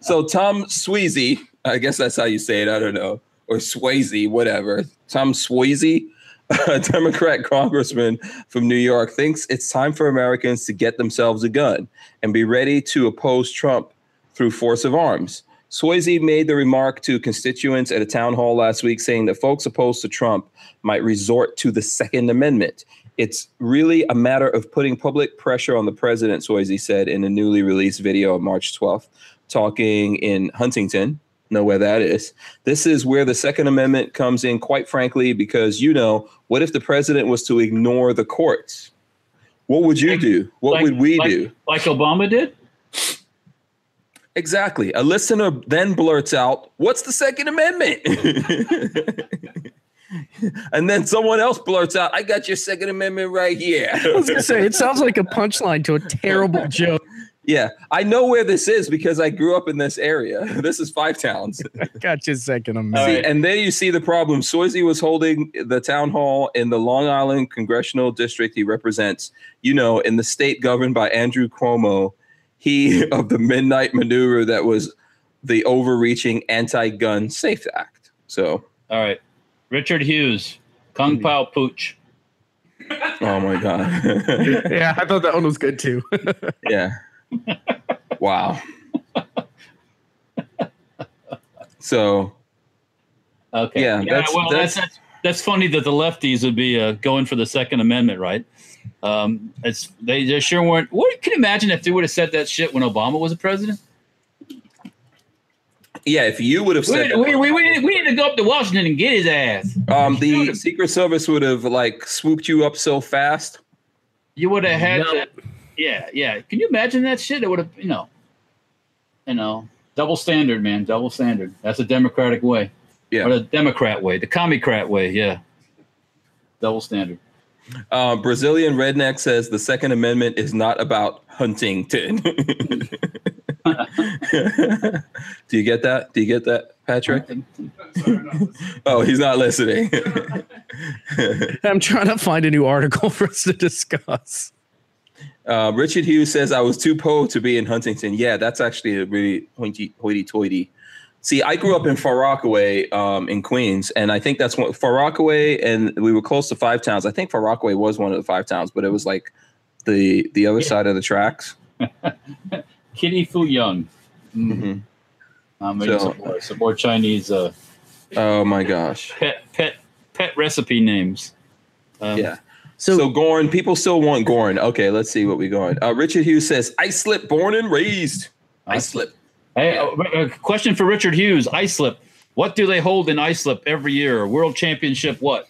so Tom Sweezy, I guess that's how you say it. I don't know, or Swayze, whatever. Tom Swayze, [LAUGHS] a Democrat congressman from New York, thinks it's time for Americans to get themselves a gun and be ready to oppose Trump through force of arms. Swayze made the remark to constituents at a town hall last week, saying that folks opposed to Trump might resort to the Second Amendment. It's really a matter of putting public pressure on the president, Swayze said in a newly released video on March 12th, talking in Huntington. Know where that is. This is where the Second Amendment comes in, quite frankly, because you know, what if the president was to ignore the courts? What would you do? What like- would we like- do? Like Obama did? Exactly. A listener then blurts out, What's the Second Amendment? [LAUGHS] and then someone else blurts out, I got your Second Amendment right here. I was gonna say it sounds like a punchline to a terrible [LAUGHS] joke. Yeah, I know where this is because I grew up in this area. [LAUGHS] This is Five Towns. [LAUGHS] Got your second All amendment. See, right. and there you see the problem. Swayze was holding the town hall in the Long Island congressional district he represents, you know, in the state governed by Andrew Cuomo, he [LAUGHS] of the midnight maneuver that was the overreaching anti gun SAFE Act. So, All right. Richard Hughes, Kung mm-hmm. Pao Pooch. oh my God. Yeah, I thought that one was good too. yeah. Wow. So, Okay. Yeah, Yeah, that's- well, that's- that's, that's that's funny that the lefties would be uh, going for the Second Amendment, right? Um, it's they, they sure weren't. What can you imagine if they would have said that shit when Obama was a president? yeah, if you would have We, said we, we, we, need, we need to go up to Washington and get his ass. um, the Secret Service would have like swooped you up so fast. You would have had No. to. Yeah, yeah. Can you imagine that shit? It would have, you know, you know, double standard, man, double standard. That's a democratic way, Yeah. or the Democrat way, the commie-crat way. Yeah, double standard. Uh, Brazilian redneck says the Second Amendment is not about Huntington. [LAUGHS] Do you get that? Do you get that, Patrick? Oh, he's not listening. [LAUGHS] [LAUGHS] I'm trying to find a new article for us to discuss. Uh, Richard Hughes says I was too poor to be in Huntington. Yeah, that's actually a really hoity hoity-toity. See, I grew up in Far Rockaway um, in Queens, and I think that's one Far Rockaway, and we were close to Five Towns. I think Far Rockaway was one of the Five Towns, but it was like the the other side of the tracks. [LAUGHS] Kitty Fu Young. Mhm. Um, So- some, more, some more Chinese uh, Oh my gosh. pet pet pet recipe names. Um, Yeah. So, So, Gorn, people still want Gorn. Okay, let's see what we going. Uh, Richard Hughes says, "Islip, born and raised. Islip. Hey, uh, a question for Richard Hughes. Islip. What do they hold in Islip every year? World Championship. What?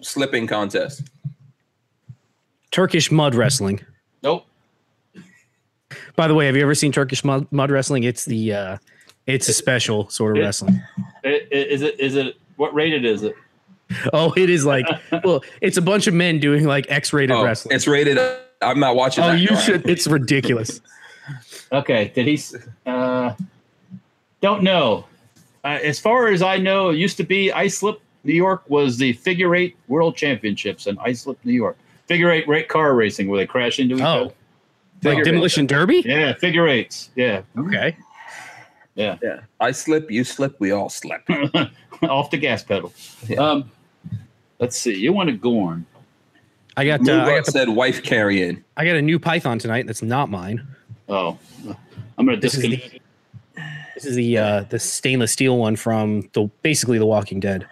Slipping contest. Turkish mud wrestling. Nope. By the way, have you ever seen Turkish mud, mud wrestling? It's the uh, it's a special sort of It- wrestling. I- i- Is it? Is it? What rated is it? [LAUGHS] Oh, it is like well, it's a bunch of men doing like X-rated Oh, wrestling. it's rated. I'm not watching. Oh, that. you should. It's ridiculous. [LAUGHS] Okay. Did he? Uh, don't know. Uh, as far as I know, it used to be Islip, New York was the figure eight World Championships in Islip, New York. Figure eight rate car racing where they crash into each Oh. other. Like Figure eight. demolition derby. Yeah, figure eights. Yeah, Okay. yeah. Yeah, I slip, you slip, we all slip. [LAUGHS] Off the gas pedal. Yeah. Um, let's see. You want a Gorn? I got uh, I Moonbug got the, said wife carrying. I got a new Python tonight. That's not mine. Oh, I'm gonna This is the this is the uh, the stainless steel one from the basically The Walking Dead.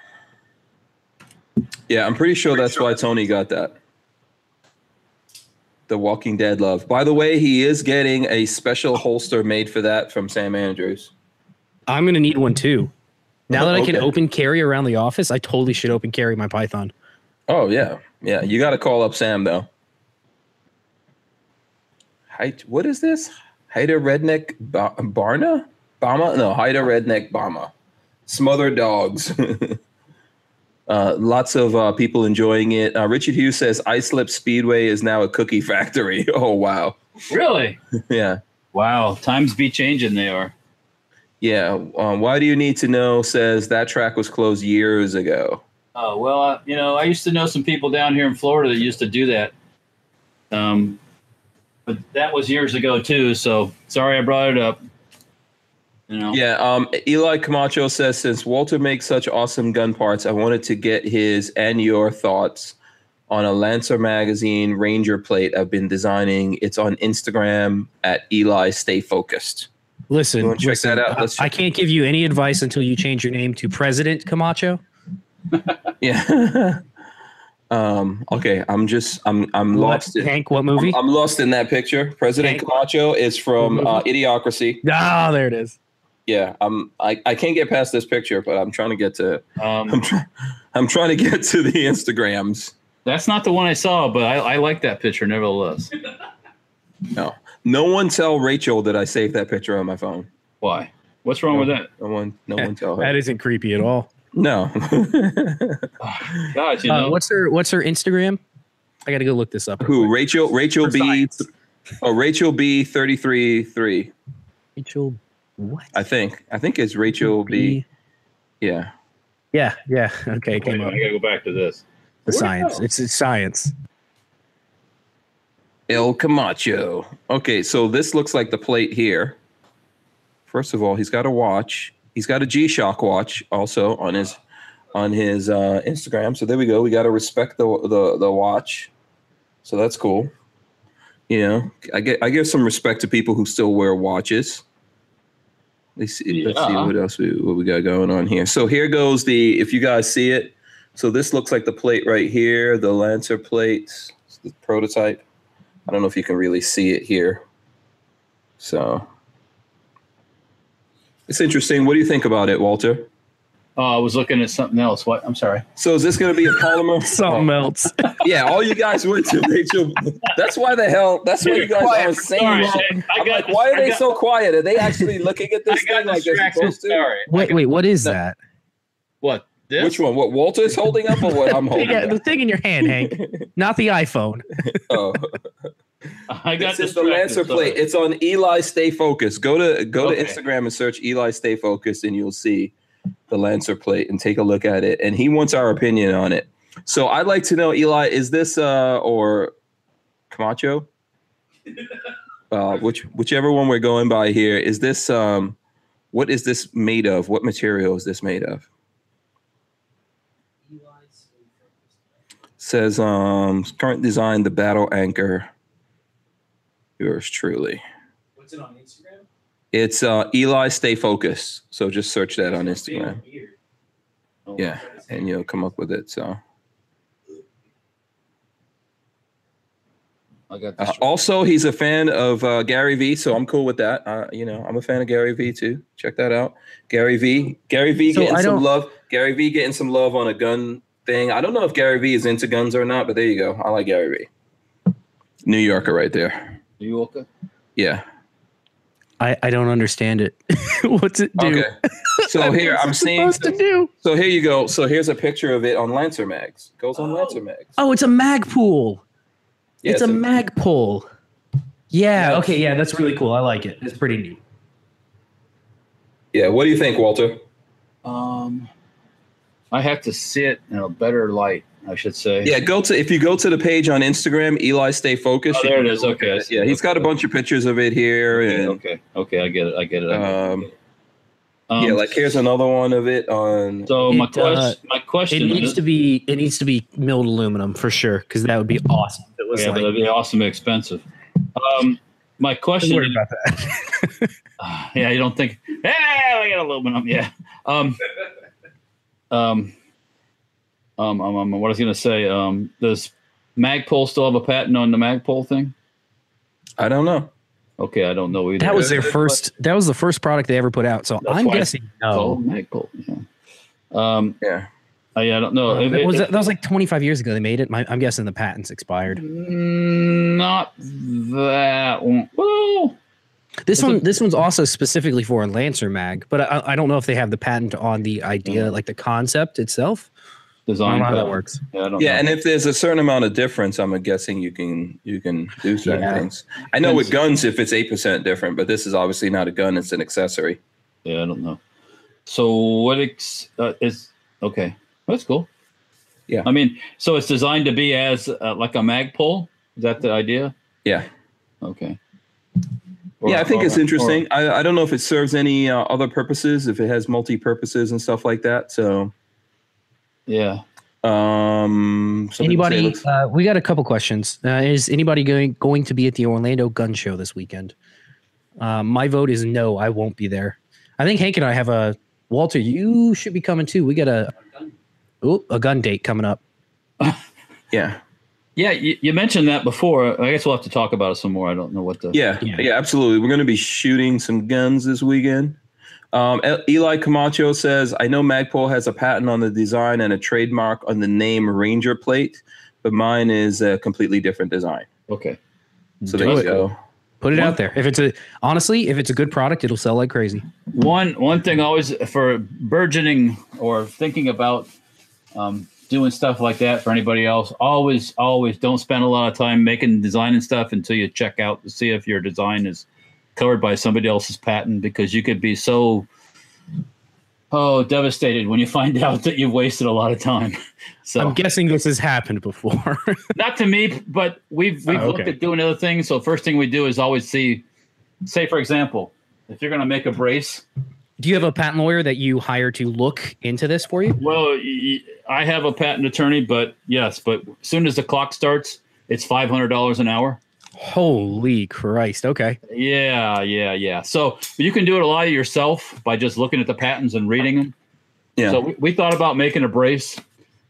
Yeah, I'm pretty sure that's why Tony got that. The Walking Dead love. By the way, he is getting a special holster made for that from Sam Andrews. I'm gonna need one too. Now that I can Okay. open carry around the office, I totally should open carry my Python. Oh yeah, yeah. You got to call up Sam though. Height. What is this? Haida Redneck ba- Barna? Bama? No, Haida Redneck Bama. Smother dogs. [LAUGHS] uh, lots of uh, people enjoying it. Uh, Richard Hughes says Islip Speedway is now a cookie factory. [LAUGHS] Oh wow. Really? [LAUGHS] Yeah. Wow. Times be changing. They are. Yeah. Um, why do you need to know? Says that track was closed years ago. Oh well, uh, you know, I used to know some people down here in Florida that used to do that. Um, but that was years ago too. So sorry I brought it up. You know. Yeah, um, Eli Camacho says since Walter makes such awesome gun parts, I wanted to get his and your thoughts on a Lancer magazine Ranger plate I've been designing. It's on Instagram at Eli Stay Focused. Listen, You check listen, that out? I- Let's I check can't give you any advice until you change your name to President Camacho. [LAUGHS] Yeah. [LAUGHS] um, okay, I'm just I'm I'm What, lost. In, Hank, what movie? I'm lost in that picture. President Hank. Camacho is from uh, Idiocracy. Ah, there it is. Yeah, I'm I, I can't get past this picture, but I'm trying to get to I'm Um, trying I'm trying to get to the Instagrams. that's not the one I saw, but I, I like that picture nevertheless. No. No one tell Rachel that I saved that picture on my phone. Why? What's wrong with that? No one no one tell her. That isn't creepy at all. No. [LAUGHS] [LAUGHS] God, you Uh, know. what's her What's her Instagram? I got to go look this up. Who? Rachel Rachel For B science. Oh, Rachel B 33 3. Rachel. What? I think. I think it's Rachel B. Yeah. Yeah, yeah. [LAUGHS] Okay, it Wait, came I up. gotta go back to this. The Where'd science. It's, it's science. El Camacho. Okay, so this looks like the plate here. First of all, he's got a watch. He's got a G-Shock watch also on his on his uh, Instagram. So there we go. We got to respect the, the the watch. So that's cool. You know, I get I give some respect to people who still wear watches. Let's see, let's see what else we what we got going on here. So here goes the if you guys see it. So this looks like the plate right here, the Lancer plates, the prototype. I don't know if you can really see it here. So it's interesting. What do you think about it, Walter? Oh, I was looking at something else. What? I'm sorry. So is this going to be a polymer? [LAUGHS] Something oh. else. Oh, [LAUGHS] yeah, all you guys went to Rachel. That's why the hell. That's why you guys Quiet. aren't saying. Sorry, wrong. Shane. I I'm got like, why are I they got- so quiet? Are they actually looking at [LAUGHS] this thing like they're distracted. supposed to? Sorry. wait, wait. What is that? What? This? Which one? What Walter is holding up or what I'm [LAUGHS] holding? Yeah, the thing in your hand, Hank. [LAUGHS] Not the iPhone. Oh. [LAUGHS] I got This is the Lancer plate. It's on Eli Stay Focused. Go to go Okay. to Instagram and search Eli Stay Focused, and you'll see the Lancer plate and take a look at it. And he wants our opinion on it. So I'd like to know, Eli, is this uh or Camacho? uh, which whichever one we're going by here is this um what is this made of? What material is this made of? Eli's stay focused. Says um current design the battle anchor. Yours truly. What's it on Instagram? It's uh, Eli Stay Focused. So just search that on Instagram. beard. Yeah, and you'll come up with it. So I got uh, also, he's a fan of uh, Gary V, so I'm cool with that. Uh, you know, I'm a fan of Gary V too. Check that out, Gary V. Gary V So getting some love. Gary V getting some love on a gun thing. I don't know if Gary V is into guns or not, but there you go. I like Gary V. New Yorker right there. New Yorker. Yeah. I, I don't understand it. [LAUGHS] What's it do? Okay. So [LAUGHS] here I'm What's it seeing. supposed to do. So here you go. So here's a picture of it on Lancer Mags. Goes on Lancer Mags. Oh, it's a Magpul. Yeah, it's a so- Magpul. Yeah. Yeah. Okay. Yeah, that's really cool. I like it. It's pretty neat. Yeah. What do you think, Walter? Um, I have to see it in a better light. I should say. Yeah, go to if you go to the page on Instagram, Eli Stay Focused. Oh, there it is. Okay, it. Yeah, it. he's got a bunch of pictures of it here, Okay. and Okay. Okay. I get it. I get it. I get it. um, Um, yeah, like here's another one of it on. so. My It, question. uh, my It needs is. to be it needs to be milled aluminum for sure because that would be awesome. It was yeah, but like, that'd be awesomely expensive. Um, my don't question. worry about that. [LAUGHS] yeah, you don't think. Hey, I got aluminum. Yeah. Um. Um. Um. um, um, what I was gonna say. Um. Does Magpul still have a patent on the Magpul thing? I don't know. Okay, I don't know either. that was their first. That was the first product they ever put out. So That's I'm guessing Oh, no. Magpul. Yeah. Um. Yeah, I, I don't know. If that it- was if- that was like 25 years ago they made it. My, I'm guessing the patent's expired. Mm, Not that one. Well, This one, this one's also specifically for a Lancer mag, but I, I don't know if they have the patent on the idea, like the concept itself. I don't design. know how that works. Yeah, I don't yeah, know. and if there's a certain amount of difference, I'm guessing you can you can do certain Yeah. things. I know with guns, if it's eight percent different, but this is obviously not a gun; it's an accessory. yeah, I don't know. So what ex- uh, is okay? That's cool. Yeah. I mean, so it's designed to be as uh, like a Magpul. Is that the idea? Yeah, Okay. Yeah, I think Or- it's or- interesting. I, I don't know if it serves any uh, other purposes, if it has multi purposes and stuff like that. So, yeah. um, somebody say it Anybody? looks- Uh, we got a couple questions. Uh, is anybody going going to be at the Orlando Gun Show this weekend? Uh, my vote is no. I won't be there. I think Hank and I have a Walter. You should be coming too. We got a ooh, a gun date coming up. yeah. Yeah, you, you mentioned that before. I guess we'll have to talk about it some more. I don't know what the. Yeah, Yeah. yeah, absolutely. We're going to be shooting some guns this weekend. Um, Eli Camacho says, "I know Magpul has a patent on the design and a trademark on the name Ranger plate, but mine is a completely different design." Okay. So Do there you go. Put it One- out there. If it's a honestly, if it's a good product, it'll sell like crazy. One one thing always for burgeoning or thinking about um, doing stuff like that for anybody else, always always don't spend a lot of time making design and stuff until you check out to see if your design is covered by somebody else's patent because you could be so oh devastated when you find [LAUGHS] out that you've wasted a lot of time. [LAUGHS] So I'm guessing this has happened before. [LAUGHS] not to me, but we've we've Oh, looked okay. at doing other things. So first thing we do is always see, say for example, if you're going to make a brace, Do you have a patent lawyer that you hire to look into this for you? Well, I have a patent attorney, but yes, but as soon as the clock starts, it's five hundred dollars an hour. Holy Christ! Okay. Yeah, yeah, yeah. So you can do it a lot yourself by just looking at the patents and reading them. Yeah. So we, we thought about making a brace.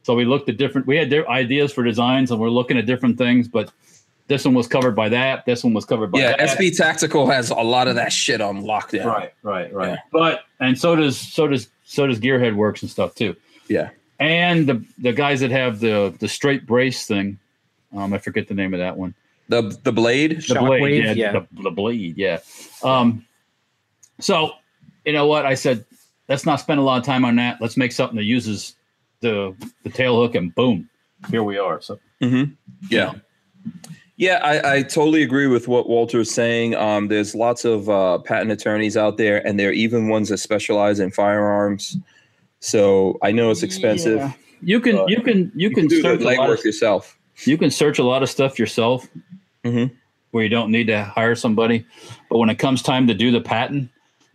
So we looked at different. We had ideas for designs, and we're looking at different things. But this one was covered by that. This one was covered by yeah, that. SB Tactical has a lot of that shit on lockdown. Right, right, right. Yeah. But and so does so does so does Gearhead Works and stuff too. Yeah. and the the guys that have the the straight brace thing um i forget the name of that one The the blade. the blade Shockwave, yeah, yeah. The, the blade yeah um so you know what i said let's not spend a lot of time on that let's make something that uses the the tail hook and boom here we are so Mm-hmm. Yeah. Yeah, I, I totally agree with what Walter is saying. Um, there's lots of uh, patent attorneys out there, and there are even ones that specialize in firearms. So I know it's expensive. Yeah. you can you can you, can, do the search lot of, legwork yourself. you can search a lot of stuff yourself Mhm. where you don't need to hire somebody but when it comes time to do the patent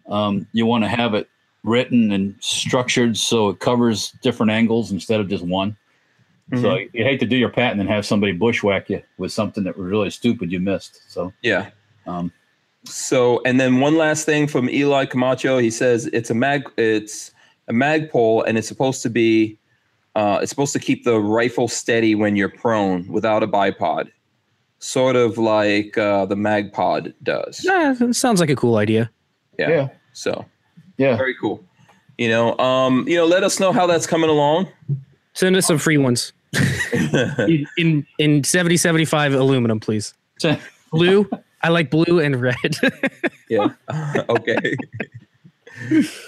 um, you want to have it written and structured so it covers different angles instead of just one so you hate to do your patent and have somebody bushwhack you with something that was really stupid you missed so Yeah. um, So, and then one last thing from Eli Camacho. He says it's a mag. It's a magpul, and it's supposed to be uh, it's supposed to keep the rifle steady when you're prone without a bipod, sort of like uh, the magpod does. Yeah, it sounds like a cool idea. Yeah. Yeah. So Yeah. very cool. You know, um, you know, let us know how that's coming along. Send us some free ones in in, in 70 75 aluminum, please. [LAUGHS] Blue. I like blue and red. [LAUGHS] Yeah. [LAUGHS] okay.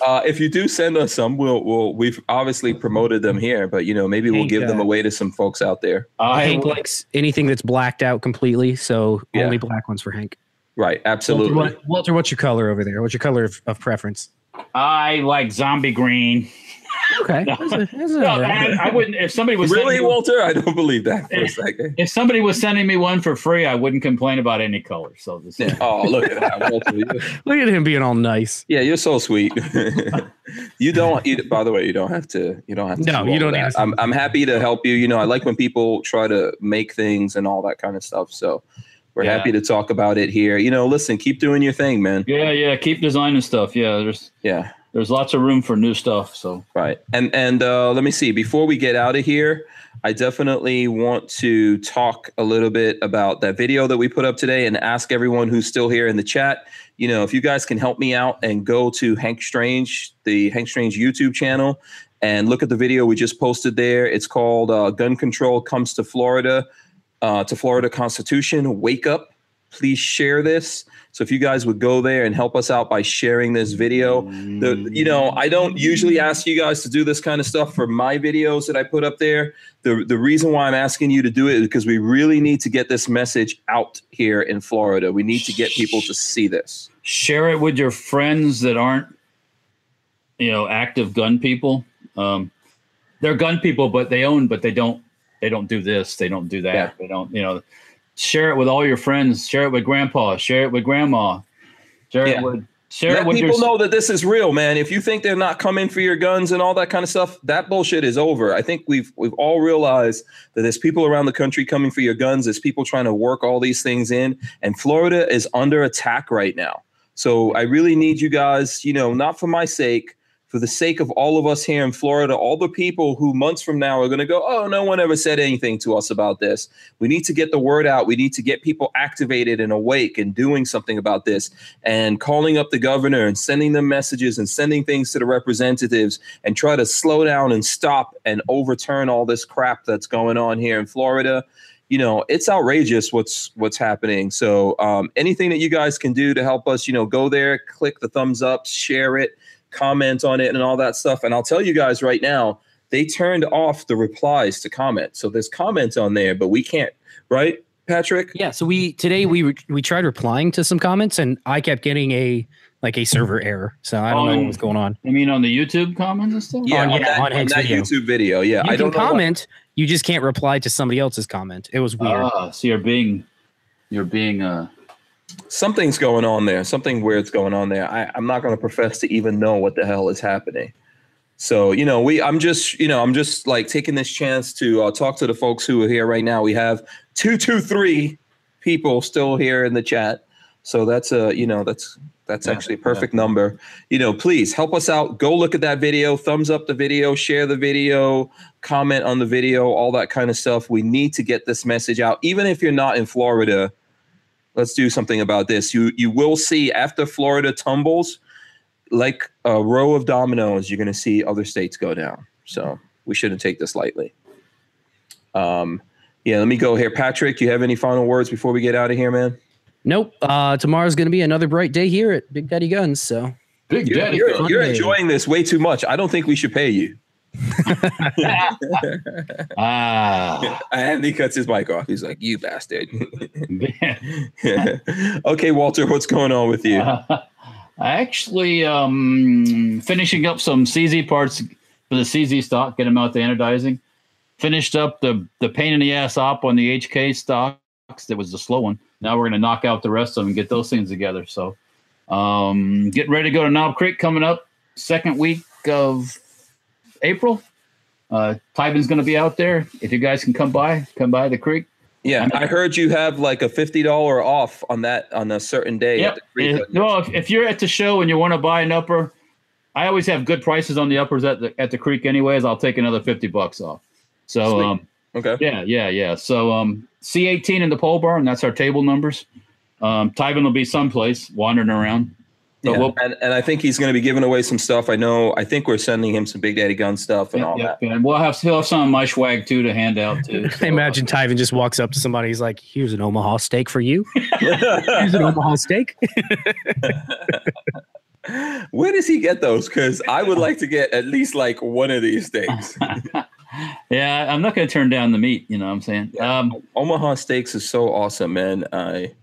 Uh, if you do send us some, we'll we'll we've obviously promoted them here, but you know maybe we'll Hank, give them uh, away to some folks out there. I Hank likes anything that's blacked out completely, so Yeah. only black ones for Hank. Right. Walter, Absolutely. what, Walter, what's your color over there? What's your color of, of preference? I like zombie green. Okay. That's a- that's a- No, I, I wouldn't. If somebody was Really, sending me- Walter? I don't believe that for a second. if somebody was sending me one for free, I wouldn't complain about any color. So this Yeah. Oh, look at that, Walter. [LAUGHS] Look at him being all nice. Yeah, you're so sweet. [LAUGHS] you don't. You, by the way, you don't have to. You don't have to. No, do you don't that. need to- I'm. I'm happy to help you. You know, I like when people try to make things and all that kind of stuff. So we're Yeah. happy to talk about it here. You know, listen, keep doing your thing, man. Yeah, yeah. Keep designing stuff. Yeah, there's Yeah. There's lots of room for new stuff. So Right. And and uh, let me see. Before we get out of here, I definitely want to talk a little bit about that video that we put up today and ask everyone who's still here in the chat. You know, if you guys can help me out and go to Hank Strange, the Hank Strange YouTube channel, and look at the video we just posted there. It's called uh, "Gun Control Comes to Florida," uh, to Florida Constitution. Wake up! Please share this. So if you guys would go there and help us out by sharing this video, the you know I don't usually ask you guys to do this kind of stuff for my videos that I put up there. The the reason why I'm asking you to do it is because we really need to get this message out here in Florida. We need to get people to see this. share it with your friends that aren't, you know, active gun people. Um, they're gun people, but they own, but they don't. They don't do this. They don't do that. Yeah. They don't. You know, share it with all your friends. Share it with grandpa. Share it with grandma. Share Yeah. it with. Share Let it with people your. know that this is real, man. If you think they're not coming for your guns and all that kind of stuff, that bullshit is over. I think we've we've all realized that there's people around the country coming for your guns. There's people trying to work all these things in, and Florida is under attack right now. So I really need you guys, you know, not for my sake, for the sake of all of us here in Florida, all the people who months from now are going to go, oh, no one ever said anything to us about this. We need to get the word out. We need to get people activated and awake and doing something about this and calling up the governor and sending them messages and sending things to the representatives and try to slow down and stop and overturn all this crap that's going on here in Florida. You know, it's outrageous what's what's happening. So um, anything that you guys can do to help us, you know, go there, click the thumbs up, share it, comment on it, and all that stuff. And I'll tell you guys right now, they turned off the replies to comment. So there's comments on there, but we can't, right, Patrick? Yeah. So we today we re- we tried replying to some comments, and I kept getting a like a server error. So I don't know Oh, what was going on. I mean, on the YouTube comments and stuff. Yeah, On- on, yeah, that, on on that video. YouTube video. Yeah, You I don't can know comment. You just can't reply to somebody else's comment. It was weird. Ah, so you're being, you're being. Uh, something's going on there. Something weird's going on there. I, I'm not going to profess to even know what the hell is happening. So you know, we I'm just you know I'm just like taking this chance to uh, talk to the folks who are here right now. We have two two three people still here in the chat. So that's a you know that's that's Yeah, actually a perfect number. You know, please help us out. Go look at that video, thumbs up the video, share the video, comment on the video, all that kind of stuff. We need to get this message out. Even if you're not in Florida, let's do something about this. You you will see after Florida tumbles, like a row of dominoes, you're going to see other states go down. So we shouldn't take this lightly. Um, yeah, let me go here. Patrick, do you have any final words before we get out of here, man? Nope. Uh, tomorrow's going to be another bright day here at Big Daddy Guns. So Big You're, Daddy. you're, you're enjoying this way too much. I don't think we should pay you. Ah. [LAUGHS] And he cuts his mic off. He's like, "You bastard." [LAUGHS] [LAUGHS] okay, Walter, what's going on with you? I actually, um, finishing up some CZ parts for the CZ stock, get them out the anodizing. Finished up the the pain in the ass op on the HK stocks. That was the slow one. Now we're gonna knock out the rest of them and get those things together. So, um, getting ready to go to Knob Creek coming up second week of April. Uh, Tybin's gonna be out there. If you guys can come by, come by the creek. Yeah, I heard you have like a fifty dollar off on that on a certain day. at Yep. the creek. If- if, you're at the show and you want to buy an upper, I always have good prices on the uppers at the at the creek, anyways. I'll take another fifty bucks off. So um, Okay. yeah, yeah, yeah. So um, C18 in the pole barn. That's our table numbers. Um, Tyven will be someplace wandering around. But Yeah. we'll, and, and I think he's going to be giving away some stuff. I know. I think we're sending him some Big Daddy Gun stuff and yeah, all yeah, that. and we'll have he'll have some of my swag too to hand out too. [LAUGHS] So, I imagine Tyven just walks up to somebody. He's like, "Here's an Omaha steak for you. [LAUGHS] Here's an Omaha steak." [LAUGHS] Where does he get those? Because I would like to get at least like one of these things. yeah, I'm not going to turn down the meat. You know what I'm saying? Um, Omaha steaks is so awesome, man. I,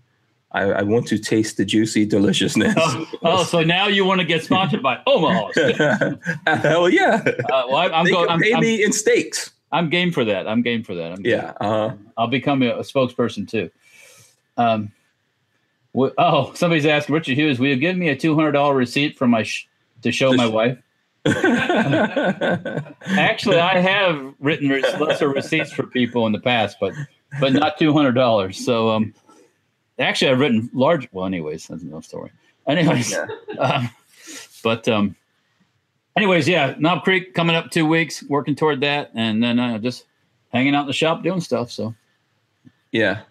I, I want to taste the juicy deliciousness. oh, oh, so now you want to get sponsored by Omaha? Uh, [LAUGHS] Hell yeah! well, I, I'm they going. I'm, pay I'm, me in steaks. I'm game for that. I'm game for that. I'm. Yeah. Uh, I'll become a, a spokesperson too. Um, wh- oh, somebody's asking Richard Hughes, will you give me a two hundred dollar receipt for my sh- to show my wife? [LAUGHS] Actually, I have written lesser receipts for people in the past, but but not two hundred dollars. So um, actually, I've written large. Well, anyways, that's another story. Anyways, Yeah. [LAUGHS] um, but um, anyways, yeah, Knob Creek coming up two weeks, working toward that, and then uh, just hanging out in the shop doing stuff. So. yeah.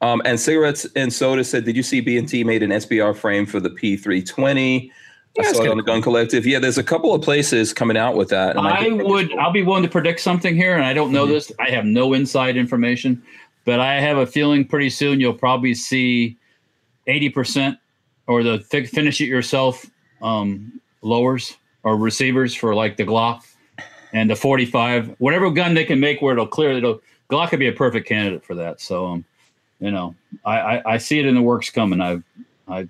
Um, and cigarettes and soda said, "Did you see B and T made an SBR frame for the P320?" Yeah, I saw it on the Gun Collective. Yeah, there's a couple of places coming out with that. and I think would. I'll be willing to predict something here, and I don't know Mhm. this. I have no inside information, but I have a feeling pretty soon you'll probably see eighty percent or the fi- finish it yourself um, lowers or receivers for like the Glock and the forty-five, whatever gun they can make where it'll clear. It'll Glock could be a perfect candidate for that. So, um, you know, I, I I see it in the works coming. I I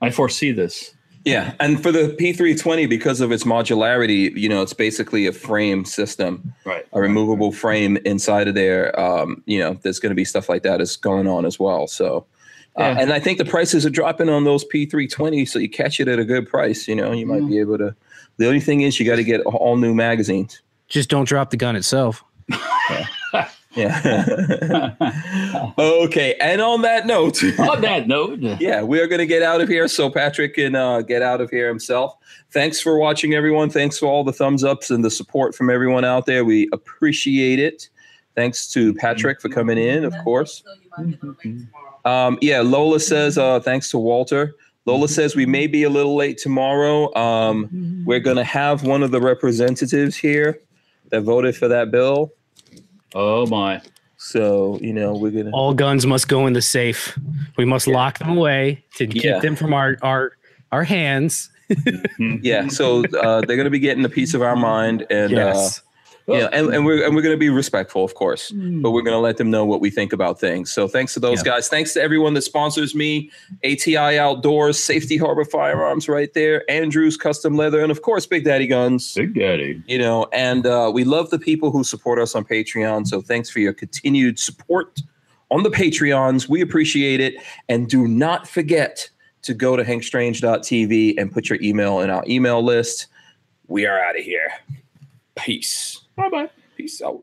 I foresee this. Yeah, and for the P320, because of its modularity, you know, it's basically a frame system, Right. a removable frame inside of there. Um, you know, there's going to be stuff like that is going on as well. So, uh, Yeah. and I think the prices are dropping on those P320, so you catch it at a good price. You know, you might Yeah. be able to. The only thing is, you got to get all new magazines. Just don't drop the gun itself. Yeah. [LAUGHS] okay, and on that note. [LAUGHS] On that note. yeah, we are going to get out of here so Patrick can uh, get out of here himself. Thanks for watching, everyone. Thanks for all the thumbs ups and the support from everyone out there. We appreciate it. Thanks to Patrick for coming in, of course. Um, yeah, Lola says, uh, thanks to Walter. Lola says we may be a little late tomorrow. Um, we're going to have one of the representatives here that voted for that bill. Oh my. So, you know, we're going to. All guns must go in the safe. We must Yeah. lock them away to keep Yeah. them from our our our hands. Yeah, so uh, they're going to be getting a piece of our mind. And, uh, yes. Yeah, and, and we're and we're going to be respectful, of course, but we're going to let them know what we think about things. So thanks to those Yeah. guys. Thanks to everyone that sponsors me. ATI Outdoors, Safety Harbor Firearms, right there. Andrews Custom Leather, and of course Big Daddy Guns. Big Daddy. You know, and uh, we love the people who support us on Patreon. So thanks for your continued support on the Patreons. We appreciate it, and do not forget to go to hankstrange.tv and put your email in our email list. We are out of here. Peace. Bye bye. Peace out.